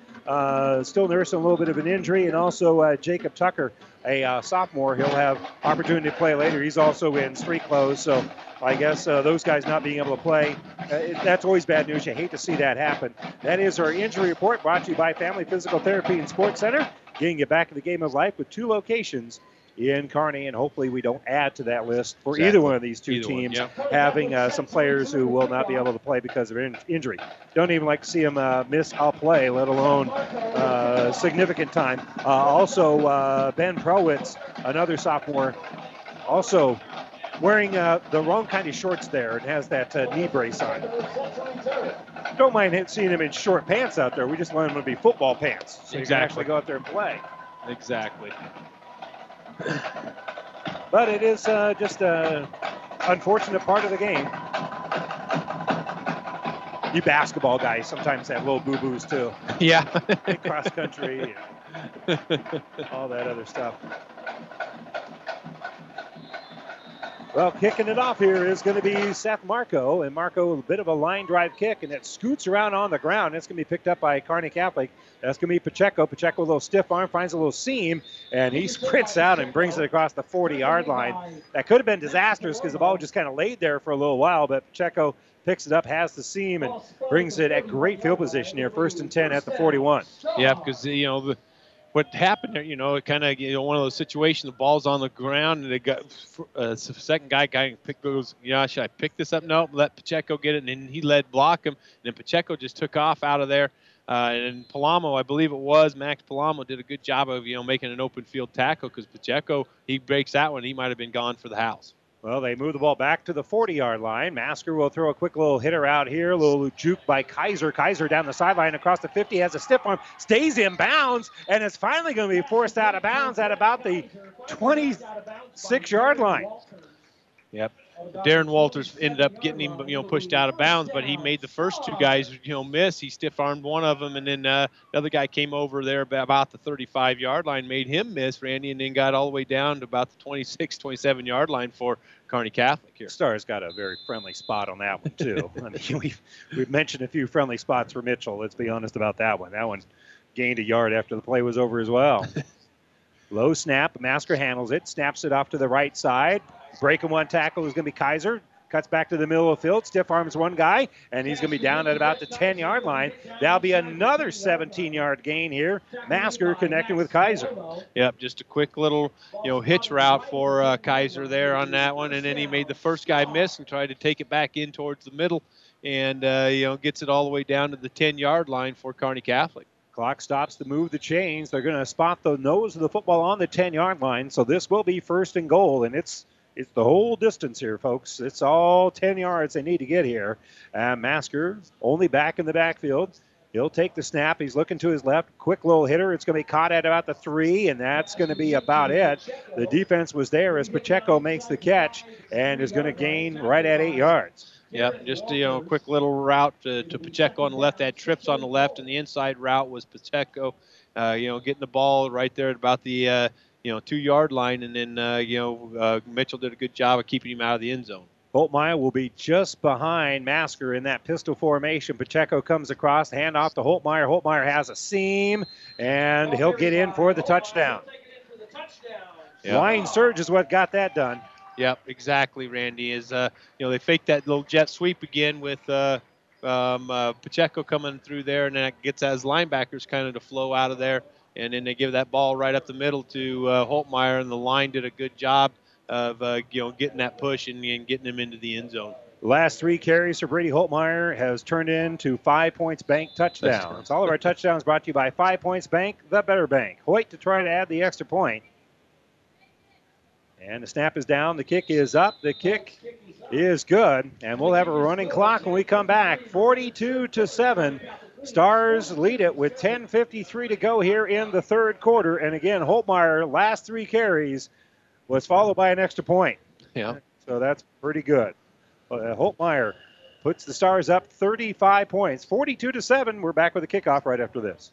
[SPEAKER 2] still nursing a little bit of an injury, and also Jacob Tucker, a sophomore. He'll have opportunity to play later. He's also in street clothes, so I guess uh, those guys not being able to play, uh, it, that's always bad news. You hate to see that happen. That is our injury report brought to you by Family Physical Therapy and Sports Center, getting you back in the game of life with two locations in Kearney, and hopefully we don't add to that list for exactly. either one of these two either teams one, yeah. having uh, some players who will not be able to play because of in- injury. Don't even like to see them uh, miss a play, let alone uh, significant time. Uh, also, uh, Ben Prowitz, another sophomore, also wearing uh, the wrong kind of shorts there and has that uh, knee brace on. Don't mind seeing him in short pants out there. We just want him to be football pants so exactly. you can actually go out there and play.
[SPEAKER 8] Exactly.
[SPEAKER 2] But it is uh, just an unfortunate part of the game. You basketball guys sometimes have little boo boos too.
[SPEAKER 8] Yeah.
[SPEAKER 2] cross country, all that other stuff. Well, kicking it off here is going to be Seth Marco, and Marco a bit of a line drive kick, and it scoots around on the ground. It's going to be picked up by Kearney Catholic. That's going to be Pacheco. Pacheco, a little stiff arm, finds a little seam, and he sprints out and brings it across the 40-yard line. That could have been disastrous because the ball just kind of laid there for a little while, but Pacheco picks it up, has the seam, and brings it at great field position here, first and 10 at the 41.
[SPEAKER 8] Yeah, because, you know, the what happened there, you know, it kind of, you know, one of those situations, the ball's on the ground and they got uh, the second guy, guy pick goes, yeah, should I pick this up? No, let Pacheco get it. And then he led block him. And then Pacheco just took off out of there. Uh, and Palamo, I believe it was, Max Palamo did a good job of, you know, making an open field tackle because Pacheco, he breaks that one. He might have been gone for the house.
[SPEAKER 2] Well, they move the ball back to the 40 yard line. Masker will throw a quick little hitter out here. A little juke by Kaiser. Kaiser down the sideline across the 50 has a stiff arm, stays in bounds, and is finally going to be forced out of bounds at about the 26 yard line.
[SPEAKER 8] Yep. Darren Walters ended up getting him, you know, pushed out of bounds, but he made the first two guys, you know, miss. He stiff armed one of them, and then uh, the other guy came over there about the 35 yard line, made him miss, Randy, and then got all the way down to about the 26, 27 yard line for Kearney Catholic here.
[SPEAKER 2] has got a very friendly spot on that one too. I mean, we've we've mentioned a few friendly spots for Mitchell. Let's be honest about that one. That one gained a yard after the play was over as well. Low snap. Masker handles it, snaps it off to the right side. Breaking one tackle is going to be Kaiser. Cuts back to the middle of the field, stiff arms one guy, and he's going to be down at about the 10 yard line. That'll be another 17 yard gain here. Masker connecting with Kaiser.
[SPEAKER 8] Yep, just a quick little, you know, hitch route for uh, Kaiser there on that one, and then he made the first guy miss and tried to take it back in towards the middle, and uh, you know gets it all the way down to the 10 yard line for Kearney Catholic.
[SPEAKER 2] Clock stops to move the chains. They're going to spot the nose of the football on the 10 yard line, so this will be first and goal, and it's it's the whole distance here, folks. It's all 10 yards they need to get here. Uh, Masker only back in the backfield. He'll take the snap. He's looking to his left. Quick little hitter. It's going to be caught at about the three, and that's going to be about it. The defense was there as Pacheco makes the catch and is going to gain right at eight yards.
[SPEAKER 8] Yep, just you know, quick little route to, to Pacheco on the left. That trips on the left, and the inside route was Pacheco. Uh, you know, getting the ball right there at about the uh, you know two yard line, and then uh, you know uh, Mitchell did a good job of keeping him out of the end zone.
[SPEAKER 2] Holtmeyer will be just behind Masker in that pistol formation. Pacheco comes across, hand off to Holtmeyer. Holtmeyer has a seam, and he'll get in for the touchdown.
[SPEAKER 8] Yep.
[SPEAKER 2] Line surge is what got that done.
[SPEAKER 8] Yep, exactly. Randy is uh, you know they faked that little jet sweep again with uh, um, uh, Pacheco coming through there, and then it gets as linebackers kind of to flow out of there and then they give that ball right up the middle to uh, Holtmeyer, and the line did a good job of uh, you know getting that push and, and getting him into the end zone.
[SPEAKER 2] Last three carries for Brady Holtmeyer has turned into five points bank touchdowns. All of our touchdowns brought to you by Five Points Bank, the better bank. Hoyt to try to add the extra point. And the snap is down. The kick is up. The kick is good. And we'll have a running clock when we come back. 42 to 7. Stars lead it with 10.53 to go here in the third quarter. And again, Holtmeyer, last three carries, was followed by an extra point.
[SPEAKER 8] Yeah.
[SPEAKER 2] So that's pretty good. Uh, Holtmeyer puts the Stars up 35 points. 42 to 7. We're back with a kickoff right after this.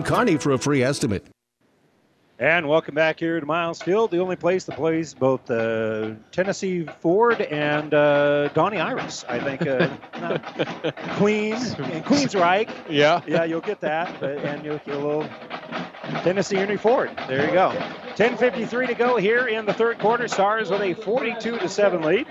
[SPEAKER 11] Kearney for a free estimate.
[SPEAKER 2] And welcome back here to Miles Field, the only place that plays both uh, Tennessee Ford and uh, Donnie Iris. I think uh, Queen and Queensryche.
[SPEAKER 8] Yeah,
[SPEAKER 2] yeah, you'll get that, but, and you'll get a little Tennessee Ernie Ford. There you go. 10:53 to go here in the third quarter. Stars with a 42 to seven lead.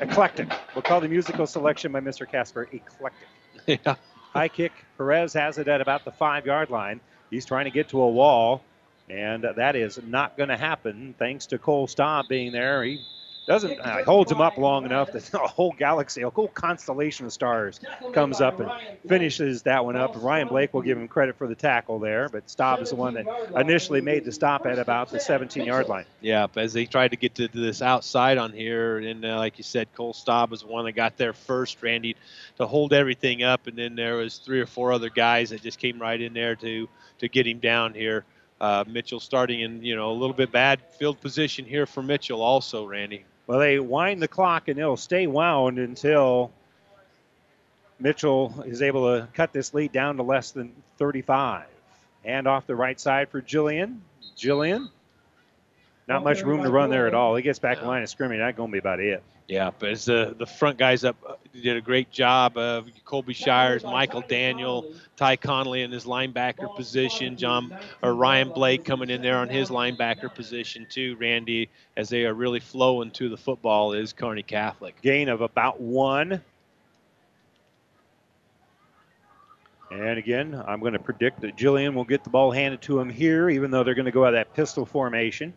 [SPEAKER 2] Eclectic. We'll call the musical selection by Mr. Casper eclectic.
[SPEAKER 8] Yeah.
[SPEAKER 2] High kick. Perez has it at about the five yard line. He's trying to get to a wall, and that is not going to happen thanks to Cole Staub being there. He doesn't uh, holds him up long enough that a whole galaxy, a whole constellation of stars comes up and finishes that one up. Ryan Blake will give him credit for the tackle there, but Staub is the one that initially made the stop at about the 17-yard line.
[SPEAKER 8] Yeah, as they tried to get to this outside on here, and uh, like you said, Cole Staub was the one that got there first, Randy, to hold everything up, and then there was three or four other guys that just came right in there to to get him down here. Uh, Mitchell starting in you know a little bit bad field position here for Mitchell also, Randy.
[SPEAKER 2] Well, they wind the clock and it'll stay wound until Mitchell is able to cut this lead down to less than 35. And off the right side for Jillian. Jillian Not much room to run there at all. He gets back in line of scrimmage. That's going to be about it.
[SPEAKER 8] Yeah, but as the the front guys up uh, did a great job of Colby Shires, Michael Daniel, Ty Conley in his linebacker position, John or Ryan Blake coming in there on his linebacker position too. Randy, as they are really flowing to the football, is Kearney Catholic.
[SPEAKER 2] Gain of about one. And again, I'm going to predict that Jillian will get the ball handed to him here, even though they're going to go out of that pistol formation.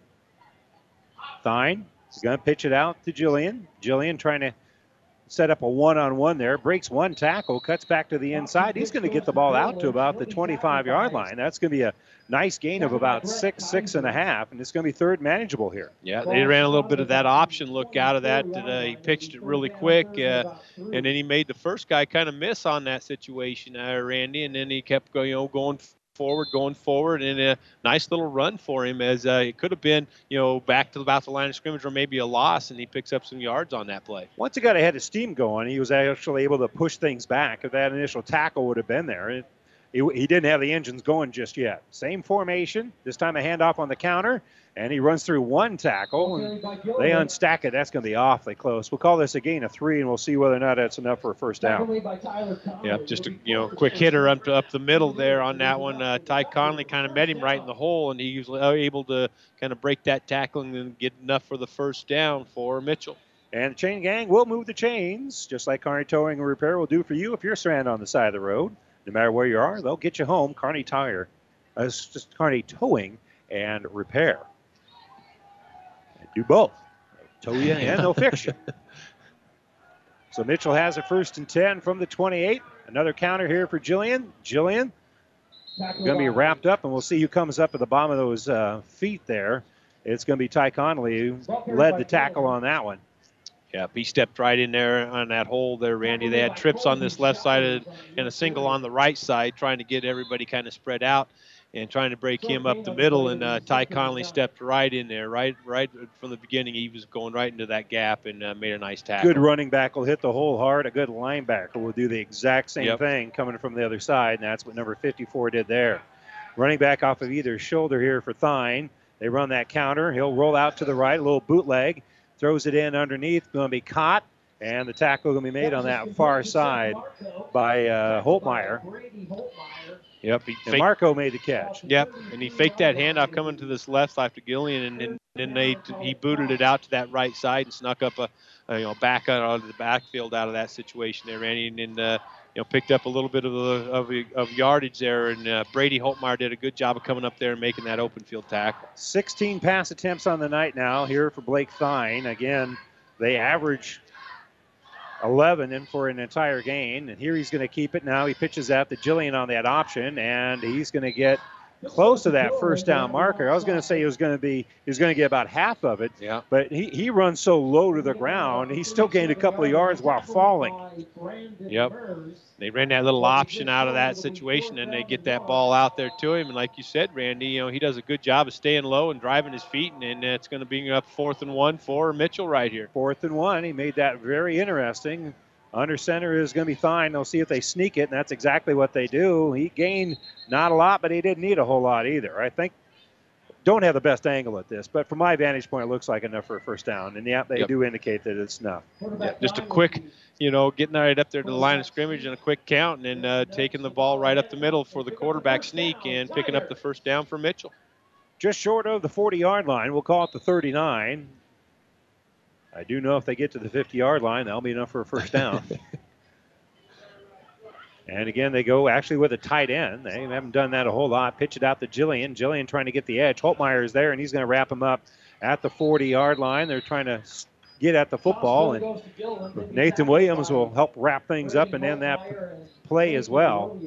[SPEAKER 2] Thine is going to pitch it out to Jillian. Jillian trying to set up a one-on-one there, breaks one tackle, cuts back to the inside. He's going to get the ball out to about the 25-yard line. That's going to be a nice gain of about six, six and a half, and it's going to be third manageable here.
[SPEAKER 8] Yeah, they ran a little bit of that option look out of that. Uh, he pitched it really quick, uh, and then he made the first guy kind of miss on that situation, uh, Randy, and then he kept going, you know, going forward, going forward, and a nice little run for him as uh, it could have been, you know, back to about the line of scrimmage or maybe a loss, and he picks up some yards on that play.
[SPEAKER 2] Once he got ahead of steam going, he was actually able to push things back. If that initial tackle would have been there, it, he, he didn't have the engines going just yet. Same formation, this time a handoff on the counter, and he runs through one tackle, and they unstack it. That's going to be awfully close. We'll call this a gain of three, and we'll see whether or not that's enough for a first down.
[SPEAKER 8] Yeah, just a you know quick hitter up to, up the middle there on that one. Uh, Ty Conley kind of met him right in the hole, and he was able to kind of break that tackling and get enough for the first down for Mitchell.
[SPEAKER 2] And the chain gang will move the chains, just like Kearney Towing and Repair will do for you if you're stranded on the side of the road. No matter where you are, they'll get you home. Kearney Tire, uh, just Kearney Towing and Repair. do both. Tow you and they'll fix you. So Mitchell has a first and 10 from the 28. Another counter here for Jillian. Jillian going to be wrapped up, and we'll see who comes up at the bottom of those uh, feet there. It's going to be Ty Conley who led the tackle on that one.
[SPEAKER 8] Yeah, he stepped right in there on that hole there, Randy. They had trips on this left side and a single on the right side, trying to get everybody kind of spread out and trying to break him up the middle. And uh, Ty Conley stepped right in there, right, right from the beginning. He was going right into that gap and uh, made a nice tackle.
[SPEAKER 2] Good running back will hit the hole hard. A good linebacker will do the exact same
[SPEAKER 8] Yep.
[SPEAKER 2] thing coming from the other side, and that's what number 54 did there. Running back off of either shoulder here for Thine. They run that counter. He'll roll out to the right, a little bootleg, throws it in underneath, going to be caught, and the tackle going to be made on that far side by uh, Holtmeyer.
[SPEAKER 8] Yep, he
[SPEAKER 2] Marco made the catch.
[SPEAKER 8] Yep, and he faked that handoff coming to this left side to Gillian, and, and then they he booted it out to that right side and snuck up a, a you know back out of the backfield out of that situation there, Randy, and, and uh, you know picked up a little bit of the, of, of yardage there, and uh, Brady Holtmeyer did a good job of coming up there and making that open field tackle.
[SPEAKER 2] 16 pass attempts on the night now here for Blake Thine. Again, they average 11 in for an entire game. And here he's going to keep it now. He pitches out to Jillian on that option, and he's going to get close to that first down marker. I was going to say he was going to be he was going to get about half of it.
[SPEAKER 8] Yeah.
[SPEAKER 2] But he, he runs so low to the ground, he still gained a couple of yards while falling.
[SPEAKER 8] Yep. They ran that little option out of that situation, and they get that ball out there to him. And like you said, Randy, you know he does a good job of staying low and driving his feet, and, and it's going to be up fourth and one for Mitchell right here.
[SPEAKER 2] Fourth and one. He made that very interesting. Under center is going to be Thine. They'll see if they sneak it, and that's exactly what they do. He gained not a lot, but he didn't need a whole lot either. I think don't have the best angle at this, but from my vantage point, it looks like enough for a first down. And yeah, they
[SPEAKER 8] Yep.
[SPEAKER 2] do indicate that it's enough.
[SPEAKER 8] Yeah, just a quick, you know, getting right up there to the line of scrimmage and a quick count, and then uh, taking the ball right up the middle for the quarterback sneak and picking up the first down for Mitchell.
[SPEAKER 2] Just short of the 40 yard line. We'll call it the 39. I do know if they get to the 50 yard line, that'll be enough for a first down. and again, they go actually with a tight end. They haven't done that a whole lot. Pitch it out to Jillian. Jillian trying to get the edge. Holtmeyer is there, and he's going to wrap him up at the 40 yard line. They're trying to get at the football, and Nathan Williams will help wrap things up and end that play as well.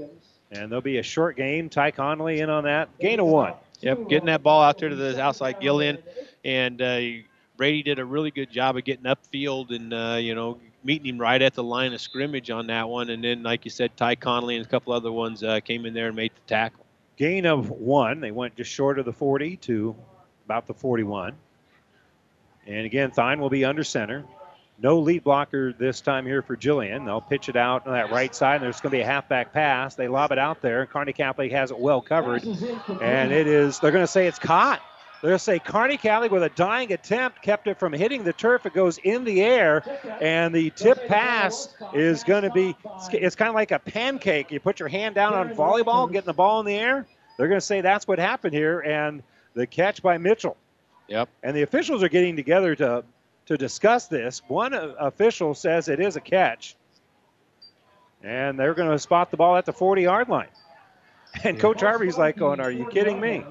[SPEAKER 2] And there'll be a short game. Ty Conley in on that. Gain of one.
[SPEAKER 8] Yep, getting that ball out there to the outside Gillian, and uh, Brady did a really good job of getting upfield and uh, you know meeting him right at the line of scrimmage on that one. And then, like you said, Ty Conley and a couple other ones uh, came in there and made the tackle.
[SPEAKER 2] Gain of one. They went just short of the 40 to about the 41. And again, Thine will be under center. No lead blocker this time here for Jillian. They'll pitch it out on that right side. And there's going to be a halfback pass. They lob it out there. and Kearney Catholic has it well covered. And it is, they're going to say it's caught. They'll say Kearney Catholic with a dying attempt kept it from hitting the turf. It goes in the air, and the tip pass is going to be. It's kind of like a pancake. You put your hand down on volleyball, getting the ball in the air. They're going to say that's what happened here, and the catch by Mitchell.
[SPEAKER 8] Yep.
[SPEAKER 2] And the officials are getting together to to discuss this. One official says it is a catch, and they're going to spot the ball at the 40-yard line. And Coach Harvey's like, "Going, are you kidding me?"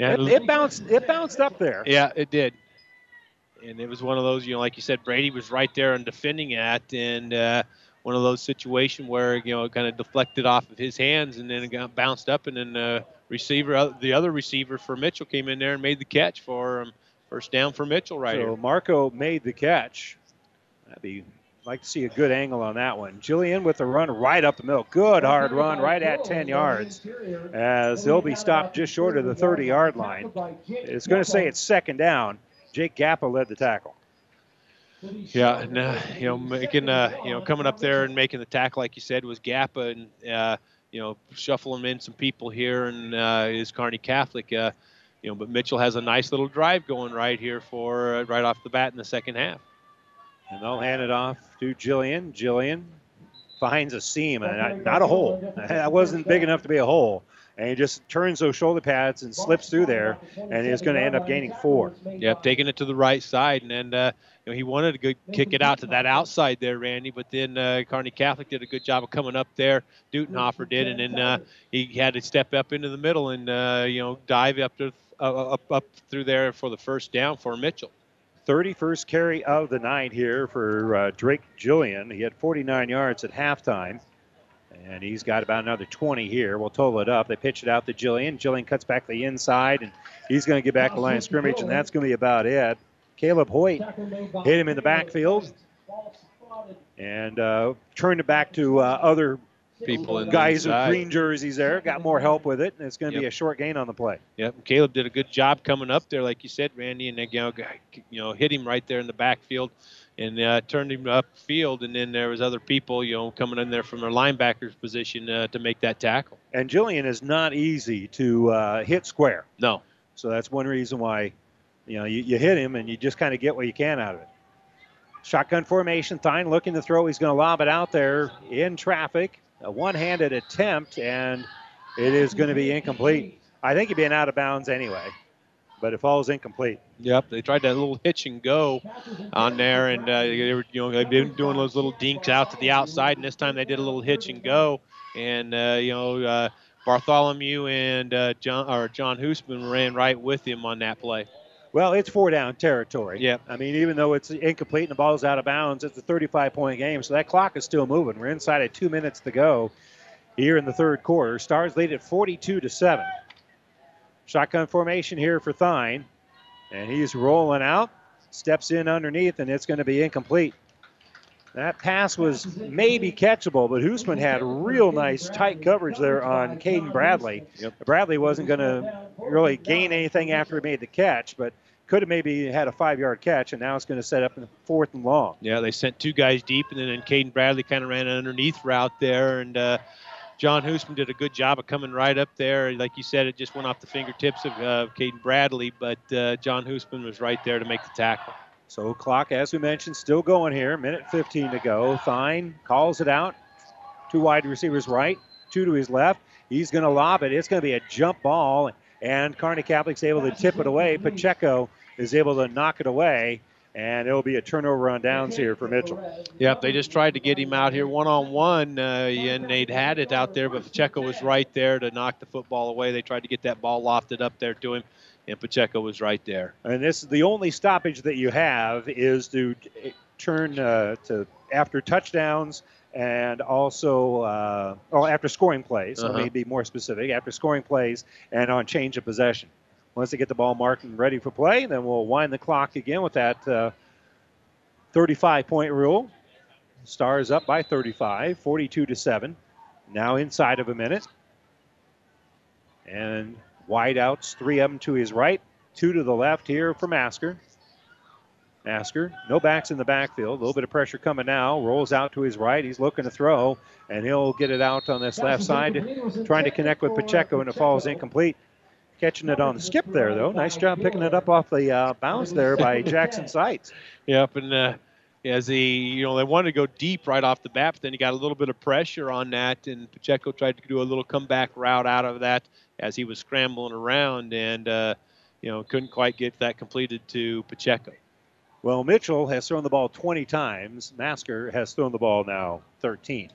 [SPEAKER 8] Yeah,
[SPEAKER 2] it, it bounced. It bounced up there.
[SPEAKER 8] Yeah, it did. And it was one of those, you know, like you said, Brady was right there and defending it, and uh, one of those situations where you know it kind of deflected off of his hands, and then it got bounced up, and then the receiver, the other receiver for Mitchell, came in there and made the catch for him. First down for Mitchell right
[SPEAKER 2] so
[SPEAKER 8] here.
[SPEAKER 2] Marco made the catch. That'd be like to see a good angle on that one. Jillian with the run right up the middle. Good hard run right at 10 yards as they'll be stopped just short of the 30 yard line. It's going to say it's second down. Jake Gappa led the tackle.
[SPEAKER 8] Yeah, and uh, you know, making uh, you know, coming up there and making the tackle, like you said, was Gappa, and uh, you know, shuffling in some people here, and uh, is Kearney Catholic. Uh, you know, but Mitchell has a nice little drive going right here for uh, right off the bat in the second half.
[SPEAKER 2] And they'll hand it off to Jillian. Jillian finds a seam, and not, a hole. That wasn't big enough to be a hole. And he just turns those shoulder pads and slips through there, and he's going to end up gaining four.
[SPEAKER 8] Yep, taking it to the right side, and then uh, you know he wanted to go kick it out to that outside there, Randy, but then uh, Kearney Catholic did a good job of coming up there. Dutenhofer did, and then uh, he had to step up into the middle and uh, you know dive up to uh, up up through there for the first down for Mitchell.
[SPEAKER 2] 31st carry of the night here for uh, Drake Jillian. He had 49 yards at halftime, and he's got about another 20 here. We'll total it up. They pitch it out to Jillian. Jillian cuts back the inside, and he's going to get back to line of scrimmage, and that's going to be about it. Caleb Hoyt hit him in the backfield and uh, turned it back to uh, other
[SPEAKER 8] people in
[SPEAKER 2] guys with green jerseys there. Got more help with it, and it's going to be a short gain on the play.
[SPEAKER 8] Yep, Caleb did a good job coming up there, like you said, Randy, and they, you know, you know, hit him right there in the backfield, and uh, turned him upfield. And then there was other people, you know, coming in there from their linebackers position uh, to make that tackle.
[SPEAKER 2] And Jillian is not easy to uh, hit square.
[SPEAKER 8] No.
[SPEAKER 2] So that's one reason why, you know, you, you hit him and you just kind of get what you can out of it. Shotgun formation. Thine looking to throw. He's going to lob it out there in traffic. A one-handed attempt, and it is going to be incomplete. I think he'd been out of bounds anyway, but it falls incomplete.
[SPEAKER 8] Yep, they tried that little hitch and go on there, and uh, they were, you know, they've been doing those little dinks out to the outside, and this time they did a little hitch and go, and uh, you know, uh, Bartholomew and uh, John or John Hoosman ran right with him on that play.
[SPEAKER 2] Well, it's four down territory.
[SPEAKER 8] Yeah.
[SPEAKER 2] I mean, even though it's incomplete and the ball's out of bounds, it's a 35 point game, so that clock is still moving. We're inside at two minutes to go here in the third quarter. Stars lead at 42 to 7. Shotgun formation here for Thine, and he's rolling out, steps in underneath, and it's going to be incomplete. That pass was maybe catchable, but Hoosman had real nice tight coverage there on Caden Bradley. Bradley wasn't going to really gain anything after he made the catch, but could have maybe had a five yard catch, and now it's going to set up in fourth and long.
[SPEAKER 8] Yeah, they sent two guys deep, and then Caden Bradley kind of ran an underneath route there, and uh, John Hoosman did a good job of coming right up there. Like you said, it just went off the fingertips of uh, Caden Bradley, but uh, John Hoosman was right there to make the tackle.
[SPEAKER 2] So clock, as we mentioned, still going here. Minute 15 to go. Thine calls it out. Two wide receivers right, two to his left. He's going to lob it. It's going to be a jump ball, and Kearney Catholic's able to tip it away. Pacheco is able to knock it away, and it'll be a turnover on downs here for Mitchell.
[SPEAKER 8] Yep, they just tried to get him out here one on one, and they'd had it out there, but Pacheco was right there to knock the football away. They tried to get that ball lofted up there to him, and Pacheco was right there.
[SPEAKER 2] And this is the only stoppage that you have is to turn uh, to after touchdowns and also uh, oh, after scoring plays. Let
[SPEAKER 8] Uh-huh.
[SPEAKER 2] me be more specific. After scoring plays and on change of possession. Once they get the ball marked and ready for play, then we'll wind the clock again with that uh, 35 point rule. Stars up by 35, 42 to 7. Now inside of a minute. And wide outs, three of them to his right, two to the left here for Masker. Masker, no backs in the backfield. A little bit of pressure coming now. Rolls out to his right. He's looking to throw, and he'll get it out on this left side, trying to connect with Pacheco, and it falls incomplete. Catching it on the skip there, though. Nice job picking it up off the uh, bounce there by Jackson Seitz.
[SPEAKER 8] Yep, and uh, as he, you know, they wanted to go deep right off the bat, but then he got a little bit of pressure on that, and Pacheco tried to do a little comeback route out of that as he was scrambling around, and uh, you know, couldn't quite get that completed to Pacheco.
[SPEAKER 2] Well, Mitchell has thrown the ball 20 times. Masker has thrown the ball now 13.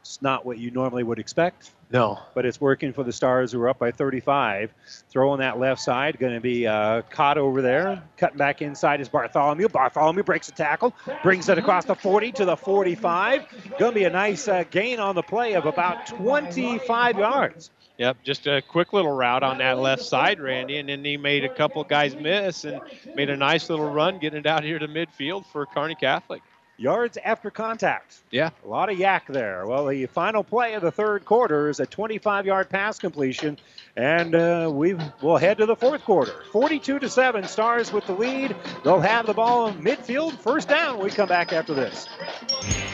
[SPEAKER 2] It's not what you normally would expect.
[SPEAKER 8] No.
[SPEAKER 2] But it's working for the Stars, who are up by 35. Throwing that left side, going to be uh, caught over there. Cutting back inside is Bartholomew. Bartholomew breaks a tackle, brings it across the 40 to the 45. Going to be a nice uh, gain on the play of about 25 yards.
[SPEAKER 8] Yep, just a quick little route on that left side, Randy, and then he made a couple guys miss and made a nice little run getting it out here to midfield for Kearney Catholic.
[SPEAKER 2] Yards after contact.
[SPEAKER 8] Yeah.
[SPEAKER 2] A lot of yak there. Well, the final play of the third quarter is a 25 yard pass completion, and uh, we will head to the fourth quarter. 42 to 7, Stars with the lead. They'll have the ball in midfield, first down. We come back after this.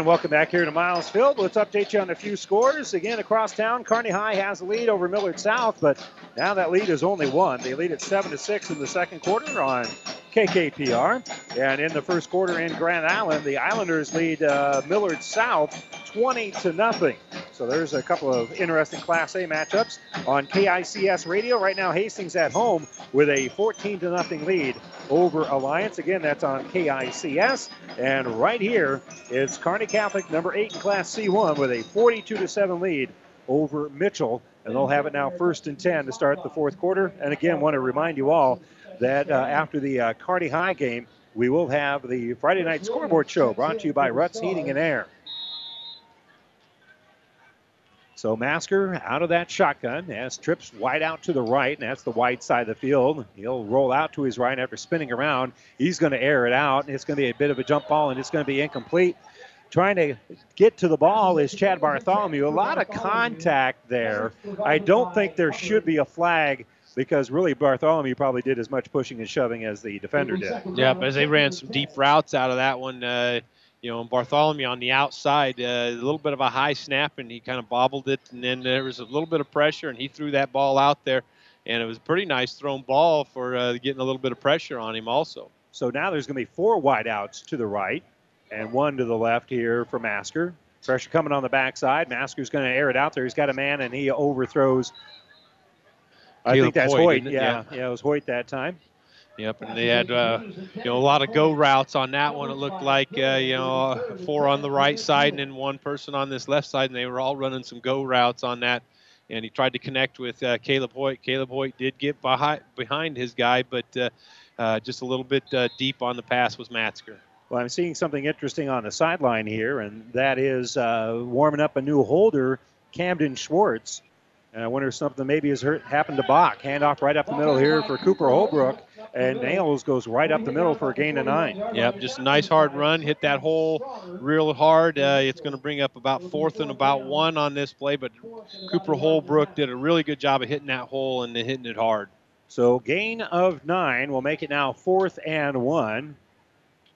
[SPEAKER 2] And welcome back here to Miles Field. Let's update you on a few scores. Again, across town, Kearney High has a lead over Millard South, but now that lead is only one. They lead at seven to six in the second quarter on KKPR. And in the first quarter in Grand Island, the Islanders lead uh, Millard South 20 to nothing. So there's a couple of interesting Class A matchups on KICS radio. Right now, Hastings at home with a 14 to nothing lead over Alliance. Again, that's on KICS. And right here, it's Kearney Catholic, number eight in Class C1, with a 42 to 7 lead over Mitchell. And they'll have it now first and 10 to start the fourth quarter. And again, want to remind you all that uh, after the uh, Kearney High game, we will have the Friday night scoreboard show brought to you by Ruts Heating and Air. So Masker out of that shotgun as trips wide out to the right, and that's the wide side of the field. He'll roll out to his right after spinning around. He's going to air it out, and it's going to be a bit of a jump ball, and it's going to be incomplete. Trying to get to the ball is Chad Bartholomew. A lot of contact there. I don't think there should be a flag because really Bartholomew probably did as much pushing and shoving as the defender did.
[SPEAKER 8] Yeah, but as they ran some deep routes out of that one, uh, you know, Bartholomew on the outside, uh, a little bit of a high snap, and he kind of bobbled it, and then there was a little bit of pressure, and he threw that ball out there, and it was a pretty nice thrown ball for uh, getting a little bit of pressure on him also.
[SPEAKER 2] So now there's going to be four wideouts to the right and one to the left here for Masker. Pressure coming on the backside. Masker's going to air it out there. He's got a man, and he overthrows. I think that's
[SPEAKER 8] Hoyt,
[SPEAKER 2] Hoyt. Yeah,
[SPEAKER 8] Yeah.
[SPEAKER 2] yeah, it was Hoyt that time.
[SPEAKER 8] Yep, and they had uh, you know a lot of go routes on that one. It looked like uh, you know four on the right side and then one person on this left side, and they were all running some go routes on that. And he tried to connect with uh, Caleb Hoyt. Caleb Hoyt did get behind behind his guy, but uh, uh, just a little bit uh, deep on the pass was Masker.
[SPEAKER 2] Well, I'm seeing something interesting on the sideline here, and that is uh, warming up a new holder, Camden Schwartz. And I wonder if something maybe has hurt, happened to Bach. Handoff right up the middle here for Cooper Holbrook, and Nails goes right up the middle for a gain of nine.
[SPEAKER 8] Yep, just a nice hard run. Hit that hole real hard. Uh, it's going to bring up about fourth and about one on this play, but Cooper Holbrook did a really good job of hitting that hole and hitting it hard.
[SPEAKER 2] So gain of nine will make it now fourth and one.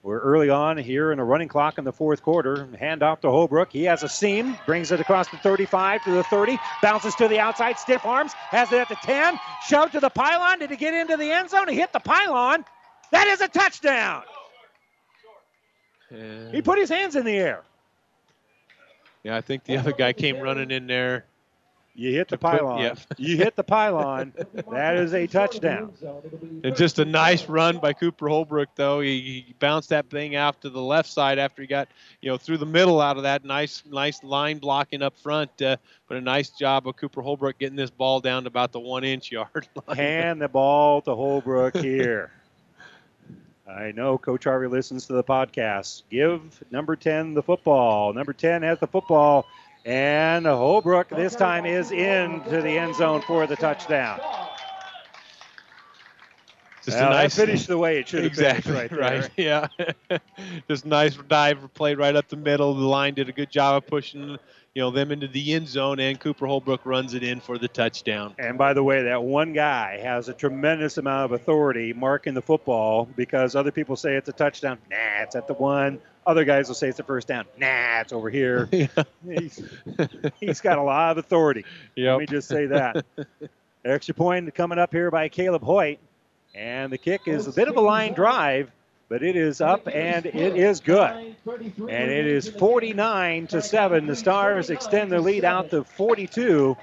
[SPEAKER 2] We're early on here in a running clock in the fourth quarter. Hand off to Holbrook. He has a seam, brings it across the 35 to the 30, bounces to the outside, stiff arms, has it at the 10, shoved to the pylon. Did he get into the end zone? He hit the pylon. That is a touchdown. He put his hands in the air.
[SPEAKER 8] Yeah, I think the other guy came running in there.
[SPEAKER 2] You hit the pylon.
[SPEAKER 8] yeah.
[SPEAKER 2] You hit the pylon. That is a touchdown.
[SPEAKER 8] And just a nice run by Cooper Holbrook, though. He, he bounced that thing out to the left side after he got, you know, through the middle out of that nice, nice line blocking up front. Uh, but a nice job of Cooper Holbrook getting this ball down to about the one-inch yard line.
[SPEAKER 2] Hand the ball to Holbrook here. I know Coach Harvey listens to the podcast. Give number 10 the football. Number 10 has the football. And Holbrook this time is into the end zone for the touchdown.
[SPEAKER 8] Just
[SPEAKER 2] Well,
[SPEAKER 8] a nice
[SPEAKER 2] finished the way it should have
[SPEAKER 8] exactly
[SPEAKER 2] right there.
[SPEAKER 8] Yeah, just nice dive played right up the middle. The line did a good job of pushing, you know, them into the end zone, and Cooper Holbrook runs it in for the touchdown.
[SPEAKER 2] And by the way, that one guy has a tremendous amount of authority marking the football because other people say it's a touchdown. Nah, it's at the one. Other guys will say it's a first down. Nah, it's over here. he's, he's got a lot of authority. Let me just say that. Extra point coming up here by Caleb Hoyt. And the kick is a bit of a line drive, but it is up and it is good. And it is 49 to 7. The Stars extend their lead out to 42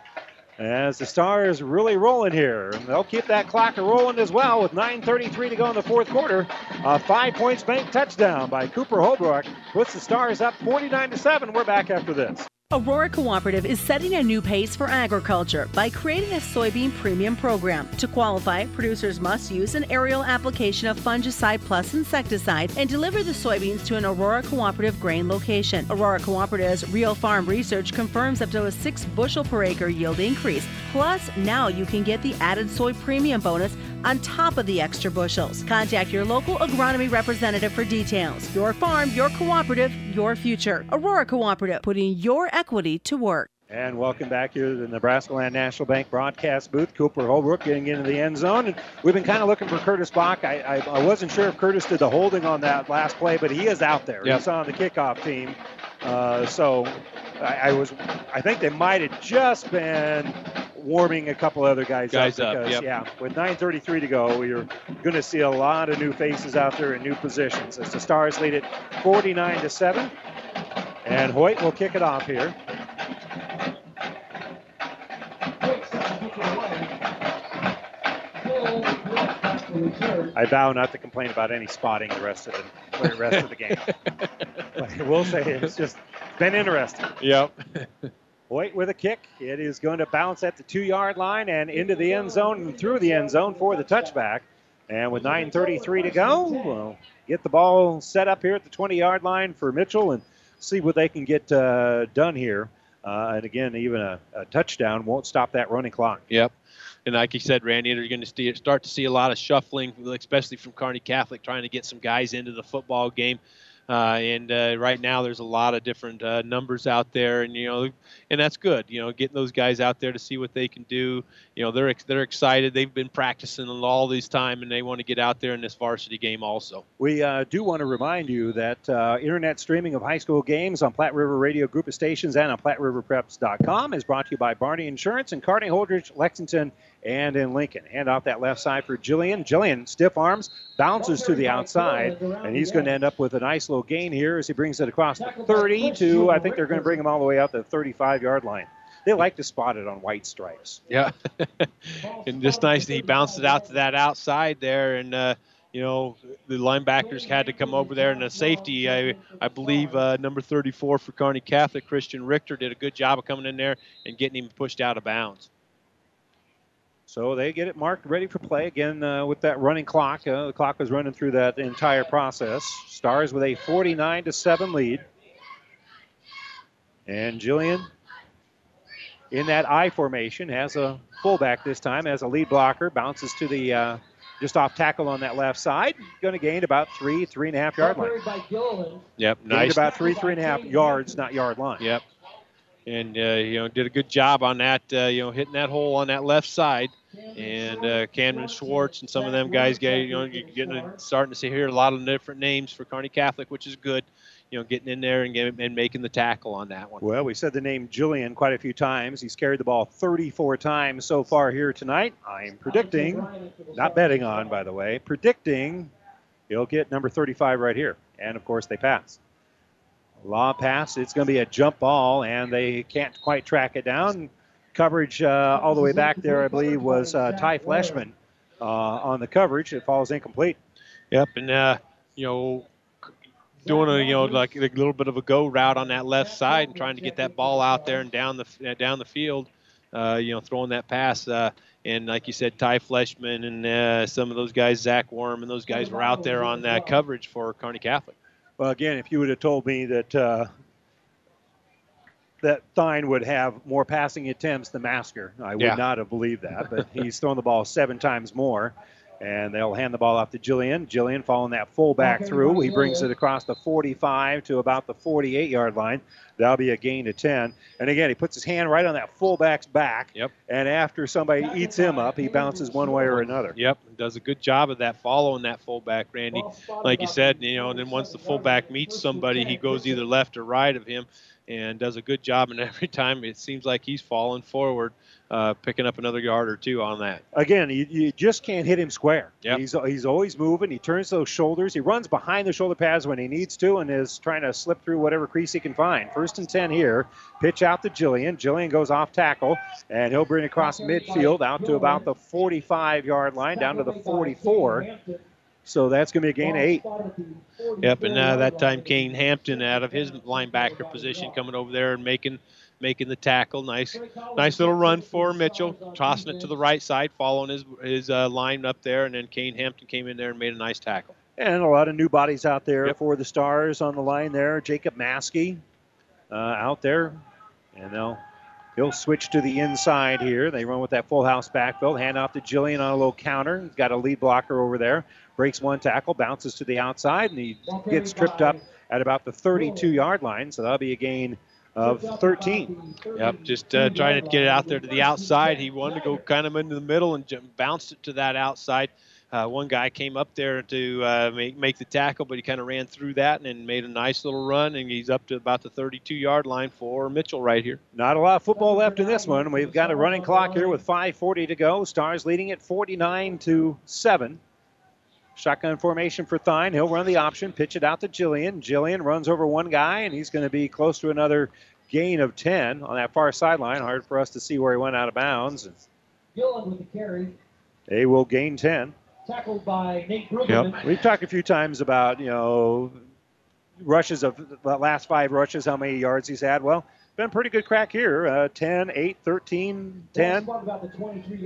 [SPEAKER 2] as the Stars really rolling here. And they'll keep that clock rolling as well with 9.33 to go in the fourth quarter. A five points bank touchdown by Cooper Holbrook puts the Stars up 49 to 7. We're back after this.
[SPEAKER 13] Aurora Cooperative is setting a new pace for agriculture by creating a soybean premium program. To qualify, producers must use an aerial application of fungicide plus insecticide and deliver the soybeans to an Aurora Cooperative grain location. Aurora Cooperative's real farm research confirms up to a 6 bushel per acre yield increase. Plus, now you can get the added soy premium bonus on top of the extra bushels. Contact your local agronomy representative for details. Your farm, your cooperative, your future. Aurora Cooperative, putting your equity to work.
[SPEAKER 2] And welcome back here to the Nebraska Land National Bank broadcast booth. Cooper Holbrook getting into the end zone. And we've been kind of looking for Curtis Bach. I, I, I wasn't sure if Curtis did the holding on that last play, but he is out there.
[SPEAKER 8] Yep.
[SPEAKER 2] He's on the kickoff team. Uh, so I, I was, I think they might have just been warming a couple other guys,
[SPEAKER 8] Guys
[SPEAKER 2] up.
[SPEAKER 8] up,
[SPEAKER 2] Because,
[SPEAKER 8] yep.
[SPEAKER 2] yeah, with 9:33 to go, you're going to see a lot of new faces out there in new positions as the Stars lead it 49 to seven. And Hoyt will kick it off here. I vow not to complain about any spotting the rest of the the rest of the game. but I will say it's just been interesting.
[SPEAKER 8] Yep.
[SPEAKER 2] Hoyt with a kick. It is going to bounce at the two-yard line and into the end zone and through the end zone for the touchback. And with 9:33 to go, we'll get the ball set up here at the 20-yard line for Mitchell and see what they can get uh, done here. Uh, and again, even a, a touchdown won't stop that running clock.
[SPEAKER 8] Yep. And like you said, Randy, you're going to start to see a lot of shuffling, especially from Kearney Catholic, trying to get some guys into the football game. Uh, and uh, right now, there's a lot of different uh, numbers out there, and you know, and that's good. You know, getting those guys out there to see what they can do. You know, they're they're excited. They've been practicing all this time, and they want to get out there in this varsity game also.
[SPEAKER 2] We uh, do want to remind you that uh, internet streaming of high school games on Platte River Radio Group of Stations and on PlatteRiverPreps.com is brought to you by Barney Insurance and Kearney, Holdrege, Lexington, and in Lincoln. Hand off that left side for Jillian. Jillian, stiff arms, bounces to the outside, and he's going to end up with a nice little gain here as he brings it across the 30 to, I think they're going to bring him all the way out to the 35 yard line. They like to spot it on white stripes.
[SPEAKER 8] Yeah, and just nice that he bounced it out to that outside there, and uh, you know the linebackers had to come over there, and the safety, I I believe uh, number 34 for Kearney Catholic, Christian Richter, did a good job of coming in there and getting him pushed out of bounds.
[SPEAKER 2] So they get it marked, ready for play again uh, with that running clock. Uh, the clock was running through that entire process. Stars with a 49 to seven lead, and Jillian in that I formation has a fullback this time as a lead blocker. Bounces to the uh, just off tackle on that left side. Going to gain about three, three and a half yard line.
[SPEAKER 8] Yep,
[SPEAKER 2] Gained
[SPEAKER 8] nice.
[SPEAKER 2] about three, three and a half yards, not yard line.
[SPEAKER 8] Yep. And uh, you know, did a good job on that. Uh, you know, hitting that hole on that left side. And uh, Cameron Schwartz and some of them guys get you know getting starting to see here a lot of different names for Kearney Catholic, which is good. You know, getting in there and getting, and making the tackle on that one.
[SPEAKER 2] Well, we said the name Julian quite a few times. He's carried the ball 34 times so far here tonight. I'm predicting, not betting on, by the way, predicting he'll get number 35 right here. And of course, they pass. Law pass. It's going to be a jump ball, and they can't quite track it down. Coverage uh, all the way back there, I believe, was uh, Ty Fleshman uh, on the coverage. It falls incomplete.
[SPEAKER 8] Yep, and uh, you know, doing a you know like a little bit of a go route on that left side and trying to get that ball out there and down the uh, down the field. Uh, you know, throwing that pass. And like you said, Ty Fleshman and some of those guys, Zach Worm and those guys were out there on that coverage for Kearney Catholic.
[SPEAKER 2] Well, again, if you would have told me that uh, that Thine would have more passing attempts than Masker, I would
[SPEAKER 8] Yeah.
[SPEAKER 2] not have believed that. But he's thrown the ball seven times more. And they'll hand the ball off to Jillian. Jillian following that fullback through. He brings it across the 45 to about the 48 yard line. That'll be a gain to 10. And again, he puts his hand right on that fullback's back.
[SPEAKER 8] Yep.
[SPEAKER 2] And after somebody eats him up, he bounces one way or another.
[SPEAKER 8] Yep, does a good job of that, following that fullback, Randy. Like you said, you know, and then once the fullback meets somebody, he goes either left or right of him, and does a good job. And every time it seems like he's falling forward, uh, picking up another yard or two on that.
[SPEAKER 2] Again, you, you just can't hit him square.
[SPEAKER 8] Yep.
[SPEAKER 2] He's, he's always moving. He turns those shoulders. He runs behind the shoulder pads when he needs to and is trying to slip through whatever crease he can find. First and 10 here. Pitch out to Jillian. Jillian goes off tackle, and he'll bring it across midfield out to about the 45 yard line, down to the 44. So that's going to be a gain of eight.
[SPEAKER 8] Yep, and uh, that time Kane Hampton out of his linebacker position coming over there and making making the tackle. Nice, nice little run for Mitchell, tossing it to the right side, following his his uh, line up there, and then Kane Hampton came in there and made a nice tackle.
[SPEAKER 2] And a lot of new bodies out there for the Stars on the line there. Jacob Maskey uh, out there. And they'll he'll switch to the inside here. They run with that full house backfield. Hand off to Jillian on a little counter. He's got a lead blocker over there. Breaks one tackle, bounces to the outside, and he gets tripped up at about the 32 yard line. So that'll be a gain of 13.
[SPEAKER 8] Yep, just uh, trying to get it out there to the outside. He wanted to go kind of into the middle and jump, bounced it to that outside. Uh, one guy came up there to uh, make, make the tackle, but he kind of ran through that and then made a nice little run, and he's up to about the 32 yard line for Mitchell right here.
[SPEAKER 2] Not a lot of football left in this one. We've got a running clock here with 5:40 to go. Stars leading at 49 to seven. Shotgun formation for Thine. He'll run the option, pitch it out to Jillian. Jillian runs over one guy, and he's going to be close to another gain of 10 on that far sideline. Hard for us to see where he went out of bounds.
[SPEAKER 12] Gillen with the carry,
[SPEAKER 2] They will gain 10.
[SPEAKER 12] tackled by Nate Brueggemann.
[SPEAKER 2] We've talked a few times about, you know, rushes of the last five rushes, how many yards he's had. Well, been a pretty good crack here. Uh, 10, 8, 13, 10.
[SPEAKER 12] About the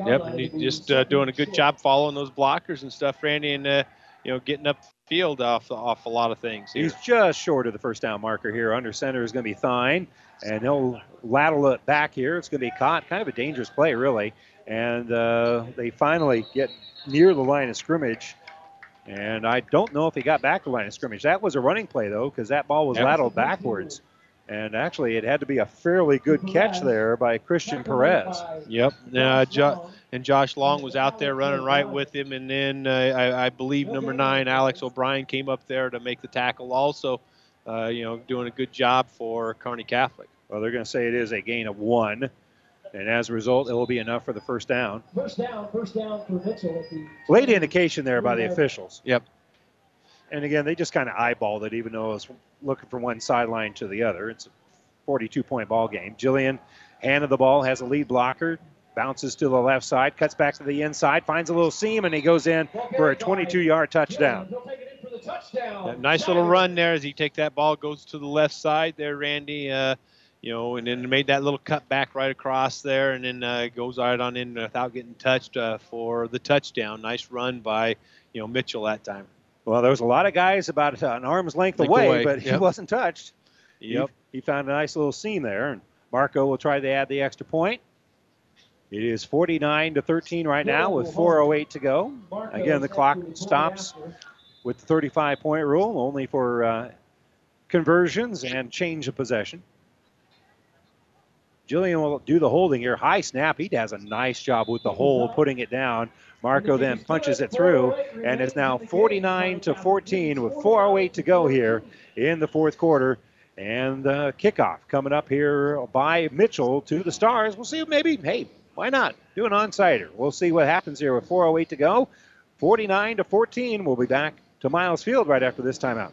[SPEAKER 8] Yep, and he's just uh, doing a good job following those blockers and stuff, Randy, and uh, you know getting up field off off a lot of things. Here.
[SPEAKER 2] He's just short of the first down marker here. Under center is going to be Thine, and he'll lateral it back here. It's going to be caught. Kind of a dangerous play, really. And uh, they finally get near the line of scrimmage. And I don't know if he got back to the line of scrimmage. That was a running play, though, because that ball was
[SPEAKER 8] Yep.
[SPEAKER 2] lateraled backwards. And actually, it had to be a fairly good catch there by Christian Perez.
[SPEAKER 8] Yep. Uh, jo- and Josh Long was out there running right with him, and then uh, I, I believe number nine Alex O'Brien came up there to make the tackle. Also, uh, you know, doing a good job for Kearney Catholic.
[SPEAKER 2] Well, they're going to say it is a gain of one. And as a result, it will be enough for the first down.
[SPEAKER 12] First down, first down for Mitchell
[SPEAKER 2] Late indication there by the officials.
[SPEAKER 8] Yep.
[SPEAKER 2] And again, they just kind of eyeballed it, even though it was looking from one sideline to the other. It's a 42 point ball game. Jillian hand of the ball, has a lead blocker, bounces to the left side, cuts back to the inside, finds a little seam, and he goes in for a 22 yard touchdown.
[SPEAKER 8] Yeah, nice little run there as he take that ball, goes to the left side there, Randy. Uh, you know, and then made that little cut back right across there, and then uh, goes right on in without getting touched uh, for the touchdown. Nice run by you know Mitchell that time.
[SPEAKER 2] Well, there was a lot of guys about an arm's length away,
[SPEAKER 8] away,
[SPEAKER 2] but he wasn't touched. He-
[SPEAKER 8] Yep.
[SPEAKER 2] He, found a nice little seam there, and Marco will try to add the extra point. It is 49 to 13 right now with 4:08 to go. Again, the clock stops with the 35 point rule, only for uh, conversions and change of possession. Jillian will do the holding here. High snap. He does a nice job with the hold, putting it down. Marco then punches it through, and it's now 49 to 14 with 4:08 to go here in the fourth quarter. And uh, kickoff coming up here by Mitchell to the Stars. We'll see. Maybe, hey, why not do an onside? We'll see what happens here with 4:08 to go. 49 to 14. We'll be back to Miles Field right after this timeout.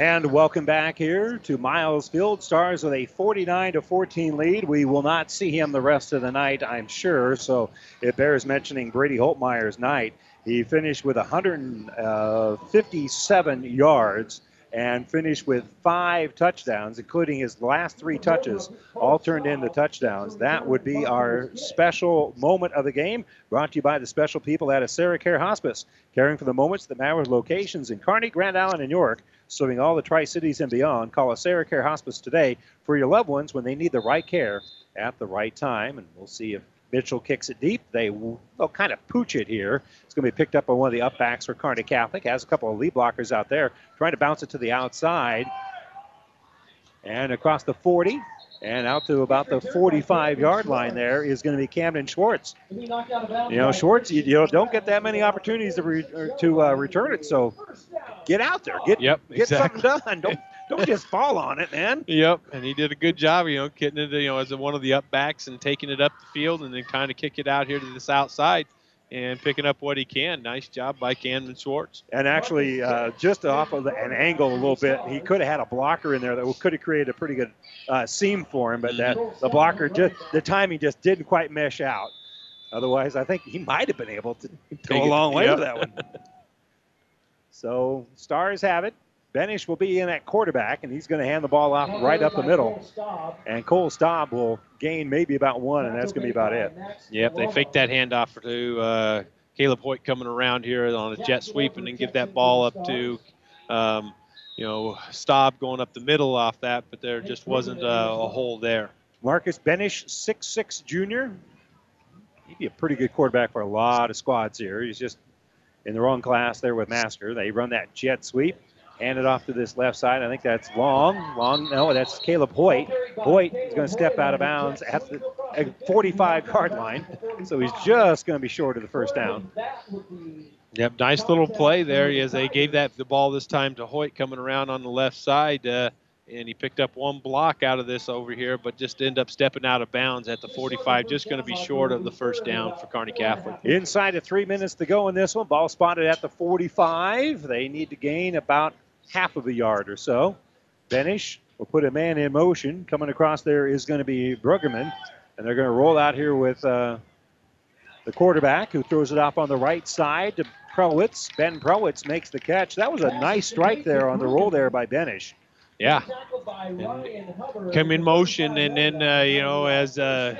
[SPEAKER 2] And welcome back here to Miles Field. Stars with a 49 to 14 lead. We will not see him the rest of the night, I'm sure. So it bears mentioning Brady Holtmeyer's night. He finished with 157 uh, yards and finished with five touchdowns, including his last three touches, all turned into touchdowns. That would be our special moment of the game, brought to you by the special people at AseraCare Hospice, caring for the moments that matter with locations in Kearney, Grand Island, and York, serving all the Tri Cities and beyond. Call AseraCare Hospice today for your loved ones when they need the right care at the right time, and we'll see if Mitchell kicks it deep. They will kind of pooch it here. It's going to be picked up by one of the upbacks for Kearney Catholic. Has a couple of lead blockers out there trying to bounce it to the outside. And across the 40 and out to about the 45 yard line there is going to be Camden Schwartz. You know, Schwartz, you, you don't get that many opportunities to, re, to uh, return it, so get out there. Get,
[SPEAKER 8] yep,
[SPEAKER 2] get
[SPEAKER 8] exactly.
[SPEAKER 2] something done. Don't, don't just fall on it, man.
[SPEAKER 8] Yep, and he did a good job, you know, getting it, you know, as one of the up backs and taking it up the field and then kind of kick it out here to this outside and picking up what he can. Nice job by Camden Schwartz.
[SPEAKER 2] And actually, uh, just off of an angle a little bit, he could have had a blocker in there that could have created a pretty good uh, seam for him, but that the blocker just the timing just didn't quite mesh out. Otherwise, I think he might have been able to go a long way
[SPEAKER 8] yep.
[SPEAKER 2] with that one. so Stars have it. Benish will be in at quarterback, and he's going to hand the ball off right up the middle. And Cole Staub will gain maybe about one, and that's going to be about it.
[SPEAKER 8] Yep, they faked that handoff to uh, Caleb Hoyt coming around here on a jet sweep, and then give that ball up to, um, you know, Staub going up the middle off that, but there just wasn't a, a hole there.
[SPEAKER 2] Marcus Benish, 6'6 junior. He'd be a pretty good quarterback for a lot of squads here. He's just in the wrong class there with Masker. They run that jet sweep. Hand it off to this left side. I think that's long. Long. No, that's Caleb Hoyt. Hoyt is going to step out of bounds at the 45 yard line. So he's just going to be short of the first down.
[SPEAKER 8] Yep, nice little play there as they gave that the ball this time to Hoyt coming around on the left side. Uh, and he picked up one block out of this over here, but just end up stepping out of bounds at the 45. Just going to be short of the first down for Kearney Catholic.
[SPEAKER 2] Inside of three minutes to go in this one. Ball spotted at the 45. They need to gain about half of a yard or so. Benish will put a man in motion. Coming across there is going to be Brueggemann. And they're going to roll out here with uh, the quarterback who throws it off on the right side to Prowitz. Ben Prowitz makes the catch. That was a nice strike there on the roll there by Benish.
[SPEAKER 8] Yeah. And come in motion, and then, uh, you know, as uh,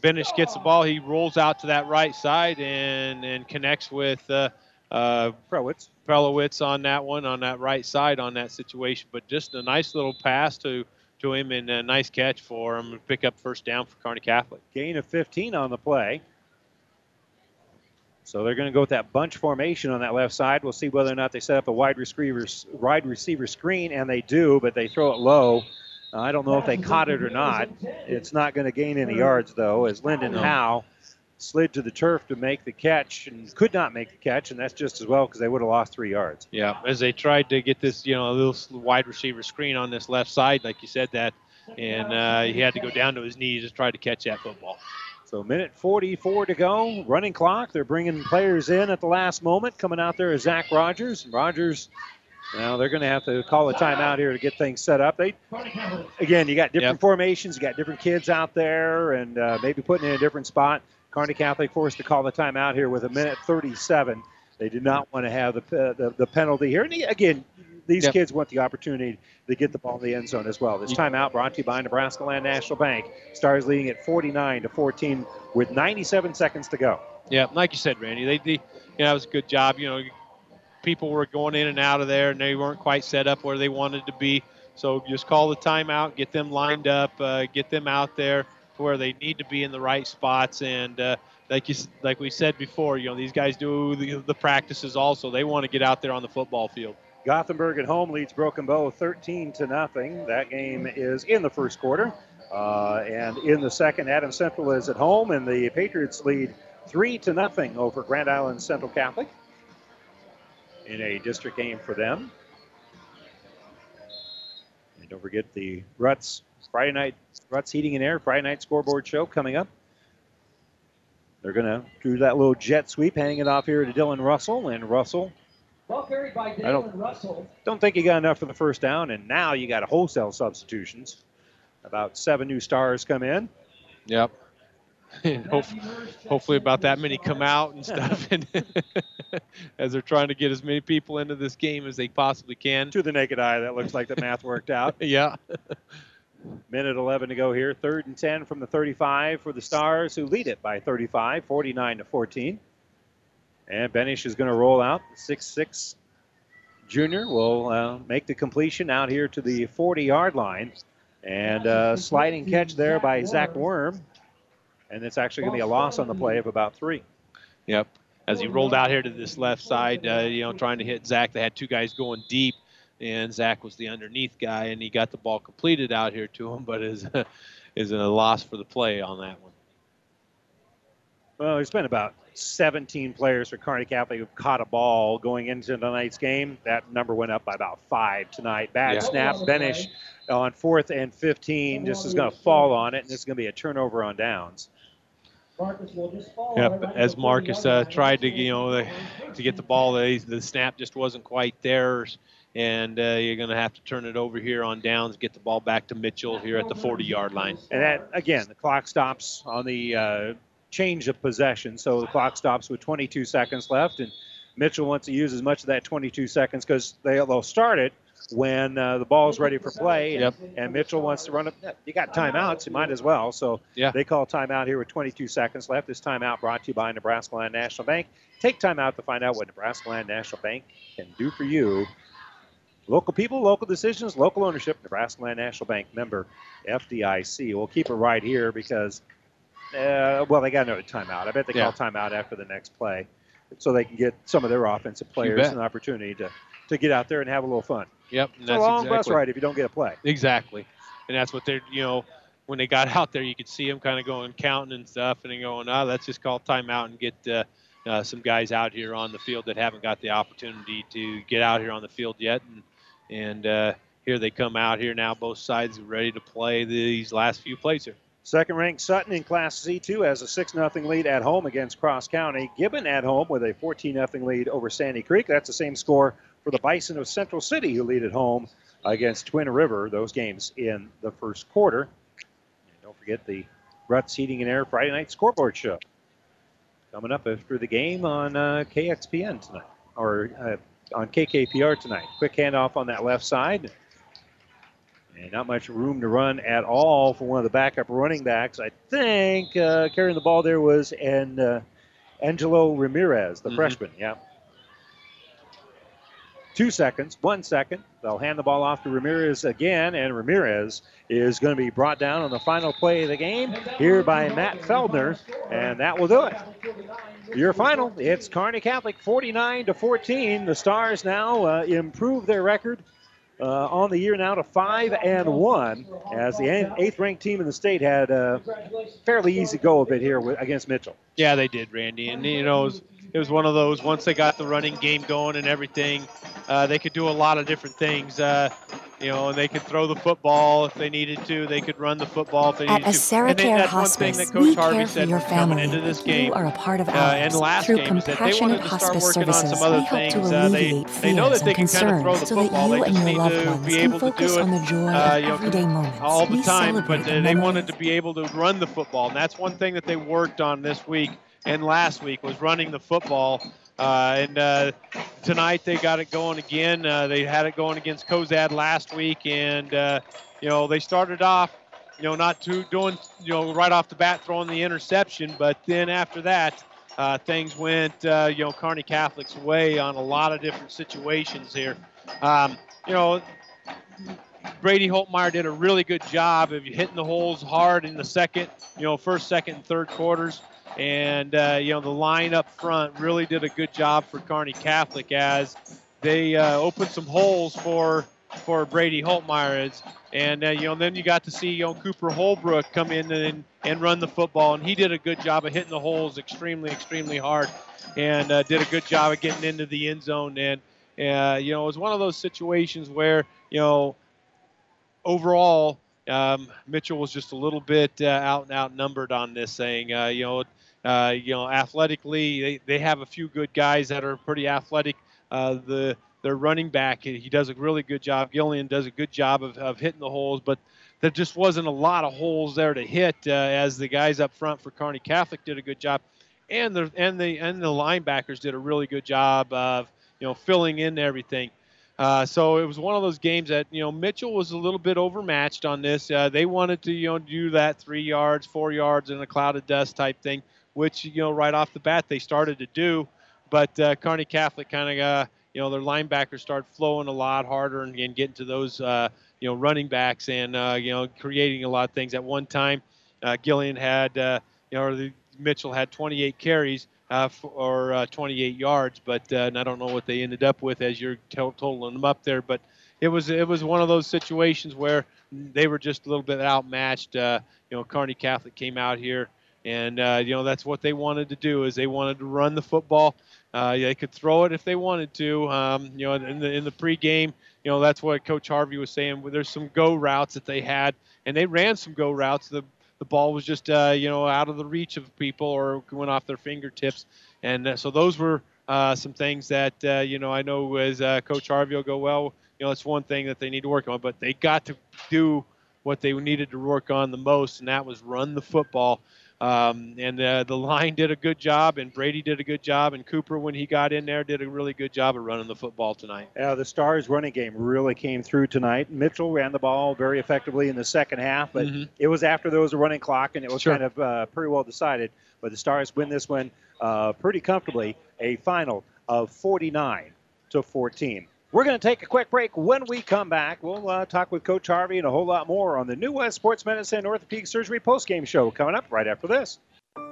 [SPEAKER 8] Benish gets the ball, he rolls out to that right side and, and connects with uh, uh,
[SPEAKER 2] Prowitz.
[SPEAKER 8] Prelowitz on that one, on that right side on that situation. But just a nice little pass to, to him and a nice catch for him to pick up first down for Kearney Catholic.
[SPEAKER 2] Gain of 15 on the play. So they're going to go with that bunch formation on that left side. We'll see whether or not they set up a wide receiver, wide receiver screen, and they do, but they throw it low. Uh, I don't know if they caught it or not. It's not going to gain any yards, though, as Lyndon Howe slid to the turf to make the catch and could not make the catch, and that's just as well because they would have lost three yards.
[SPEAKER 8] Yeah, as they tried to get this, you know, a little wide receiver screen on this left side, like you said, that, and uh, he had to go down to his knees to try to catch that football.
[SPEAKER 2] So minute 44 to go, running clock. They're bringing players in at the last moment. Coming out there is Zach Rogers. Rogers, now they're going to have to call a timeout here to get things set up. They, again, you got different
[SPEAKER 8] Yep.
[SPEAKER 2] formations, you got different kids out there, and uh, maybe putting in a different spot. Kearney Catholic forced to call the timeout here with a minute 37. They did not want to have the uh, the, the penalty here. And again, these
[SPEAKER 8] Yep.
[SPEAKER 2] kids want the opportunity to get the ball in the end zone as well. This timeout brought to you by Nebraska Land National Bank. Stars leading at 49 to 14 with 97 seconds to go.
[SPEAKER 8] Yeah, like you said, Randy, they, they you know, that was a good job. You know, people were going in and out of there, and they weren't quite set up where they wanted to be. So just call the timeout, get them lined up, uh, get them out there where they need to be in the right spots. And uh, like you, like we said before, you know, these guys do the, the practices also. They want to get out there on the football field.
[SPEAKER 2] Gothenburg at home leads Broken Bow 13 to nothing. That game is in the first quarter. Uh, and in the second, Adams Central is at home, and the Patriots lead three to nothing over Grand Island Central Catholic in a district game for them. And don't forget the Ruts Friday night Ruts Heating and Air Friday night scoreboard show coming up. They're going to do that little jet sweep, hanging it off here to Dylan Russell, and Russell
[SPEAKER 12] Ball carried by
[SPEAKER 2] I don't-
[SPEAKER 12] Russell.
[SPEAKER 2] Don't think you got enough for the first down, and now you got wholesale substitutions. About seven new stars come in.
[SPEAKER 8] Yep. And hope, hopefully about that many come out and stuff, and as they're trying to get as many people into this game as they possibly can.
[SPEAKER 2] To the naked eye, that looks like the math worked out.
[SPEAKER 8] yeah.
[SPEAKER 2] Minute 11 to go here. Third and 10 from the 35 for the Stars, who lead it by 35, 49 to 14. And Benish is going to roll out. The 6'6 junior will uh, make the completion out here to the 40 yard line. And uh, sliding catch there by Zach Worm. And it's actually going to be a loss on the play of about three.
[SPEAKER 8] Yep. As he rolled out here to this left side, uh, you know, trying to hit Zach, they had two guys going deep, and Zach was the underneath guy, and he got the ball completed out here to him, but is is a loss for the play on that one.
[SPEAKER 2] Well, there's been about 17 players for Kearney Catholic who've caught a ball going into tonight's game. That number went up by about five tonight. Bad
[SPEAKER 8] Yeah.
[SPEAKER 2] snap. Benish on fourth and 15 just is going to fall on it, and this is going to be a turnover on downs.
[SPEAKER 12] Marcus will just fall.
[SPEAKER 8] Yep. As Marcus uh, tried to, you know, the, to get the ball, the, the snap just wasn't quite there, and uh, you're going to have to turn it over here on downs, get the ball back to Mitchell here at the 40-yard line.
[SPEAKER 2] And that, again, the clock stops on the uh, change of possession. So the clock stops with 22 seconds left, and Mitchell wants to use as much of that 22 seconds because they, they'll start it when uh, the ball is ready for play.
[SPEAKER 8] Yep.
[SPEAKER 2] And Mitchell wants to run it. You got timeouts, you might as well. So
[SPEAKER 8] Yeah.
[SPEAKER 2] they call timeout here with 22 seconds left. This timeout brought to you by Nebraska Land National Bank. Take time out to find out what Nebraska Land National Bank can do for you. Local people, local decisions, local ownership. Nebraska Land National Bank member FDIC. We'll keep it right here because, uh, well, they got another timeout. I bet they
[SPEAKER 8] Yeah.
[SPEAKER 2] call timeout after the next play so they can get some of their offensive players an opportunity to, to get out there and have a little fun.
[SPEAKER 8] Yep.
[SPEAKER 2] It's a
[SPEAKER 8] that's
[SPEAKER 2] long bus
[SPEAKER 8] exactly-
[SPEAKER 2] ride if you don't get a play.
[SPEAKER 8] Exactly. And that's what they're, you know, when they got out there, you could see them kind of going counting and stuff, and then going, oh, let's just call timeout and get uh, uh, some guys out here on the field that haven't got the opportunity to get out here on the field yet. And, and uh, here they come out here now, both sides ready to play these last few plays here.
[SPEAKER 2] Second ranked Sutton in Class C2 has a 6 0 lead at home against Cross County. Gibbon at home with a 14 0 lead over Sandy Creek. That's the same score for the Bison of Central City, who lead at home against Twin River. Those games in the first quarter. And don't forget the Ruts Heating and Air Friday night scoreboard show. Coming up after the game on uh, KXPN tonight, or uh, on KKPR tonight. Quick handoff on that left side. And not much room to run at all for one of the backup running backs. I think uh, carrying the ball there was and uh, Angelo Ramirez, the
[SPEAKER 8] Mhm.
[SPEAKER 2] freshman. Yeah. Two seconds, one second. They'll hand the ball off to Ramirez again, and Ramirez is going to be brought down on the final play of the game here by Matt Feldner, and that will do it. Your final, it's Kearney Catholic 49 to 14. The Stars now uh, improve their record uh, on the year now to five and one, as the eighth-ranked team in the state had a fairly easy go of it here against Mitchell.
[SPEAKER 8] Yeah, they did, Randy. And, you know, it was, one of those, once they got the running game going and everything, uh, they could do a lot of different things. Uh, you know, and they could throw the football if they needed to. They could run the football if they
[SPEAKER 18] At
[SPEAKER 8] needed to.
[SPEAKER 18] Acera
[SPEAKER 8] and
[SPEAKER 18] Care
[SPEAKER 8] that's one thing
[SPEAKER 18] Hospice,
[SPEAKER 8] that Coach Harvey said
[SPEAKER 18] your
[SPEAKER 8] coming
[SPEAKER 18] family.
[SPEAKER 8] into this game.
[SPEAKER 18] You are a part of
[SPEAKER 8] uh, and last
[SPEAKER 18] Through
[SPEAKER 8] game is that they
[SPEAKER 18] compassionate
[SPEAKER 8] wanted to start
[SPEAKER 18] hospice
[SPEAKER 8] working on
[SPEAKER 18] services,
[SPEAKER 8] some other
[SPEAKER 18] we help
[SPEAKER 8] things.
[SPEAKER 18] to
[SPEAKER 8] Uh, they,
[SPEAKER 18] alleviate
[SPEAKER 8] they know
[SPEAKER 18] fears
[SPEAKER 8] that they
[SPEAKER 18] and
[SPEAKER 8] can kind of throw the
[SPEAKER 18] concerns so that
[SPEAKER 8] football.
[SPEAKER 18] you
[SPEAKER 8] They
[SPEAKER 18] and
[SPEAKER 8] just
[SPEAKER 18] your
[SPEAKER 8] need
[SPEAKER 18] loved
[SPEAKER 8] to
[SPEAKER 18] ones
[SPEAKER 8] be
[SPEAKER 18] can
[SPEAKER 8] able to
[SPEAKER 18] focus
[SPEAKER 8] do it
[SPEAKER 18] on the joy
[SPEAKER 8] uh,
[SPEAKER 18] of
[SPEAKER 8] you know,
[SPEAKER 18] everyday moments.
[SPEAKER 8] all the
[SPEAKER 18] We
[SPEAKER 8] time. But uh, they wanted to be able to run the football, and that's one thing that they worked on this week and last week was running the football. Uh, and uh, tonight they got it going again. Uh, they had it going against Cozad last week, and uh, you know they started off, you know, not too doing, you know, right off the bat throwing the interception, but then after that, uh, things went, uh, you know, Kearney Catholic's way on a lot of different situations here. Um, you know, Brady Holtmeyer did a really good job of hitting the holes hard in the second, you know, first, second, and third quarters. And, uh, you know, the line up front really did a good job for Kearney Catholic as they uh, opened some holes for for Brady Holtmeyer. And, uh, you know, then you got to see, you know, Cooper Holbrook come in and, and run the football. And he did a good job of hitting the holes extremely, extremely hard and uh, did a good job of getting into the end zone. And, uh, you know, it was one of those situations where, you know, overall, um, Mitchell was just a little bit uh, out and outnumbered on this thing. Uh, you know, uh, you know, athletically, they, they have a few good guys that are pretty athletic. uh, the their running back. He does a really good job. Gillian does a good job of, of hitting the holes, but there just wasn't a lot of holes there to hit uh, as the guys up front for Kearney Catholic did a good job, and the and the and the linebackers did a really good job of you know filling in everything. Uh, so it was one of those games that you know Mitchell was a little bit overmatched on this. Uh, they wanted to you know do that three yards, four yards in a cloud of dust type thing, which you know right off the bat they started to do, but uh, Kearney Catholic kind of uh, you know their linebackers started flowing a lot harder and, and getting to those uh, you know running backs and uh, you know creating a lot of things. At one time, uh, Gillian had uh, you know the, Mitchell had 28 carries for, or uh, 28 yards, but and I don't know what they ended up with as you're totaling them up there. But it was it was one of those situations where they were just a little bit outmatched. You know, Kearney Catholic came out here, and uh, you know that's what they wanted to do is they wanted to run the football. Uh, they could throw it if they wanted to. Um, you know, in the in the pregame, you know that's what Coach Harvey was saying. There's some go routes that they had, and they ran some go routes. The the ball was just uh, you know out of the reach of people or went off their fingertips, and uh, so those were uh, some things that uh, you know I know as Coach Harvey will go well. You know, it's one thing that they need to work on, but they got to do what they needed to work on the most, and that was run the football. Um, and uh, the line did a good job, and Brady did a good job, and Cooper, when he got in there, did a really good job of running the football tonight.
[SPEAKER 2] Yeah, the Stars' running game really came through tonight. Mitchell ran the ball very effectively in the second half, but
[SPEAKER 8] Mhm.
[SPEAKER 2] it was after there was a running clock, and it was
[SPEAKER 8] Sure.
[SPEAKER 2] kind of uh, pretty well decided. But the Stars win this one uh, pretty comfortably, a final of 49 to 14. We're going to take a quick break. When we come back, we'll uh, talk with Coach Harvey and a whole lot more on the New West Sports Medicine Orthopedic Surgery postgame show coming up right after this.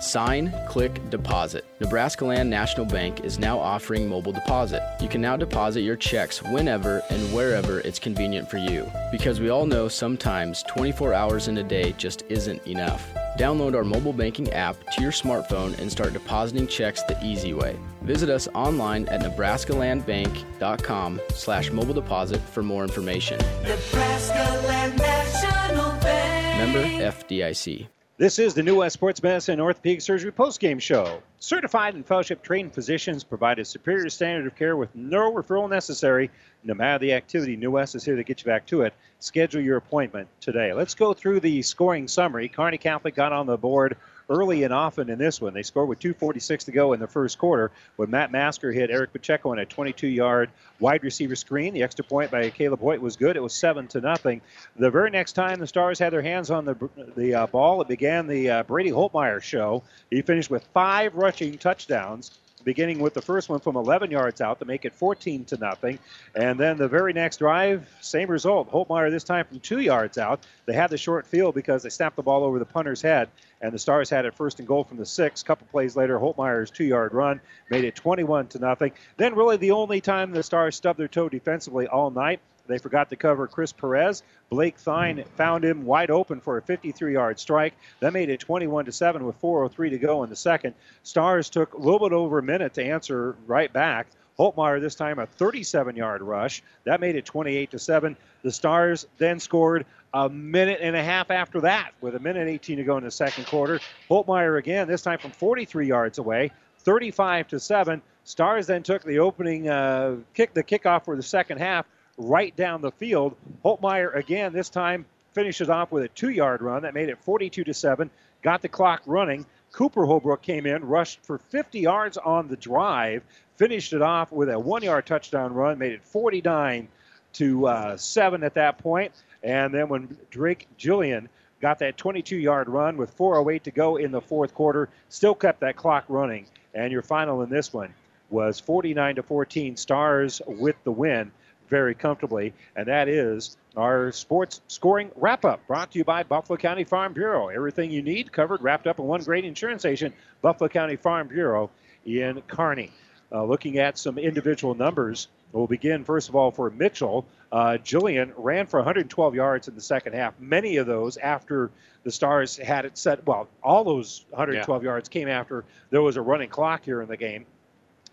[SPEAKER 10] Sign, click, deposit. Nebraska Land National Bank is now offering mobile deposit. You can now deposit your checks whenever and wherever it's convenient for you. Because we all know sometimes 24 hours in a day just isn't enough. Download our mobile banking app to your smartphone and start depositing checks the easy way. Visit us online at nebraskalandbank.com slash mobile deposit for more information.
[SPEAKER 19] Nebraska Land National Bank.
[SPEAKER 10] Member FDIC.
[SPEAKER 2] This is the New West Sports Medicine and Orthopedic Surgery postgame show. Certified and fellowship trained physicians provide a superior standard of care with no referral necessary. No matter the activity, New West is here to get you back to it. Schedule your appointment today. Let's go through the scoring summary. Kearney Catholic got on the board early and often in this one. They scored with 2.46 to go in the first quarter when Matt Masker hit Eric Pacheco on a 22 yard wide receiver screen. The extra point by Caleb Hoyt was good. It was 7 to nothing. The very next time the Stars had their hands on the, the uh, ball, it began the uh, Brady Holtmeyer show. He finished with five rushing touchdowns beginning with the first one from 11 yards out to make it 14 to nothing. And then the very next drive, same result. Holtmeyer this time from two yards out. They had the short field because they snapped the ball over the punter's head, and the Stars had it first and goal from the six. A couple plays later, Holtmeyer's two-yard run made it 21 to nothing. Then really the only time the Stars stubbed their toe defensively all night. They forgot to cover Chris Perez. Blake Thine found him wide open for a 53-yard strike. That made it 21 to 7 with 4:03 to go in the second. Stars took a little bit over a minute to answer right back. Holtmeyer this time a 37-yard rush. That made it 28 to 7. The Stars then scored a minute and a half after that with a minute 18 to go in the second quarter. Holtmeyer again, this time from 43 yards away, 35 to 7. Stars then took the opening uh, kick, the kickoff for the second half, right down the field. Holtmeyer again, this time finishes off with a two-yard run that made it 42 to 7. Got the clock running. Cooper Holbrook came in, rushed for 50 yards on the drive, finished it off with a one-yard touchdown run, made it 49 to uh, seven at that point. And then when Drake Julian got that 22-yard run with 4:08 to go in the fourth quarter, still kept that clock running. And your final in this one was 49 to 14. Stars with the win very comfortably, and that is our sports scoring wrap up brought to you by Buffalo County Farm Bureau. Everything you need covered, wrapped up in one great insurance agent, Buffalo County Farm Bureau in Kearney. uh, looking at some individual numbers, we'll begin first of all for Mitchell. Uh, Jillian ran for 112 yards in the second half. Many of those after the Stars had it set. Well, all those 112 yards came after there was a running clock here in the game.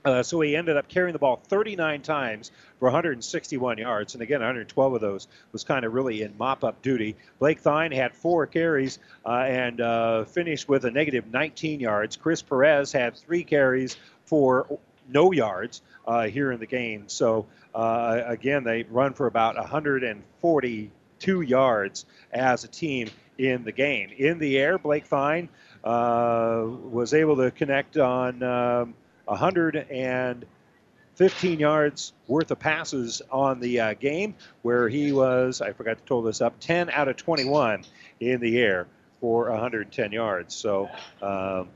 [SPEAKER 2] Uh, so he ended up carrying the ball 39 times for 161 yards. And again, 112 of those was kind of really in mop up duty. Blake Thine had four carries uh, and uh, finished with a negative 19 yards. Chris Perez had three carries for no yards uh, here in the game. So uh, again, they run for about 142 yards as a team in the game. In the air, Blake Thine uh, was able to connect on. Um, 115 yards worth of passes on the uh, game, where he was, I forgot to total this up, 10 out of 21 in the air for 110 yards. So, um,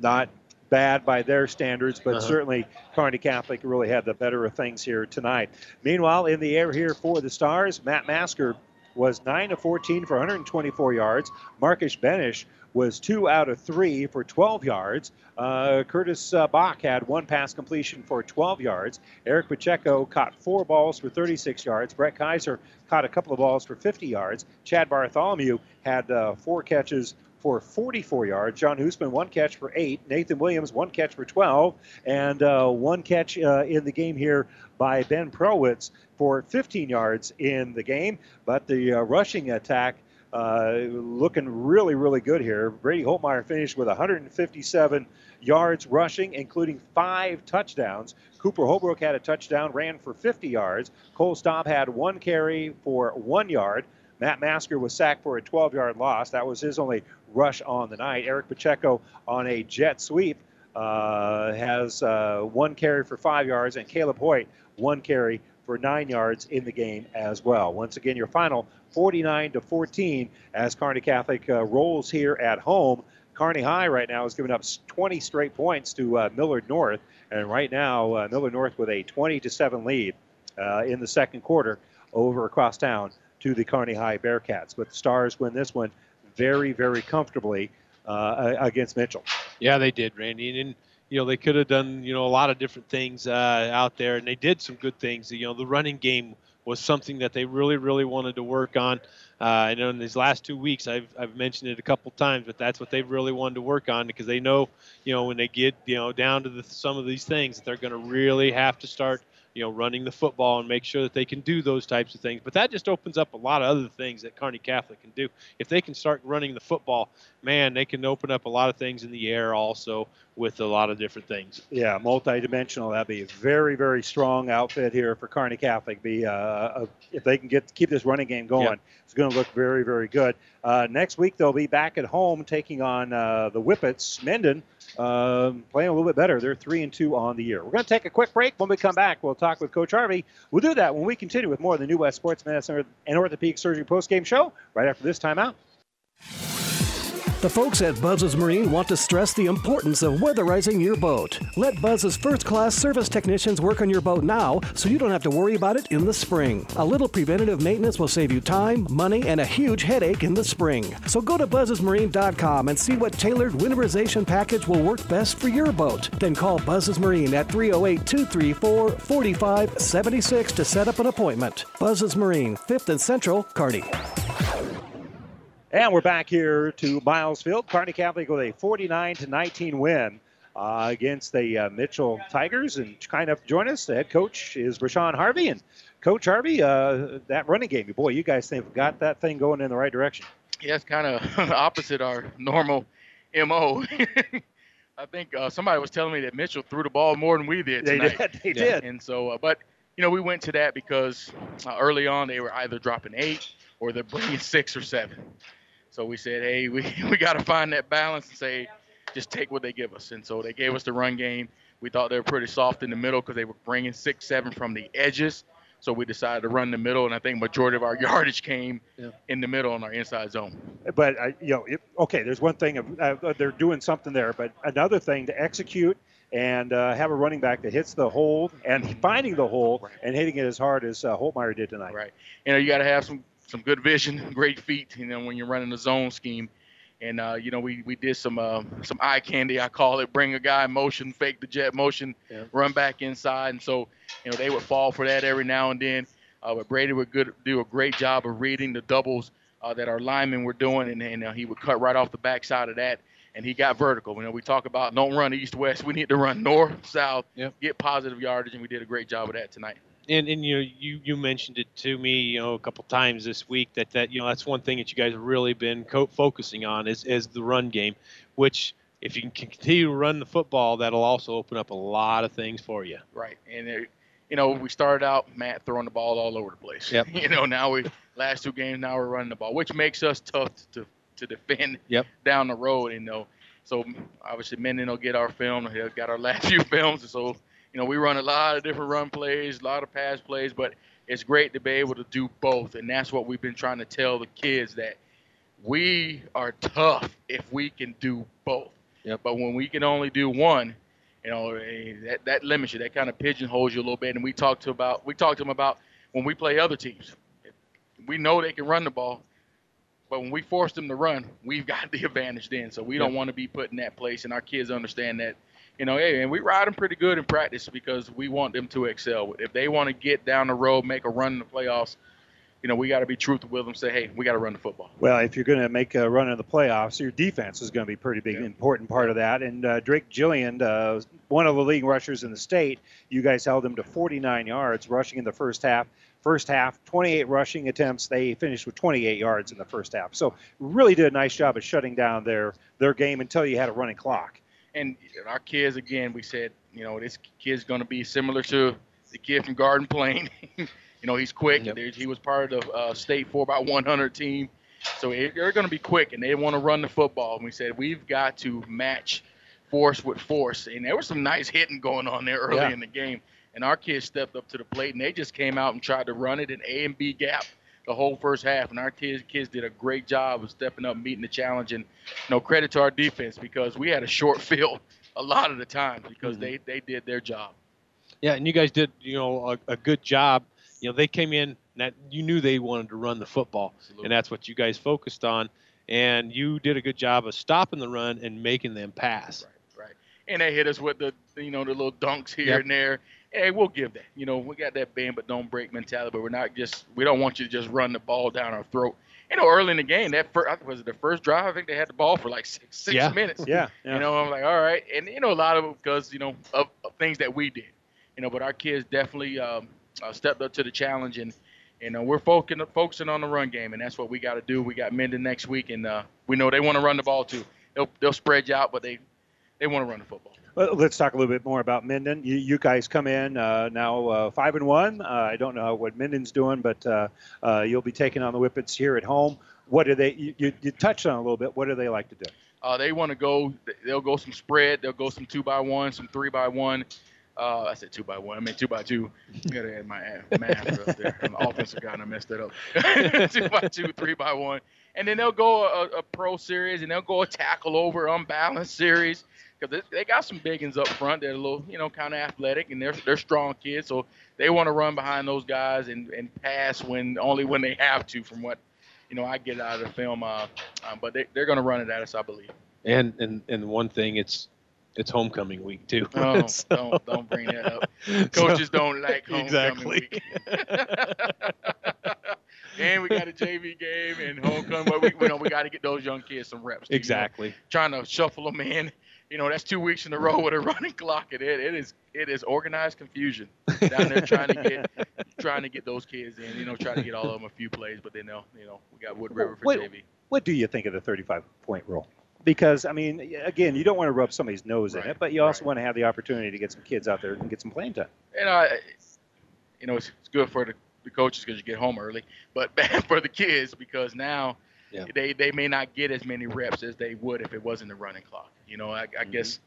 [SPEAKER 2] not bad by their standards, but
[SPEAKER 20] Uh-huh.
[SPEAKER 2] certainly Kearney Catholic really had the better of things here tonight. Meanwhile, in the air here for the Stars, Matt Masker was 9 of 14 for 124 yards. Marcus Benish was 2 out of 3 for 12 yards. Uh, Curtis uh, Bach had one pass completion for 12 yards. Eric Pacheco caught four balls for 36 yards. Brett Kaiser caught a couple of balls for 50 yards. Chad Bartholomew had uh, four catches for 44 yards. John Hoosman, one catch for eight. Nathan Williams, one catch for 12. And uh, one catch uh, in the game here by Ben Prowitz for 15 yards in the game. But the uh, rushing attack uh, looking really, really good here. Brady Holtmeyer finished with 157 yards rushing, including five touchdowns. Cooper Holbrook had a touchdown, ran for 50 yards. Cole Staub had one carry for one yard. Matt Masker was sacked for a 12 yard loss. That was his only rush on the night. Eric Pacheco on a jet sweep uh, has uh, one carry for five yards, and Caleb Hoyt one carry for nine yards in the game as well. Once again, your final 49 to 14 as Kearney Catholic uh, rolls here at home. Kearney High right now is giving up 20 straight points to uh, Millard North, and right now uh, Millard North with a 20 to 7 lead uh, in the second quarter over across town to the Carney High Bearcats. But the Stars win this one very, very comfortably uh, against Mitchell.
[SPEAKER 8] Yeah, they did, Randy, and, you know they could have done you know a lot of different things uh, out there, and they did some good things. You know, the running game was something that they really, really wanted to work on. Uh, I know in these last two weeks, I've, I've mentioned it a couple times, but that's what they've really wanted to work on because they know, you know, when they get, you know, down to the, some of these things, that they're going to really have to start, you know, running the football and make sure that they can do those types of things. But that just opens up a lot of other things that Kearney Catholic can do. If they can start running the football, man, they can open up a lot of things in the air also with a lot of different things.
[SPEAKER 2] Yeah, multi-dimensional. That'd be a very, very strong outfit here for Kearney Catholic. Be uh, uh, if they can get keep this running game going, it's going to look very, very good. Uh, next week they'll be back at home taking on uh, the Whippets. Minden um, playing a little bit better. They're three and two on the year. We're going to take a quick break. When we come back, we'll talk with Coach Harvey. We'll do that when we continue with more of the New West Sports Medicine and Orthopedic Surgery post-game show right after this timeout.
[SPEAKER 14] The folks at Buzz's Marine want to stress the importance of weatherizing your boat. Let Buzz's first class service technicians work on your boat now so you don't have to worry about it in the spring. A little preventative maintenance will save you time, money, and a huge headache in the spring. So go to buzzesmarine.com and see what tailored winterization package will work best for your boat. Then call Buzz's Marine at 308 234 4576 to set up an appointment. Buzz's Marine, 5th and Central, Kearney.
[SPEAKER 2] And we're back here to Miles Field. Kearney Catholic with a 49 to 19 win uh, against the uh, Mitchell Tigers. And kind of to join us, the head coach is Rashawn Harvey. And Coach Harvey, uh, that running game, boy, you guys think got that thing going in the right direction.
[SPEAKER 20] Yeah, it's kind of opposite our normal mo. I think uh, somebody was telling me that Mitchell threw the ball more than we did tonight.
[SPEAKER 2] They did, they did.
[SPEAKER 20] And so, uh, but you know, we went to that because uh, early on they were either dropping eight or they're bringing six or seven. So we said, hey, we we got to find that balance and say, just take what they give us. And so they gave us the run game. We thought they were pretty soft in the middle because they were bringing six, seven from the edges. So we decided to run the middle, and I think majority of our yardage came in the middle in our inside zone.
[SPEAKER 2] But, uh, you know, it, okay, there's one thing, of, uh, they're doing something there, but another thing to execute and uh, have a running back that hits the hole and finding the hole and hitting it as hard as uh, Holtmeyer did tonight.
[SPEAKER 20] Right. You know, you got to have some some good vision, great feet. You know, when you're running a zone scheme, And uh, you know, we we did some uh, some eye candy, I call it. Bring a guy in motion, fake the jet motion,
[SPEAKER 8] Yeah.
[SPEAKER 20] run back inside, and so you know they would fall for that every now and then. Uh, but Brady would good, do a great job of reading the doubles uh, that our linemen were doing, and, and uh, he would cut right off the backside of that, and he got vertical. You know, we talk about don't run east west. We need to run north south, get positive yardage, and we did a great job of that tonight.
[SPEAKER 8] And and you know you you mentioned it to me you know a couple times this week that that you know that's one thing that you guys have really been co- focusing on is is the run game, which if you can continue to run the football, that'll also open up a lot of things for you.
[SPEAKER 20] Right. And it, you know, we started out Matt throwing the ball all over the place.
[SPEAKER 8] Yep.
[SPEAKER 20] You know, now we last two games now we're running the ball, which makes us tough to to defend
[SPEAKER 8] Yep.
[SPEAKER 20] down the road. You know, so obviously Minden will get our film. He'll got our last few films, and so you know we run a lot of different run plays, a lot of pass plays, but it's great to be able to do both, and that's what we've been trying to tell the kids that we are tough if we can do both.
[SPEAKER 8] Yep.
[SPEAKER 20] But when we can only do one, you know, eh, that that limits you. That kind of pigeonholes you a little bit. And we talked to about we talked to them about when we play other teams. We know they can run the ball, but when we force them to run, we've got the advantage then. So we don't want to be put in that place, and our kids understand that. You know, hey, and we ride them pretty good in practice because we want them to excel. If they want to get down the road, make a run in the playoffs, you know, we got to be truthful with them. Say, hey, we got to run the football.
[SPEAKER 2] Well, if you're going to make a run in the playoffs, your defense is going to be a pretty big, important part of that. And uh, Drake Gillian, uh, one of the leading rushers in the state, you guys held him to 49 yards rushing in the first half. First half, 28 rushing attempts. They finished with 28 yards in the first half. So really did a nice job of shutting down their their game until you had a running clock.
[SPEAKER 20] And our kids again we said you know this kid's going to be similar to the kid from garden plain. You know he's quick There- he was part of the uh, state 4 by 100 team. So they- they're going to be quick and they want to run the football. And we said we've got to match force with force. And there was some nice hitting going on there early
[SPEAKER 2] Yeah.
[SPEAKER 20] in the game. And our kids stepped up to the plate and they just came out and tried to run it in a and b gap the whole first half and our kids kids did a great job of stepping up meeting the challenge and you know credit to our defense because we had a short field a lot of the time because they mm-hmm. they did their job
[SPEAKER 8] Yeah, and you guys did, you know, a, a good job. You know, they came in that you knew they wanted to run the football, and that's what you guys focused on. And you did a good job of stopping the run and making them pass.
[SPEAKER 20] right and they hit us with the you know the little dunks here
[SPEAKER 8] Yep.
[SPEAKER 20] and there hey we'll give that. You know we got that bend but don't break mentality but we're not just we don't want you to just run the ball down our throat. You know early in the game that first was it the first drive? I think they had the ball for like six, six
[SPEAKER 2] Yeah.
[SPEAKER 20] minutes.
[SPEAKER 2] Yeah, yeah.
[SPEAKER 20] you know i'm like all right. And you know a lot of it because you know of, of things that we did. You know but our kids definitely um, uh, stepped up to the challenge and you know we're focusing focusing on the run game and that's what we got to do. We got Minden next week and uh, we know they want to run the ball too. They'll, they'll spread you out but they they want to run the football.
[SPEAKER 2] Well, let's talk a little bit more about Minden. You, you guys come in uh, now uh, five and one. Uh, I don't know what Minden's doing, but uh, uh, you'll be taking on the Whippets here at home. What do they? You, you, you touched on a little bit. What do they like to do?
[SPEAKER 20] Uh, they want to go. They'll go some spread. They'll go some two by one, some three by one. I said two by one. I mean two by two. I gotta add my math up there. I'm the offensive guy and I messed that up. two by two, three by one, and then they'll go a, a pro series and they'll go a tackle over unbalanced series because they, they got some biggins up front. They're a little, you know, kind of athletic and they're they're strong kids, so they want to run behind those guys and, and pass when only when they have to. From what you know, I get out of the film. Uh, uh, but they, they're going to run it at us, I believe.
[SPEAKER 8] And and and one thing, it's it's homecoming week too.
[SPEAKER 20] Oh,
[SPEAKER 8] So-
[SPEAKER 20] don't don't bring that up. Coaches
[SPEAKER 8] So-
[SPEAKER 20] don't like homecoming
[SPEAKER 8] exactly.
[SPEAKER 20] week. and we got a JV game and homecoming, but we know we got to get those young kids some reps. too, you know.
[SPEAKER 8] Exactly.
[SPEAKER 20] Trying to shuffle them in. You know, that's two weeks in a row with a running clock. It it is it is organized confusion down there trying to get trying to get those kids in. You know, trying to get all of them a few plays, but then they'll you know we got Wood River for
[SPEAKER 2] What,
[SPEAKER 20] JV.
[SPEAKER 2] what do you think of the 35 point rule? Because I mean, again, you don't want to rub somebody's nose in it, but you also want to have the opportunity to get some kids out there and get some playing time.
[SPEAKER 20] and I, you know, it's, it's good for the, the coaches because you get home early, but bad for the kids because now
[SPEAKER 8] Yeah.
[SPEAKER 20] they they may not get as many reps as they would if it wasn't the running clock. You know, I, I
[SPEAKER 8] Mm-hmm.
[SPEAKER 20] guess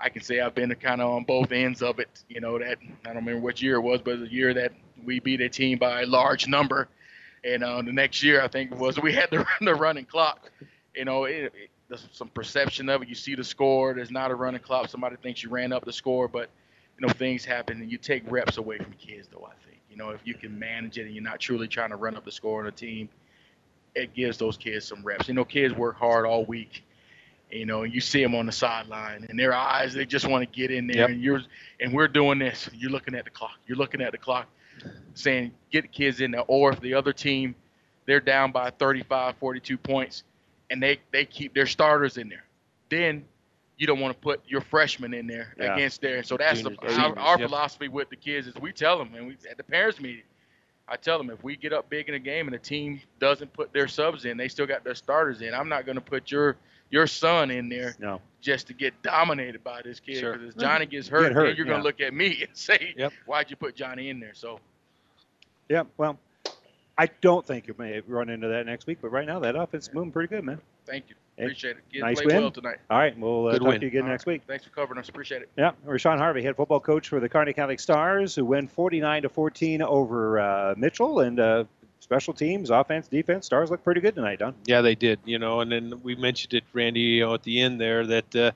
[SPEAKER 20] I can say I've been kind of on both ends of it. You know, that I don't remember which year it was, but it was a year that we beat a team by a large number, and uh, the next year I think it was we had the, the running clock. You know, it, it, there's some perception of it. You see the score. There's not a running clock. Somebody thinks you ran up the score, but you know things happen, and you take reps away from kids. Though I think you know if you can manage it and you're not truly trying to run up the score on a team, it gives those kids some reps. You know, kids work hard all week. You know, and you see them on the sideline, and their eyes they just want to get in there.
[SPEAKER 8] Yep.
[SPEAKER 20] And you're and we're doing this. You're looking at the clock. You're looking at the clock, saying get the kids in there. Or if the other team, they're down by 35, 42 points, and they they keep their starters in there, then you don't want to put your freshmen in there
[SPEAKER 2] Yeah.
[SPEAKER 20] against there. So that's the, our, our
[SPEAKER 8] yep.
[SPEAKER 20] philosophy with the kids is we tell them, and we at the parents meeting, I tell them if we get up big in a game and the team doesn't put their subs in, they still got their starters in. I'm not going to put your your son in there
[SPEAKER 2] No.
[SPEAKER 20] just to get dominated by this kid.
[SPEAKER 8] Sure.
[SPEAKER 20] Because if Johnny mm-hmm. gets
[SPEAKER 2] Get
[SPEAKER 20] hurt,
[SPEAKER 2] hurt,
[SPEAKER 20] then you're going to look at me and say,
[SPEAKER 8] Yep.
[SPEAKER 20] "Why'd you put Johnny in there?" So
[SPEAKER 2] Yeah, well, I don't think you may run into that next week, but right now that offense is moving pretty good, man.
[SPEAKER 20] thank you, appreciate it. Kids
[SPEAKER 2] nice
[SPEAKER 20] played
[SPEAKER 2] win.
[SPEAKER 20] well tonight.
[SPEAKER 2] All right, we'll uh,
[SPEAKER 8] Good
[SPEAKER 2] talk
[SPEAKER 8] win.
[SPEAKER 2] to you again
[SPEAKER 20] All
[SPEAKER 2] next
[SPEAKER 20] right.
[SPEAKER 2] week.
[SPEAKER 20] Thanks for covering us. Appreciate it.
[SPEAKER 2] Yeah, Rashawn Harvey, head football coach for the Kearney Catholic Stars, who win 49 to 14 over uh, Mitchell, and uh, special teams, offense, defense. Stars look pretty good tonight, Don.
[SPEAKER 8] Yeah, they did. You know, and then we mentioned it, Randy, you know, at the end there that uh,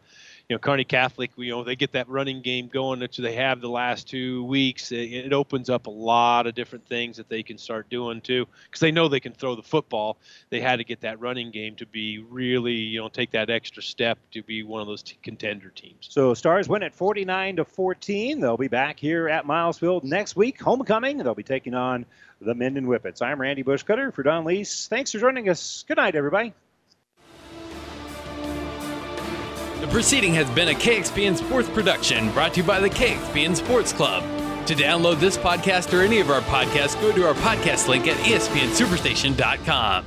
[SPEAKER 8] you know Kearney Catholic, you know, they get that running game going that they have the last two weeks. It, it opens up a lot of different things that they can start doing too, because they know they can throw the football. They had to get that running game to be really, you know, take that extra step to be one of those t- contender teams.
[SPEAKER 2] So Stars win at 49 to 14. They'll be back here at Miles Field next week, homecoming. They'll be taking on the Minden Whippets. I'm Randy Bushcutter for Don Lease. Thanks for joining us. Good night, everybody.
[SPEAKER 1] Proceeding has been a KXPN Sports production brought to you by the KXPN Sports Club. To download this podcast or any of our podcasts, go to our podcast link at espnsuperstation.com.